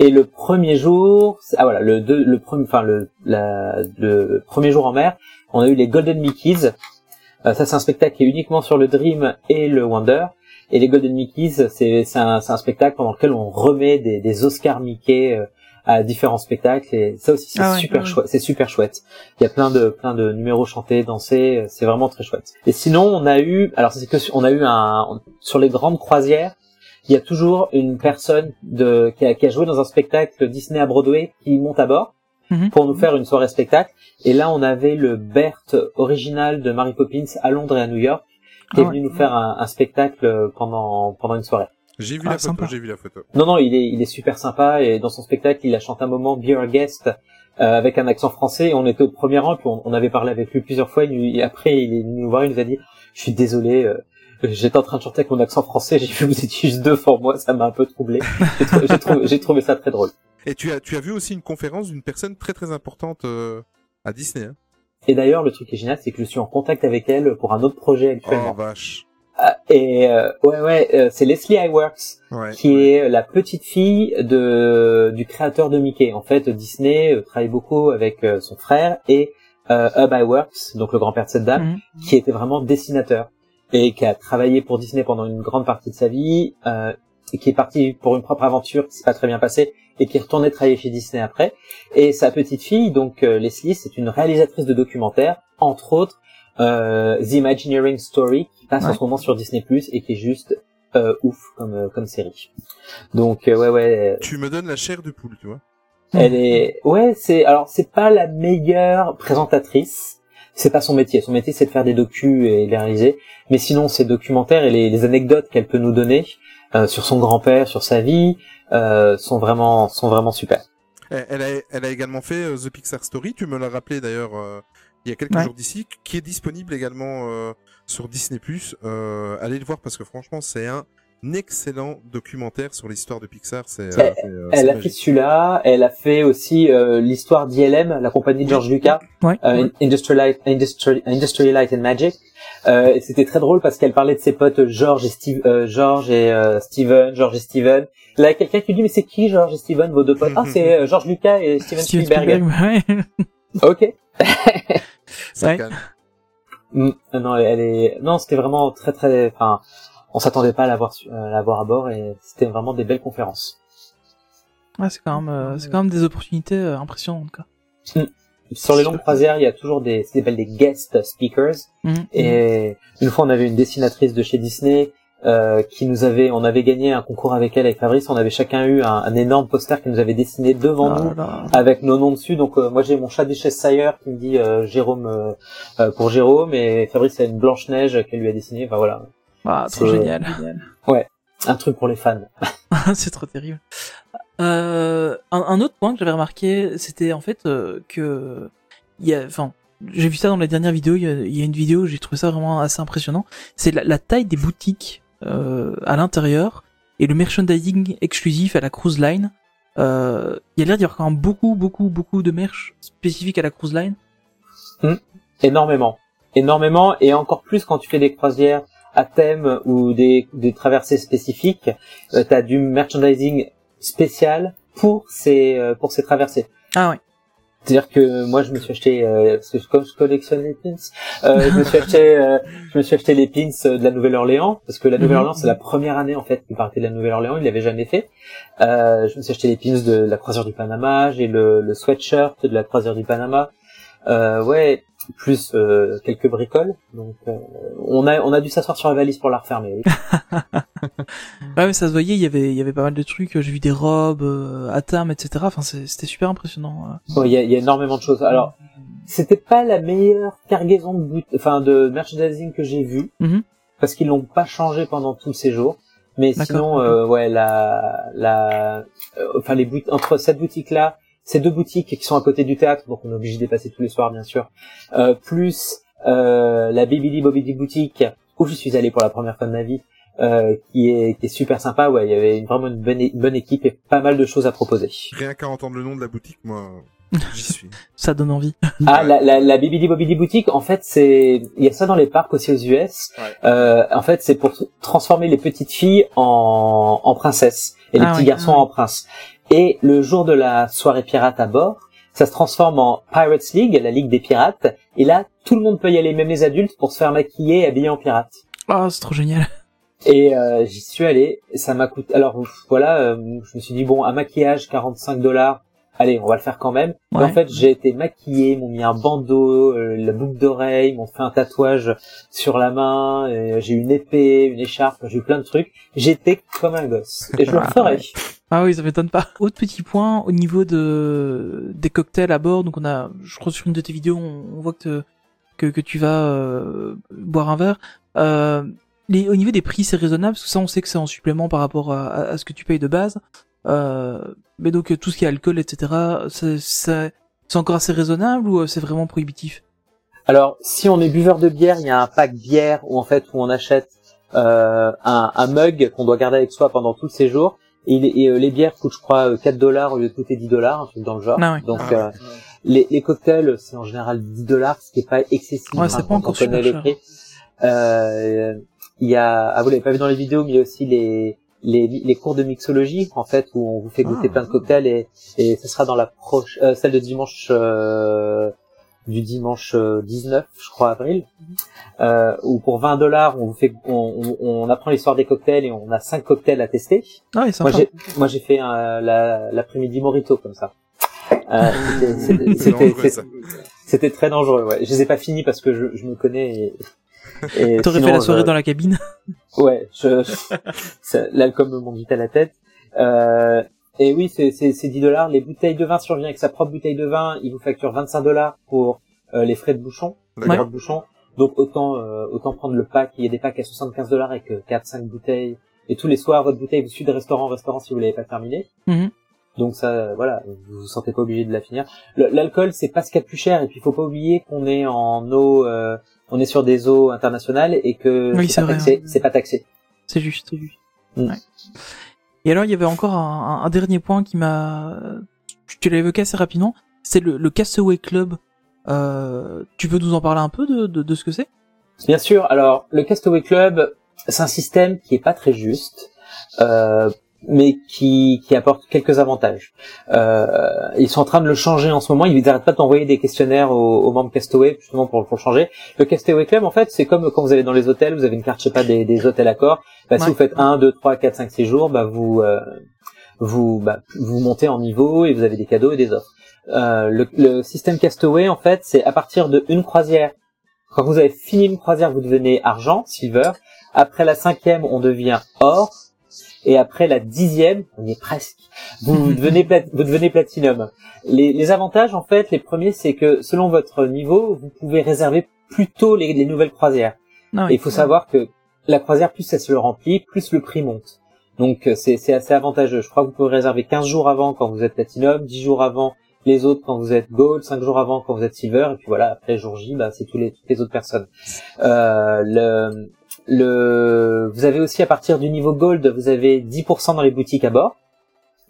Et le premier jour ah voilà le deux, le premier enfin le le premier jour en mer on a eu les Golden Mickeys Euh, ça c'est un spectacle qui est uniquement sur le Dream et le Wonder et les Golden Mickeys c'est un un spectacle pendant lequel on remet des des Oscars Mickey euh, à différents spectacles. Et ça aussi c'est Ah ouais, super ouais. chouette c'est super chouette. Il y a plein de plein de numéros chantés dansés euh, c'est vraiment très chouette. Et sinon on a eu alors c'est que sur- on a eu un sur les grandes croisières il y a toujours une personne de qui a, qui a joué dans un spectacle Disney à Broadway qui monte à bord Mhm. pour nous faire une soirée spectacle. Et là on avait le Bert original de Mary Poppins à Londres et à New York qui est Ah venu ouais. nous faire un, un spectacle pendant pendant une soirée J'ai vu Ah, la photo, j'ai vu la photo. non, non, il est, il est super sympa et dans son spectacle, il a chanté un moment Be Our Guest euh, avec un accent français. Et on était au premier rang, puis on, on avait parlé avec lui plusieurs fois. Nous- et après, il est venu nous voir, il nous a dit "Je suis désolé, euh, j'étais en train de chanter avec mon accent français. J'ai vu que vous étiez juste deux pour moi, ça m'a un peu troublé. J'ai trou- j'ai trouvé, j'ai trouvé ça très drôle." Et tu as, tu as vu aussi une conférence d'une personne très très importante euh, à Disney. Hein. Et d'ailleurs, le truc qui est génial, c'est que je suis en contact avec elle pour un autre projet Oh actuellement. vache. Ah, et euh, ouais, ouais, euh, c'est Leslie Iwerks. Ouais. qui est la petite fille de du créateur de Mickey. En fait, Disney euh, travaille beaucoup avec euh, son frère et euh, Hub Iwerks, donc le grand-père de cette dame, Mhm. qui était vraiment dessinateur et qui a travaillé pour Disney pendant une grande partie de sa vie. Euh, et qui est parti pour une propre aventure qui s'est pas très bien passée et qui est retourné travailler chez Disney après. Et sa petite fille, donc euh, Leslie, c'est une réalisatrice de documentaires, entre autres euh, The Imagineering Story qui passe en ce moment sur Disney Plus et qui est juste euh, ouf comme euh, comme série. Donc euh, ouais ouais, Tu me donnes la chair de poule, tu vois. elle est ouais c'est alors c'est pas la meilleure présentatrice. C'est pas son métier. Son métier c'est de faire des docus et les réaliser. Mais sinon ses documentaires et les, les anecdotes qu'elle peut nous donner euh, sur son grand-père, sur sa vie, euh, sont vraiment sont vraiment super. Elle, elle a, elle a également fait euh, The Pixar Story, tu me l'as rappelé d'ailleurs euh, il y a quelques Ouais. jours d'ici, qui est disponible également euh, sur Disney+. Euh, allez le voir parce que franchement c'est un excellent documentaire sur l'histoire de Pixar. C'est, euh, Elle- c'est, euh, Elle c'est a fait celui-là, elle a fait aussi euh, l'histoire d'ILM, la compagnie de George Lucas, Ouais. euh, Light, Industry Light and Magic. Euh, et c'était très drôle parce qu'elle parlait de ses potes George et Steve, euh, George et euh, Steven, George et Steven. Là, il y a quelqu'un qui dit mais c'est qui George et Steven vos deux potes? Ah c'est euh, George Lucas et Steven, Steven Spielberg. Spielberg, ouais. [laughs] Ok. [laughs] Ouais. calme. Mm, non, elle est non, c'était vraiment très très. Enfin, on s'attendait pas à l'avoir su- à l'avoir à bord et c'était vraiment des belles conférences. Ouais, c'est quand même, euh, c'est quand même des opportunités euh, impressionnantes, quoi. Sur les longues croisières, il y a toujours des, s'appelle des guest speakers. Mhm. Et une fois, on avait une dessinatrice de chez Disney euh, qui nous avait, on avait gagné un concours avec elle, avec Fabrice. On avait chacun eu un, un énorme poster qu'elle nous avait dessiné devant Ah nous là. avec nos noms dessus. Donc euh, moi, j'ai mon chat Duchesse Sire qui me dit euh, Jérôme euh, euh, pour Jérôme, et Fabrice a une Blanche Neige qu'elle lui a dessinée. Enfin voilà, Ah, trop génial. un truc pour les fans. [laughs] c'est trop terrible. Euh, un, autre point que j'avais remarqué, c'était en fait euh, que il y a, enfin, j'ai vu ça dans la dernière vidéo. Il y a, une vidéo, j'ai trouvé ça vraiment assez impressionnant. C'est la, taille des boutiques euh, à l'intérieur et le merchandising exclusif à la cruise line. Euh, il y a l'air d'y avoir quand même beaucoup, beaucoup, beaucoup de merch spécifiques à la cruise line. Énormément. Énormément, et encore plus quand tu fais des croisières à thème ou des, traversées spécifiques, euh, tu du merchandising spécial pour ces, euh, pour ces traversées. Ah ouais. C'est-à-dire que moi, je me suis acheté, euh, parce que comme je collectionne les pins, euh, je me suis acheté, euh, je me suis acheté les pins euh, de la Nouvelle-Orléans, parce que la Mhm. Nouvelle-Orléans, c'est la première année, en fait, qu'il partait de la Nouvelle-Orléans, il l'avait jamais fait. Euh, je me suis acheté les pins de la croisière du Panama, j'ai le, le sweatshirt de la croisière du Panama. Euh, ouais, plus euh, quelques bricoles. Donc, euh, on a, on a dû s'asseoir sur la valise pour la refermer. Oui. [laughs] Ouais, mais ça se voyait, il y avait, il y avait pas mal de trucs. J'ai vu des robes euh, à terme, etc. Enfin, c'était super impressionnant. euh. Ouais, Il y, a, y a énormément de choses. Alors, c'était pas la meilleure cargaison de but, enfin de merchandising que j'ai vue, Mhm. parce qu'ils l'ont pas changé pendant tout le séjour. Mais sinon, euh, ouais, la, la, euh, enfin les bout- entre cette boutique là, ces deux boutiques qui sont à côté du théâtre, donc on est obligé de dépasser tous les soirs bien sûr, euh, plus euh, la Bibidi Bobidi boutique où je suis allé pour la première fois de ma vie, euh, qui est qui est super sympa. Ouais, il y avait une- vraiment une bonne, une bonne équipe et pas mal de choses à proposer. Rien qu'à entendre le nom de la boutique, moi, [laughs] j'y suis. Ça donne envie. Ah, la, la, la Bibidi Bobidi boutique, en fait, c'est, il y a ça dans les parcs aussi aux US. Ouais. Euh, en fait, c'est pour transformer les petites filles en, en princesses et les Ah petits garçons en princes. Et le jour de la soirée pirate à bord, ça se transforme en Pirates League, la ligue des pirates. Et là, tout le monde peut y aller, même les adultes, pour se faire maquiller et habiller en pirate. Ah, c'est trop génial. Et euh, j'y suis allé, et ça m'a coûté. Alors voilà, euh, je me suis dit bon, un maquillage 45 dollars. Allez, on va le faire quand même. Et en fait, j'ai été maquillé, m'ont mis un bandeau, euh, la boucle d'oreille, m'ont fait un tatouage sur la main, et j'ai eu une épée, une écharpe, j'ai eu plein de trucs. J'étais comme un gosse. Et je le Ah, referai. Ah oui, ça m'étonne pas. Autre petit point au niveau de des cocktails à bord. Donc on a, je crois sur une de tes vidéos, on, on voit que, que que tu vas euh, boire un verre. Euh, les, au niveau des prix, c'est raisonnable parce que ça, on sait que c'est en supplément par rapport à, à- à ce que tu payes de base. Euh, mais donc euh, tout ce qui est alcool, etc. C'est c'est c'est encore assez raisonnable ou euh, c'est vraiment prohibitif? Alors, si on est buveur de bière, il y a un pack bière où en fait où on achète euh, un, un mug qu'on doit garder avec soi pendant tout le séjour. Et, et, euh, les bières coûtent, je crois, euh, 4 dollars au lieu de coûter 10 dollars, un truc dans le genre. Ah ouais. Donc, Ah ouais. euh, les, les cocktails, c'est en général 10 dollars, ce qui est pas excessif. Ouais, c'est hein, pas quand encore on connaît super les cher. prix. Euh, Il y a, ah vous l'avez pas vu dans les vidéos, mais il y a aussi les, les, les cours de mixologie, en fait, où on vous fait goûter Ah. plein de cocktails et, et ce sera dans la proche, euh, celle de dimanche, euh, du dimanche euh, 19, je crois avril, euh, où pour 20 dollars on vous fait, on, on, on apprend l'histoire des cocktails et on a cinq cocktails à tester. Ah. Moi j'ai, moi j'ai fait un- la- l'après-midi Morito comme ça. Euh, c'était- dangereux, ça. c'était très dangereux. Ouais. Je les ai pas finis parce que je, je me connais. Et T'aurais fait la soirée euh, dans la cabine. [laughs] Ouais, je, [laughs] l'alcool me monte vite à la tête. Euh, et oui, c'est, c'est, c'est 10 dollars. Les bouteilles de vin, si on revient avec sa propre bouteille de vin, il vous facture 25 dollars pour euh, les frais de bouchon, les de bouchon. Donc autant euh, autant prendre le pack. Il y a des packs à 75 dollars avec 4-5 bouteilles. Et tous les soirs, votre bouteille vous suit de restaurant en restaurant si vous l'avez pas terminé. Mhm. Donc ça, euh, voilà, vous vous sentez pas obligé de la finir. L'alcool, c'est pas ce qu'il y a de plus cher. Et puis il faut pas oublier qu'on est en eau, euh, on est sur des eaux internationales et que Oui, c'est pas hein. C'est pas taxé. C'est juste. Mm. Ouais. Et alors, il y avait encore un, un- un dernier point qui m'a... Tu l'as évoqué assez rapidement, c'est le, le Castaway Club. Euh, tu peux nous en parler un peu de, de, de ce que c'est? Bien sûr. Alors, le Castaway Club, c'est un système qui est pas très juste, euh, mais qui, qui apporte quelques avantages. Euh, ils sont en train de le changer en ce moment. Ils n'arrêtent pas d'envoyer des questionnaires aux, aux membres Castaway justement pour, pour le changer. Le Castaway Club, en fait, c'est comme quand vous allez dans les hôtels, vous avez une carte, je sais pas, des, des hôtels accords. Bah, Si vous faites 1, 2, 3, 4, 5, 6 jours, bah, vous, euh, vous, bah, vous montez en niveau et vous avez des cadeaux et des offres. Euh, le, le système Castaway, en fait, c'est à partir de une croisière quand vous avez fini une croisière, vous devenez argent, silver. Après la cinquième, on devient or. Et après la dixième, on y est presque. Vous devenez, plat- vous devenez platinum. Les, les avantages, en fait, les premiers, c'est que selon votre niveau, vous pouvez réserver plus tôt les, les nouvelles croisières. Ah Et il faut savoir que la croisière, plus elle se remplit, plus le prix monte. Donc euh, c'est c'est assez avantageux. Je crois que vous pouvez réserver 15 jours avant quand vous êtes platinum, 10 jours avant les autres quand vous êtes gold, 5 jours avant quand vous êtes silver, et puis voilà, après jour J, bah, c'est tous les, toutes les autres personnes. Euh, le, le, vous avez aussi à partir du niveau gold, vous avez 10% dans les boutiques à bord.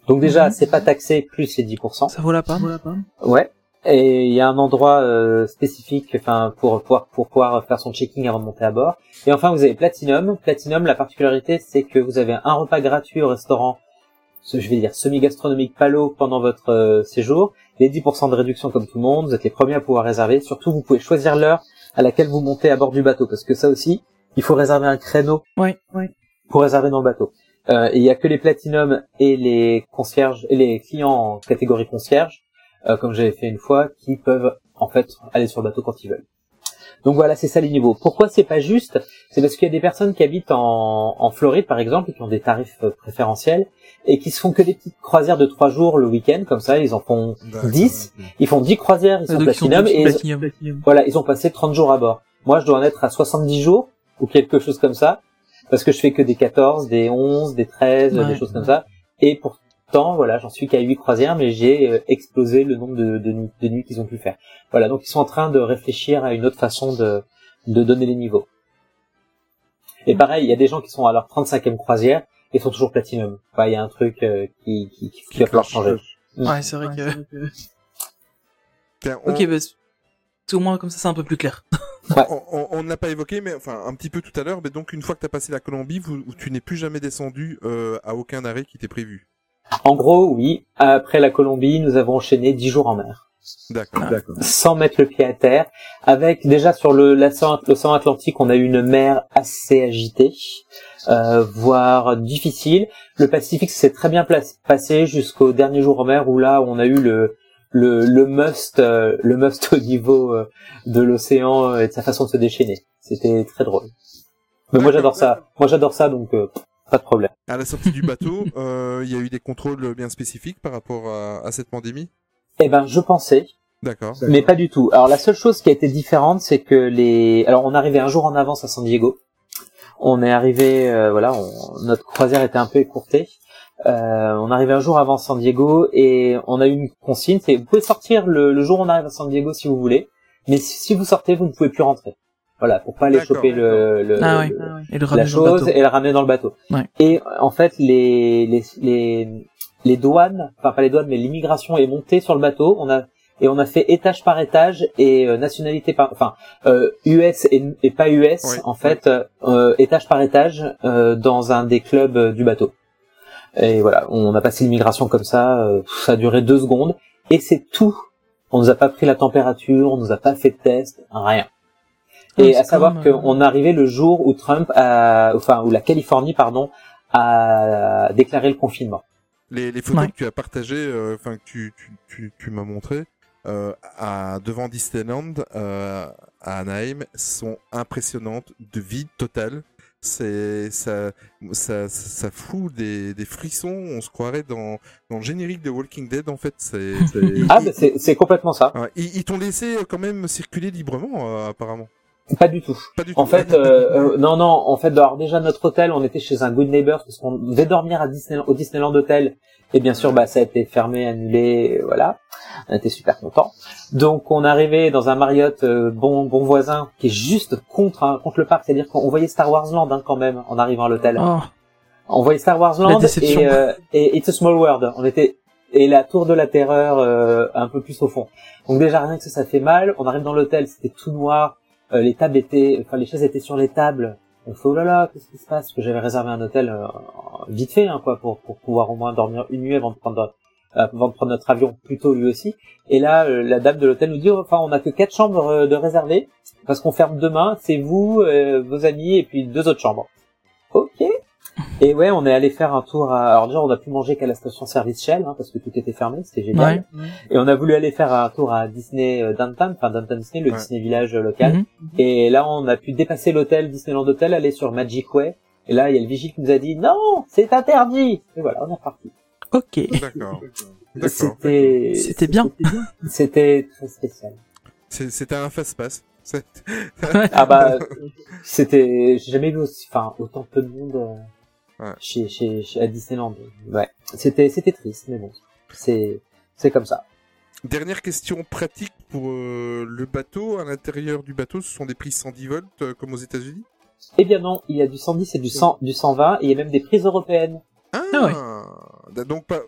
Donc déjà, Mhm. c'est pas taxé plus les 10%. Ça vaut la peine Ouais. Et il y a un endroit euh, spécifique, enfin pour pouvoir pour pouvoir faire son checking avant de monter à bord. Et enfin, vous avez Platinum. Platinum, la particularité, c'est que vous avez un repas gratuit au restaurant, ce, je vais dire semi-gastronomique Palo pendant votre euh, séjour. Les 10% de réduction comme tout le monde. Vous êtes les premiers à pouvoir réserver. Surtout, vous pouvez choisir l'heure à laquelle vous montez à bord du bateau, parce que ça aussi, il faut réserver un créneau Ouais, ouais. pour réserver dans le bateau. Euh, et il y a que les platinum et les concierges et les clients en catégorie concierge, euh, comme j'avais fait une fois, qui peuvent en fait aller sur le bateau quand ils veulent. Donc voilà, c'est ça les niveaux. Pourquoi c'est pas juste? C'est parce qu'il y a des personnes qui habitent en, en Floride par exemple et qui ont des tarifs euh, préférentiels et qui se font que des petites croisières de trois jours le week-end, comme ça ils en font D'accord. 10, ils font 10 croisières, ils sont Donc, ils sont platinum et ils- platinum. voilà, ils ont passé 30 jours à bord. Moi, je dois en être à 70 jours ou quelque chose comme ça parce que je fais que des 14, des 11, des 13, Ouais. des choses comme ça. Et pourtant, voilà, j'en suis qu'à 8 croisières, mais j'ai euh, explosé le nombre de, de, nuits- de nuits qu'ils ont pu faire. Voilà, donc ils sont en train de réfléchir à une autre façon de, de donner les niveaux. Et pareil, il y a des gens qui sont à leur 35e croisière et sont toujours platinum. Enfin, il y a un truc euh, qui, qui, qui, qui va falloir changer. Ouais, c'est vrai que... On- [laughs] Ok, bah, c'est- au moins comme ça c'est un peu plus clair. [laughs] On, ne l'a pas évoqué, mais enfin un petit peu tout à l'heure. Mais donc une fois que tu as passé la Colombie, vous, tu n'es plus jamais descendu euh, à aucun arrêt qui t'est prévu. En gros, oui, après la Colombie, nous avons enchaîné 10 jours en mer. D'accord. D'accord. sans mettre le pied à terre, avec déjà sur le l'océan Atlantique, on a eu une mer assez agitée, euh, voire difficile. Le Pacifique s'est très bien passé jusqu'au dernier jour en mer où là on a eu le le, le must euh, le must au niveau euh, de l'océan euh, et de sa façon de se déchaîner. C'était très drôle. Mais moi j'adore ça. Moi j'adore ça donc euh, pas de problème. À la sortie du bateau, [laughs] euh, il y a eu des contrôles bien spécifiques par rapport à, à cette pandémie? Eh ben je pensais D'accord. Mais pas du tout. Alors la seule chose qui a été différente, c'est que les. Alors on arrivé un jour en avance à San Diego. On est arrivé, euh, voilà, on- notre croisière était un peu écourtée. Euh, on est arrivé un jour avant San Diego et on a eu une consigne, c'est vous pouvez sortir le, le jour où on arrive à San Diego si vous voulez, mais si, si vous sortez, vous ne pouvez plus rentrer. Voilà, pour pas aller choper le, le- Ah le- Et le la ramener dans le chose bateau. et la ramener dans le bateau. Ouais. Et en fait, les, les, les, les douanes, enfin pas les douanes, mais l'immigration est montée sur le bateau. On a et on a fait étage par étage et euh, nationalité par, enfin euh, US et, et pas US Ouais, en fait, euh, étage par étage euh, dans un des clubs euh, du bateau. Et voilà, on a passé l'immigration comme ça. euh, ça a duré deux secondes et c'est tout On nous a pas pris la température, on nous a pas fait de test, rien. Ouais, Et à savoir comme, euh, qu'on arrivait le jour où Trump a, enfin, où la Californie, pardon, a déclaré le confinement. Les, les photos Ouais. que tu as partagées, euh, enfin que tu, tu, tu, tu m'as montré euh, à devant Disneyland euh, à Anaheim sont impressionnantes, de vide total. C'est ça, ça, ça fout des, des frissons. On se croirait dans, dans le générique de Walking Dead en fait. C'est, c'est- [laughs] Ah, bah, c'est c'est complètement ça. Ouais, ils, ils t'ont laissé euh, quand même circuler librement euh, apparemment. Pas du tout. Pas du tout. En fait, euh, euh, non, non. En fait, alors déjà notre hôtel, on était chez un Good Neighbor parce qu'on devait dormir à Disneyland, au Disneyland Hotel. Et bien sûr, bah ça a été fermé, annulé, voilà. On était super contents. Donc, on arrivait dans un Marriott euh, bon bon voisin qui est juste contre hein, contre le parc, c'est-à-dire qu'on voyait Star Wars Land hein, quand même en arrivant à l'hôtel. Oh, On voyait Star Wars Land et, euh, et It's a Small World. On était et la tour de la terreur euh, un peu plus au fond. Donc déjà rien que ça, ça fait mal. On arrive dans l'hôtel, c'était tout noir. Euh, les tables étaient, enfin les chaises étaient sur les tables. On fait oh là là, qu'est-ce qui se passe? Que j'avais réservé un hôtel euh, vite fait, hein, quoi, pour pour pouvoir au moins dormir une nuit avant de prendre euh, avant de prendre notre avion plus tôt lui aussi. Et là, euh, la dame de l'hôtel nous dit, enfin, on a que quatre chambres euh, de réservées parce qu'on ferme demain. C'est vous, vos amis et puis deux autres chambres. Ok. Et ouais, on est allé faire un tour à... Alors déjà, on a pu manger qu'à la station service Shell, hein, parce que tout était fermé, c'était génial. Et on a voulu aller faire un tour à Disney euh, Downtown, enfin Downtown Disney, le Ouais. Disney Village euh, local. Mhm. Et là, on a pu dépasser l'hôtel, Disneyland Hotel, aller sur Magic Way. Et là, il y a le vigile qui nous a dit, non, c'est interdit. Et voilà, on est reparti. ok. D'accord. C'était... C'était bien. C'était très spécial. C'est- C'était un fast-pass. C'est- Ah bah, [laughs] c'était, j'ai jamais vu aussi, enfin, autant peu de monde euh, Ouais. chez, chez, chez, à Disneyland. Ouais. C'était, c'était triste, mais bon. C'est, c'est comme ça. Dernière question pratique pour euh, le bateau. À l'intérieur du bateau, ce sont des prises 110 volts euh, comme aux États-Unis? Eh bien non, il y a du 110 et du 100, du 120, et il y a même des prises européennes. Ah, Donc pas,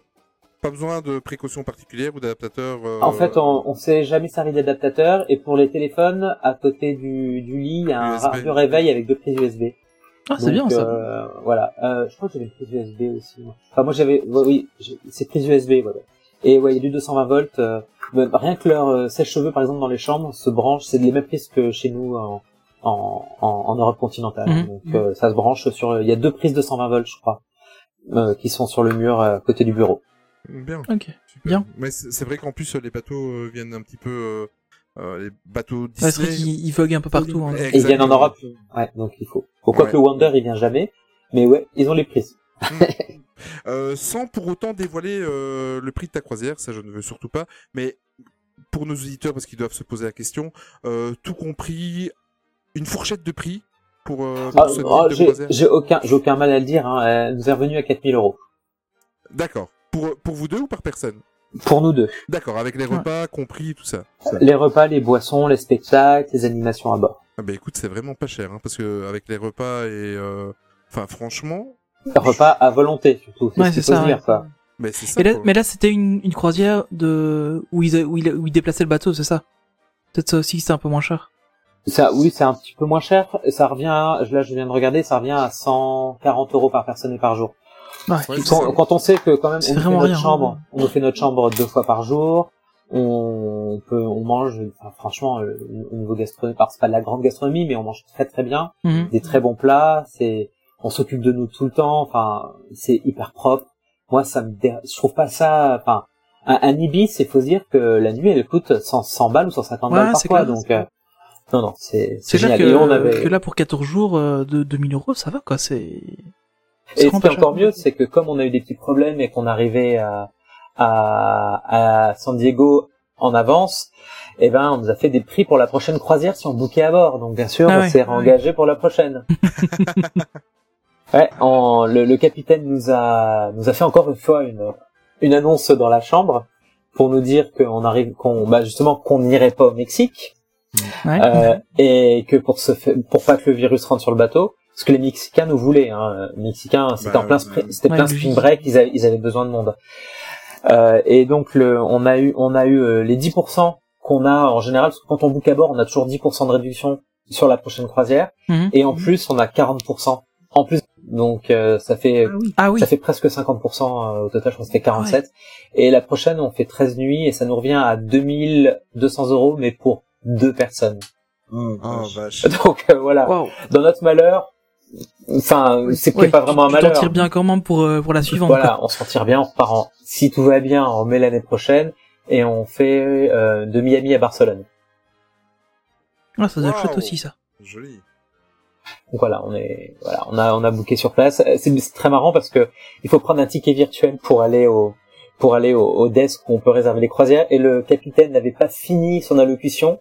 pas besoin de précautions particulières ou d'adaptateurs euh, En fait, on, on s'est jamais servi d'adaptateur, et pour les téléphones, à côté du, du lit, il y a un radio réveil avec deux prises USB. Ah, c'est bien ça. euh, voilà. Euh, je crois que j'avais une prise USB aussi. moi. Enfin, moi j'avais, ouais, oui, j'ai- c'est prise USB, ouais, ouais. Et ouais, il y a du 220 volts. euh, rien que leur euh, sèche-cheveux, par exemple, dans les chambres, se branche. C'est les mêmes prises que chez nous en, en, en, en Europe continentale. Mhm. Donc euh, ça se branche sur. Il y a deux prises de 120 volts, je crois, euh, qui sont sur le mur euh, à côté du bureau. Bien. Ok. super. Bien. Mais c'est vrai qu'en plus les bateaux euh, viennent un petit peu euh, les bateaux Disney. qu'ils ils voguent un peu partout. Hein. Et ils viennent en. Europe. Ouais, donc il faut. Pourquoi Ouais. que le Wonder il vient jamais Mais ouais, ils ont les prises. Euh, sans pour autant dévoiler euh, le prix de ta croisière, ça je ne veux surtout pas. Mais pour nos auditeurs, parce qu'ils doivent se poser la question, euh, tout compris, une fourchette de prix pour, euh, pour Ah, ce type ah, de j'ai croisière. j'ai aucun, j'ai aucun mal à le dire. Hein. Elle nous est revenue à 4000 euros D'accord. Pour, pour vous deux ou par personne? Pour nous deux. D'accord, avec les Ouais. repas compris, tout ça. Les repas, les boissons, les spectacles, les animations à bord. Ah bah écoute, c'est vraiment pas cher, hein, parce que avec les repas et... euh, Enfin, franchement, Repas à volonté, surtout. C'est Ouais, c'est ça, dire, ouais. mais c'est ça. Mais là, quoi. mais là c'était une, une croisière de où ils, où, ils, où ils déplaçaient le bateau, c'est ça Peut-être ça aussi, c'était un peu moins cher. Ça, oui, c'est un petit peu moins cher. Ça revient, là, je viens de regarder, ça revient à 140 euros par personne et par jour. Ouais. Quand, on sait que quand même, C'est on nous fait vraiment notre rien. chambre, on nous fait notre chambre deux fois par jour. On peut, on mange, enfin, franchement, euh, au niveau gastronomie, c'est pas de la grande gastronomie, mais on mange très très bien. Mhm. des très bons plats, c'est on s'occupe de nous tout le temps, enfin c'est hyper propre. Moi ça me dé... je trouve pas ça enfin un, un Ibis, il faut se dire que la nuit elle coûte 100, 100 balles ou 150 Ouais, balles parfois donc euh, non non, c'est C'est génial. que, Et on avait que là pour 14 jours euh, de 2000 euros, ça va quoi, c'est. Et ce qui est encore mieux, c'est que comme on a eu des petits problèmes et qu'on arrivait à, à, à San Diego en avance, eh ben, on nous a fait des prix pour la prochaine croisière si on bouquait à bord. Donc, bien sûr, Ah on s'est ah engagé pour la prochaine. [laughs] ouais, en- le, le capitaine nous a, nous a fait encore une fois une, une annonce dans la chambre pour nous dire qu'on arrive, qu'on, bah, justement, qu'on n'irait pas au Mexique. Ouais. Euh, et que pour se pour pas que le virus rentre sur le bateau, parce que les Mexicains nous voulaient, hein, les Mexicains, c'était Bah, en plein, spri- c'était ouais, plein spring break, ils avaient, ils avaient besoin de monde. Euh, et donc le, on a eu, on a eu euh, les 10% qu'on a en général, parce que quand on book à bord, on a toujours 10% de réduction sur la prochaine croisière, Mhm. et en plus on a 40% en plus Donc euh, ça fait Ah oui. ça fait presque 50% au total, je pense que ça fait 47. Et la prochaine, on fait 13 nuits et ça nous revient à 2200 euros, mais pour deux personnes. Oh, vache. [laughs] Donc euh, voilà, dans notre malheur, enfin c'est Ouais, pas vraiment un tu t'en malheur. tires bien quand même pour euh, pour la suivante. Voilà, on s'en tire bien, on repart en... Si tout va bien, on remet l'année prochaine et on fait euh, de Miami à Barcelone. Ah, ça doit être Waouh. chouette aussi ça. Joli. Donc voilà, on est voilà, on a on a booké sur place. Euh, C'est c'est très marrant parce que il faut prendre un ticket virtuel pour aller au pour aller au, au desk où on peut réserver les croisières et le capitaine n'avait pas fini son allocution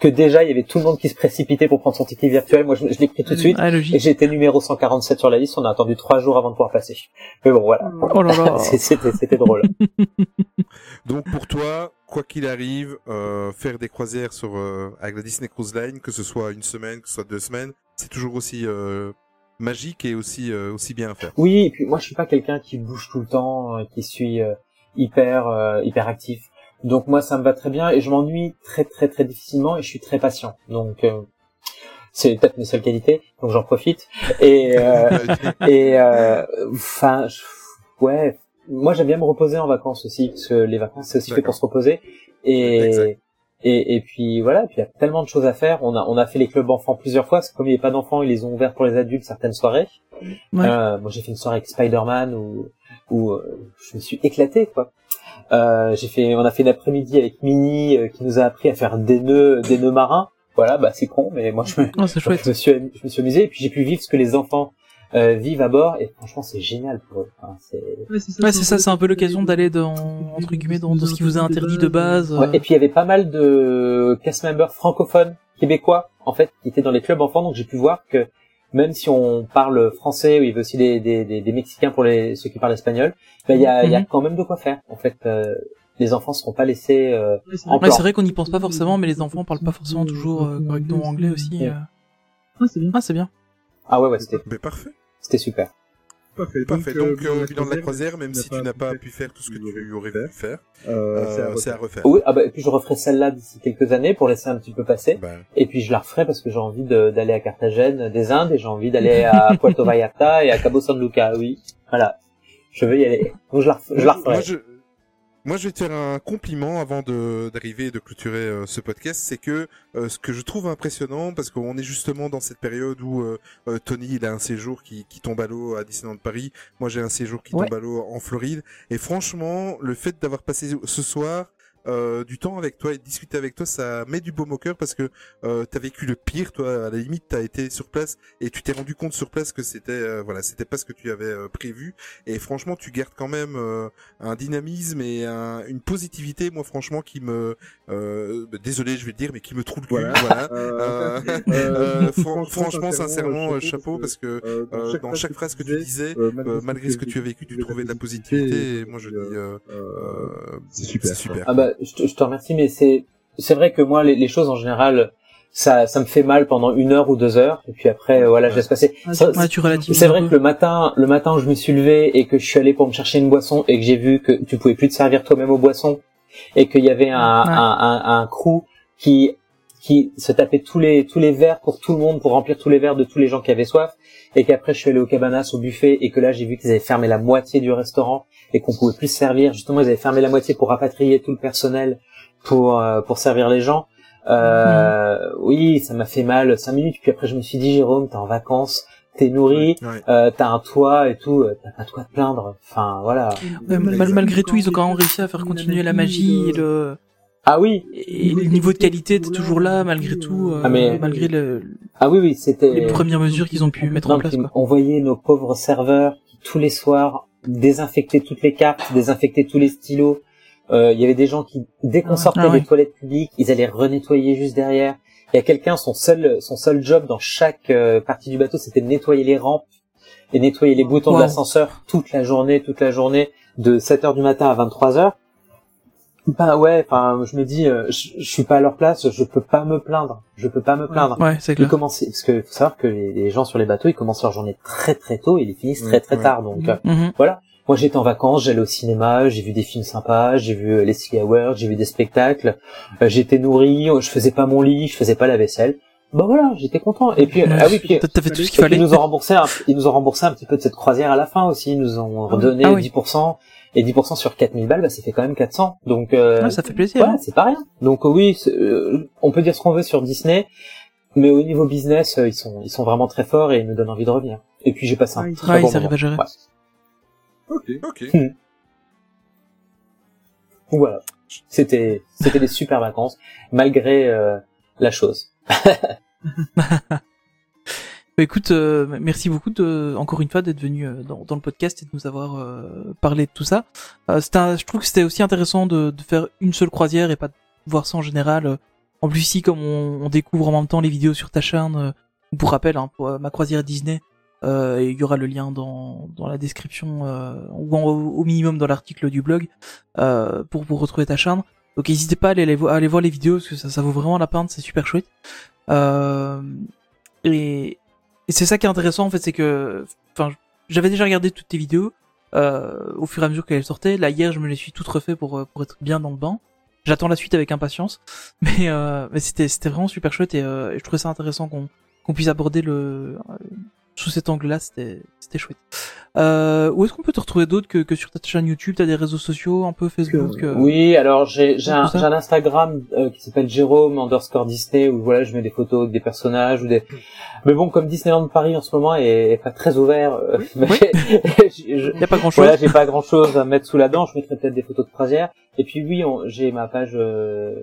que déjà il y avait tout le monde qui se précipitait pour prendre son ticket virtuel. Moi je, je l'ai pris tout de suite Ah, et logique. j'étais numéro 147 sur la liste. On a attendu trois jours avant de pouvoir passer. Mais bon voilà, Oh là là. [laughs] C'était c'était drôle. [laughs] Donc pour toi, quoi qu'il arrive, euh, faire des croisières sur euh, avec la Disney Cruise Line, que ce soit une semaine, que ce soit deux semaines, c'est toujours aussi euh, magique et aussi euh, aussi bien à faire. Oui, et puis moi je suis pas quelqu'un qui bouge tout le temps, euh, qui suis euh, hyper euh, hyper actif. Donc moi ça me va très bien et je m'ennuie très très très difficilement et je suis très patient. Donc euh, c'est peut-être mes seules qualités, donc j'en profite. Et [laughs] euh, et euh, enfin je- ouais, moi j'aime bien me reposer en vacances aussi parce que les vacances c'est aussi fait pour se reposer et Exact. et, et puis voilà, puis il y a tellement de choses à faire. On a on a fait les clubs enfants plusieurs fois, parce que comme il n'y avait pas d'enfants, ils les ont ouverts pour les adultes certaines soirées. Ouais. Euh, moi j'ai fait une soirée avec Spider-Man où où euh, je me suis éclaté quoi. Euh, j'ai fait, on a fait une après-midi avec Minnie euh, qui nous a appris à faire des nœuds, des nœuds marins. Voilà, bah c'est con, mais moi je me, Oh, je me suis, je me suis amusé et puis j'ai pu vivre ce que les enfants euh, vivent à bord et franchement c'est génial pour eux. Enfin, c'est... Ouais, c'est ça, c'est un peu l'occasion d'aller dans entre guillemets dans, dans ce qui vous a interdit de base. Ouais, et puis il y avait pas mal de cast members francophones québécois en fait qui étaient dans les clubs enfants donc j'ai pu voir que même si on parle français ou il y avait aussi des, des, des, des mexicains pour les ceux qui parlent espagnol bah, il y a, il y a Mhm. quand même de quoi faire en fait euh, les enfants seront pas laissés euh, en Ouais, c'est vrai qu'on n'y pense pas forcément, mais les enfants parlent pas forcément toujours euh, correctement anglais aussi. euh. Ah, c'est bien. ah ouais ouais c'était Mais parfait. c'était super Parfait. Parfait. Donc, euh, bilan de la croisière, même si tu n'as pas pu faire tout ce que tu aurais pu faire, euh, c'est à refaire. oui ah bah, et puis je referai celle-là d'ici quelques années pour laisser un petit peu passer. Bah, et puis je la referai parce que j'ai envie d'aller à Carthagène des Indes et j'ai envie d'aller à [laughs] Puerto Vallarta et à Cabo San Lucas oui voilà. Je veux y aller. Donc je la, ref- je la referai. Moi, je, moi, je vais te faire un compliment avant d'arriver et de clôturer euh, ce podcast. C'est que euh, ce que je trouve impressionnant, parce qu'on est justement dans cette période où euh, euh, Tony il a un séjour qui, qui tombe à l'eau à Disneyland Paris. Moi, j'ai un séjour qui Ouais. tombe à l'eau en Floride. Et franchement, le fait d'avoir passé ce soir euh, du temps avec toi et de discuter avec toi, ça met du baume au cœur parce que euh, t'as vécu le pire, toi. À la limite, t'as été sur place et tu t'es rendu compte sur place que c'était, euh, voilà, c'était pas ce que tu avais euh, prévu. Et franchement, tu gardes quand même euh, un dynamisme et un- une positivité, moi, franchement, qui me, euh, bah, désolé, je vais le dire, mais qui me trouve le cul. Voilà. Voilà. [laughs] Fran- franchement, sincèrement, euh, chapeau, parce que euh, dans chaque phrase que tu disais, euh, malgré ce que tu as vécu, tu trouvais de la positivité. Et moi, je dis, euh, euh, c'est super. C'est super. Ah bah, je te, je te remercie, mais c'est c'est vrai que moi, les, les choses en général, ça ça me fait mal pendant une heure ou deux heures, et puis après, euh, voilà, je laisse passer. Ouais, C'est vrai que le matin, le matin où je me suis levé et que je suis allé pour me chercher une boisson et que j'ai vu que tu pouvais plus te servir toi-même aux boissons et qu'il y avait un, Ouais. un, un, un crew qui qui se tapait tous les tous les verres pour tout le monde pour remplir tous les verres de tous les gens qui avaient soif et qu'après je suis allé au cabanas au buffet et que là j'ai vu qu'ils avaient fermé la moitié du restaurant et qu'on pouvait plus se servir. Justement ils avaient fermé la moitié pour rapatrier tout le personnel pour euh, pour servir les gens. Euh, oui ça m'a fait mal cinq minutes. Puis après je me suis dit Jérôme t'es en vacances t'es nourri Ouais. euh, t'as un toit et tout euh, t'as pas de quoi te plaindre. Enfin voilà. Ouais, mal- mal- malgré tout, ils ont quand même réussi à faire continuer la magie et le, ah oui et le niveau de qualité était toujours là malgré tout, euh, Ah, mais- malgré le- ah oui oui c'était les premières mesures qu'ils ont pu mettre en place. Quoi. on voyait nos pauvres serveurs qui tous les soirs désinfectaient toutes les cartes, désinfectaient tous les stylos. Euh, Il y avait des gens qui, dès qu'on sortait Ah des toilettes publiques, ils allaient renettoyer juste derrière. Il y a quelqu'un, son seul, son seul job dans chaque euh, partie du bateau, c'était de nettoyer les rampes et nettoyer les boutons de l'ascenseur toute la journée, toute la journée, de 7 heures du matin à 23 heures. Ben ouais, enfin, je me dis, euh, je, je suis pas à leur place, je peux pas me plaindre, je peux pas me plaindre. Ouais, c'est Ils clair. commencent, parce que faut savoir que les, les gens sur les bateaux, ils commencent leur journée très très tôt et ils les finissent très très tard. Donc euh, Mhm. voilà. Moi j'étais en vacances, j'allais au cinéma, j'ai vu des films sympas, j'ai vu euh, les Awards, j'ai vu des spectacles, j'étais nourri, je faisais pas mon lit, je faisais pas la vaisselle. bah voilà, j'étais content. Et puis, Ouais, ah oui, puis, T'as fait tout ce qu'il fallait. ils nous ont remboursé, un, ils nous ont remboursé un petit peu de cette croisière à la fin aussi. Ils nous ont redonné Ah oui. 10%. Et 10% sur 4000 balles, bah, ça fait quand même 400. Donc, euh, Ouais, ça fait plaisir. ouais, hein. c'est pas rien. Donc, oui, euh, on peut dire ce qu'on veut sur Disney. Mais au niveau business, euh, ils sont, ils sont vraiment très forts et ils nous donnent envie de revenir. Et puis, j'ai passé un Ouais, très bon ils arrivent moment. à gérer. Ouais. Ok. Ok. [laughs] Voilà. C'était, c'était des super vacances, malgré, euh, la chose. [laughs] Bah, écoute, euh, merci beaucoup de, encore une fois d'être venu euh, dans, le podcast et de nous avoir euh, parlé de tout ça. Je trouve que c'était aussi intéressant de, faire une seule croisière et pas de voir ça en général. En plus ici, comme on, découvre en même temps les vidéos sur ta chaîne, pour rappel, hein, pour ma croisière Disney, il y aura le lien dans, dans la description ou au minimum dans l'article du blog pour pour retrouver ta chaîne. Donc n'hésitez pas à aller, aller voir les vidéos parce que ça, ça vaut vraiment la peine, c'est super chouette. Et, et c'est ça qui est intéressant en fait, c'est que, enfin, j'avais déjà regardé toutes tes vidéos euh, au fur et à mesure qu'elles sortaient. Là hier, je me les suis toutes refait pour euh, pour être bien dans le bain. J'attends la suite avec impatience, [laughs] mais euh, mais c'était c'était vraiment super chouette et, euh, et je trouvais ça intéressant qu'on qu'on puisse aborder le euh, sous cet angle-là, c'était c'était chouette. Euh, où est-ce qu'on peut te retrouver d'autre que, que sur ta chaîne YouTube? T'as des réseaux sociaux, un peu Facebook euh, Oui, alors j'ai j'ai un, un Instagram euh, qui s'appelle Jérôme underscore Disney où voilà je mets des photos avec des personnages ou des. Mais bon, comme Disneyland Paris en ce moment est, est pas très ouvert, euh, [laughs] je- je- Y a pas grand chose. voilà, j'ai pas grand chose à mettre sous la dent. Je mettrai peut-être des photos de croisière. Et puis oui, on- j'ai ma page, euh,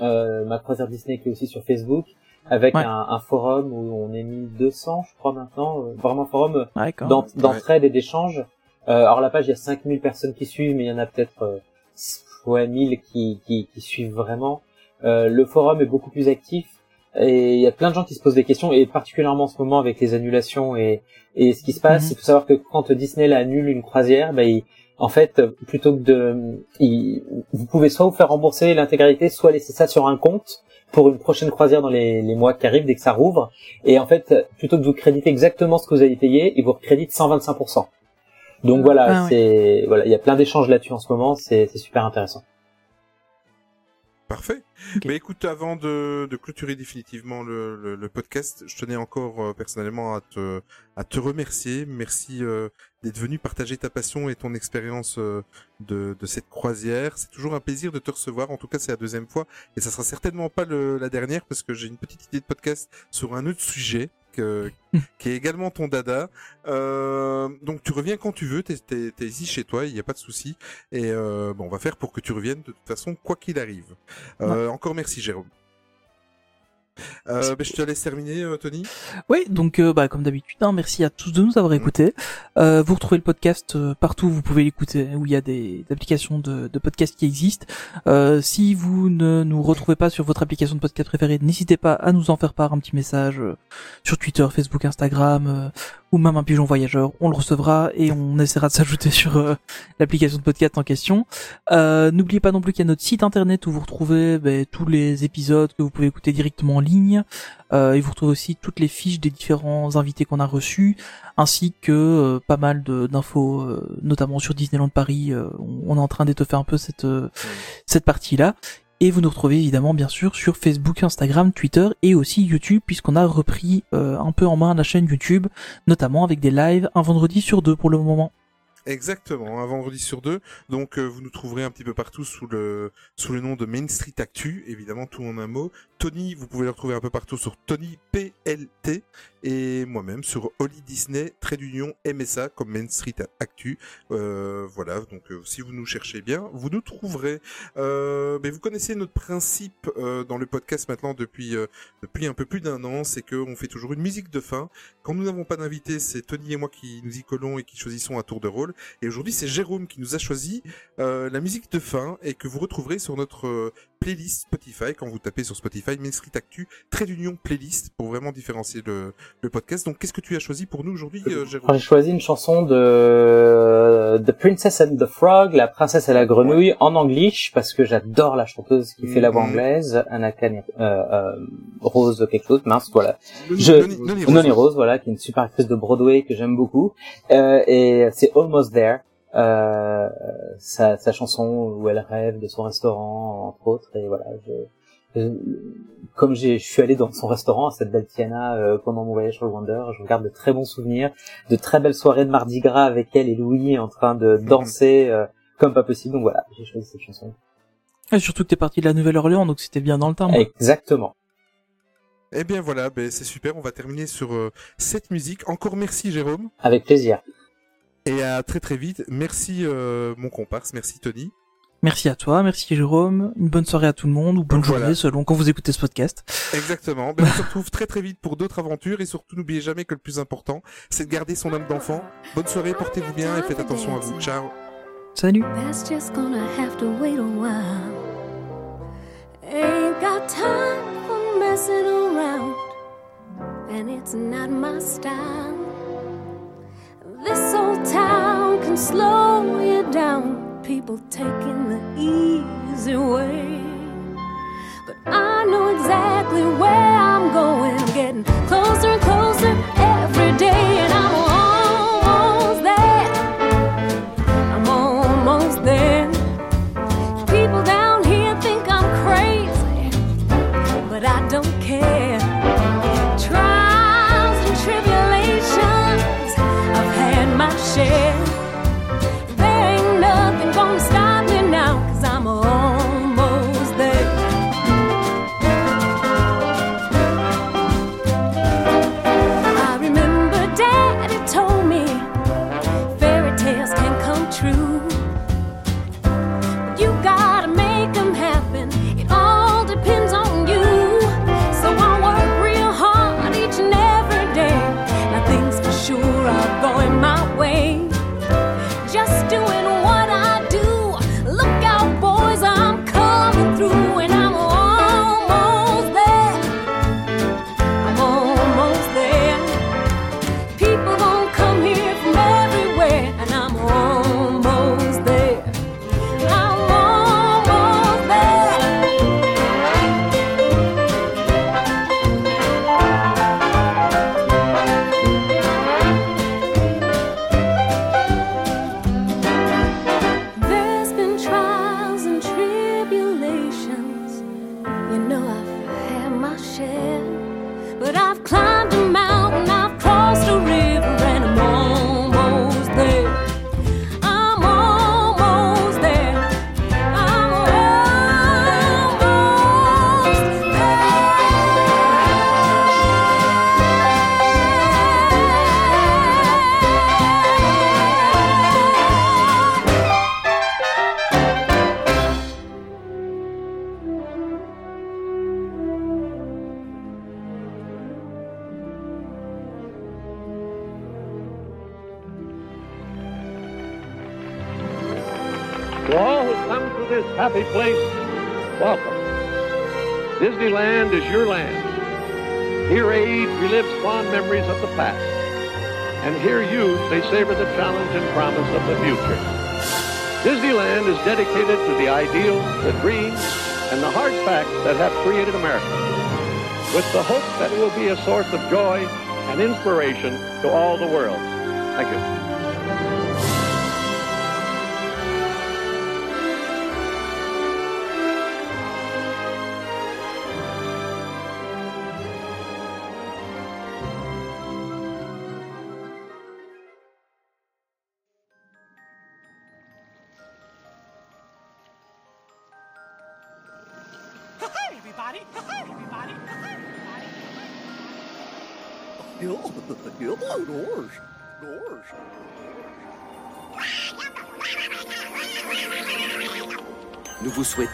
euh, ma croisière Disney qui est aussi sur Facebook avec Ouais. un, un forum où on est mis 200, je crois maintenant, euh, vraiment forum euh, Ouais, d'entraide et d'échange. Euh, alors la page, il y a 5000 personnes qui suivent, mais il y en a peut-être euh, ouais, 1000 qui, qui, qui suivent vraiment. Euh, le forum est beaucoup plus actif et il y a plein de gens qui se posent des questions et particulièrement en ce moment avec les annulations et, et ce qui se passe, Mhm. il faut savoir que quand Disney annule une croisière, bah, il- en fait, plutôt que de, il- vous pouvez soit vous faire rembourser l'intégralité, soit laisser ça sur un compte pour une prochaine croisière dans les, les mois qui arrivent dès que ça rouvre. Et en fait, plutôt que de vous créditer exactement ce que vous avez payé, il vous recrédite 125%. Donc voilà, Ah c'est voilà, il y a plein d'échanges là-dessus en ce moment, c'est super intéressant. Parfait. Ok. Mais écoute, avant de, de clôturer définitivement le, le, le podcast, je tenais encore euh, personnellement à te, à te remercier. Merci euh, d'être venu partager ta passion et ton expérience euh, de, de cette croisière. C'est toujours un plaisir de te recevoir. En tout cas, c'est la deuxième fois et ça sera certainement pas le, la dernière parce que j'ai une petite idée de podcast sur un autre sujet que, [laughs] qui est également ton dada. Euh, donc tu reviens quand tu veux. T'es, ici chez toi, il n'y a pas de souci. Et euh, bon, on va faire pour que tu reviennes de toute façon, quoi qu'il arrive. Euh, Encore merci, Jérôme. Euh, je te laisse terminer, euh, Tony. Oui, donc euh, bah, comme d'habitude, hein, merci à tous de nous avoir écoutés. Euh, vous retrouvez le podcast partout où vous pouvez l'écouter, où il y a des, des applications de, de podcasts qui existent. Euh, si vous ne nous retrouvez pas sur votre application de podcast préférée, n'hésitez pas à nous en faire part, un petit message sur Twitter, Facebook, Instagram, ou même un pigeon voyageur. On le recevra et on essaiera de [laughs] s'ajouter sur euh, l'application de podcast en question. Euh, N'oubliez pas non plus qu'il y a notre site internet où vous retrouvez ben, tous les épisodes que vous pouvez écouter directement en ligne. Euh, et vous retrouvez aussi toutes les fiches des différents invités qu'on a reçus, ainsi que euh, pas mal d'infos, euh, notamment sur Disneyland Paris. on, est en train d'étoffer un peu cette cette partie-là. Et vous nous retrouvez évidemment bien sûr sur Facebook, Instagram, Twitter et aussi YouTube, puisqu'on a repris euh, un peu en main la chaîne YouTube, notamment avec des lives un vendredi sur deux pour le moment. Exactement, un vendredi sur deux. Donc euh, vous nous trouverez un petit peu partout sous le sous le nom de Main Street Actu, évidemment tout en un mot. Tony, vous pouvez le retrouver un peu partout sur Tony PLT et moi-même sur Holly Disney trait d'union MSA comme Main Street Actu. Euh, voilà, donc euh, si vous nous cherchez bien, vous nous trouverez. Euh, mais vous connaissez notre principe dans le podcast maintenant depuis depuis un peu plus d'un an, c'est que on fait toujours une musique de fin. Quand nous n'avons pas d'invité, c'est Tony et moi qui nous y collons et qui choisissons un tour de rôle. Et aujourd'hui, c'est Jérôme qui nous a choisi la musique de fin et que vous retrouverez sur notre playlist Spotify quand vous tapez sur Spotify Main Street Actu trait d'union playlist pour vraiment différencier le, le podcast. Donc, qu'est-ce que tu as choisi pour nous aujourd'hui, euh, Jérôme J'ai choisi une chanson de The Princess and the Frog, la princesse et la grenouille en anglais parce que j'adore la chanteuse qui fait la voix Mhm. anglaise, Anna Can euh, euh, Rose quelque chose, mince, voilà. Je, Noni Rose. Voilà, qui est une super actrice de Broadway que j'aime beaucoup. Euh, et c'est Almost There, euh, sa, sa chanson où elle rêve de son restaurant, entre autres. Et voilà, je, euh, comme j'ai, je suis allé dans son restaurant à cette belle Tiana euh, pendant mon voyage sur le Wonder, je regarde de très bons souvenirs, de très belles soirées de Mardi Gras avec elle et Louis en train de danser euh, comme pas possible. Donc voilà, j'ai choisi cette chanson. Et surtout que t'es parti de la Nouvelle-Orléans, donc c'était bien dans le timbre. Exactement. Eh bien voilà, ben, c'est super. On va terminer sur euh, cette musique. Encore merci Jérôme. Avec plaisir. Et à très très vite. Merci euh, mon comparse, merci Tony. Merci à toi, merci Jérôme. Une bonne soirée à tout le monde ou bonne Voilà. journée selon quand vous écoutez ce podcast. Exactement. Ben, on se retrouve très très vite pour d'autres aventures et surtout n'oubliez jamais que le plus important, c'est de garder son âme d'enfant. Bonne soirée, portez-vous bien et faites attention à vous. Ciao. Salut. That's just gonna have to wait a while. Ain't got time for messing around, and it's not my style. This old town can slow you down, people taking the easy way. But I know exactly where I'm going, I'm getting closer and closer every day, Disneyland is your land. Here age relives fond memories of the past. And here youth may savor the challenge and promise of the future. Disneyland is dedicated to the ideals, the dreams, and the hard facts that have created America. With the hope that it will be a source of joy and inspiration to all the world. Thank you.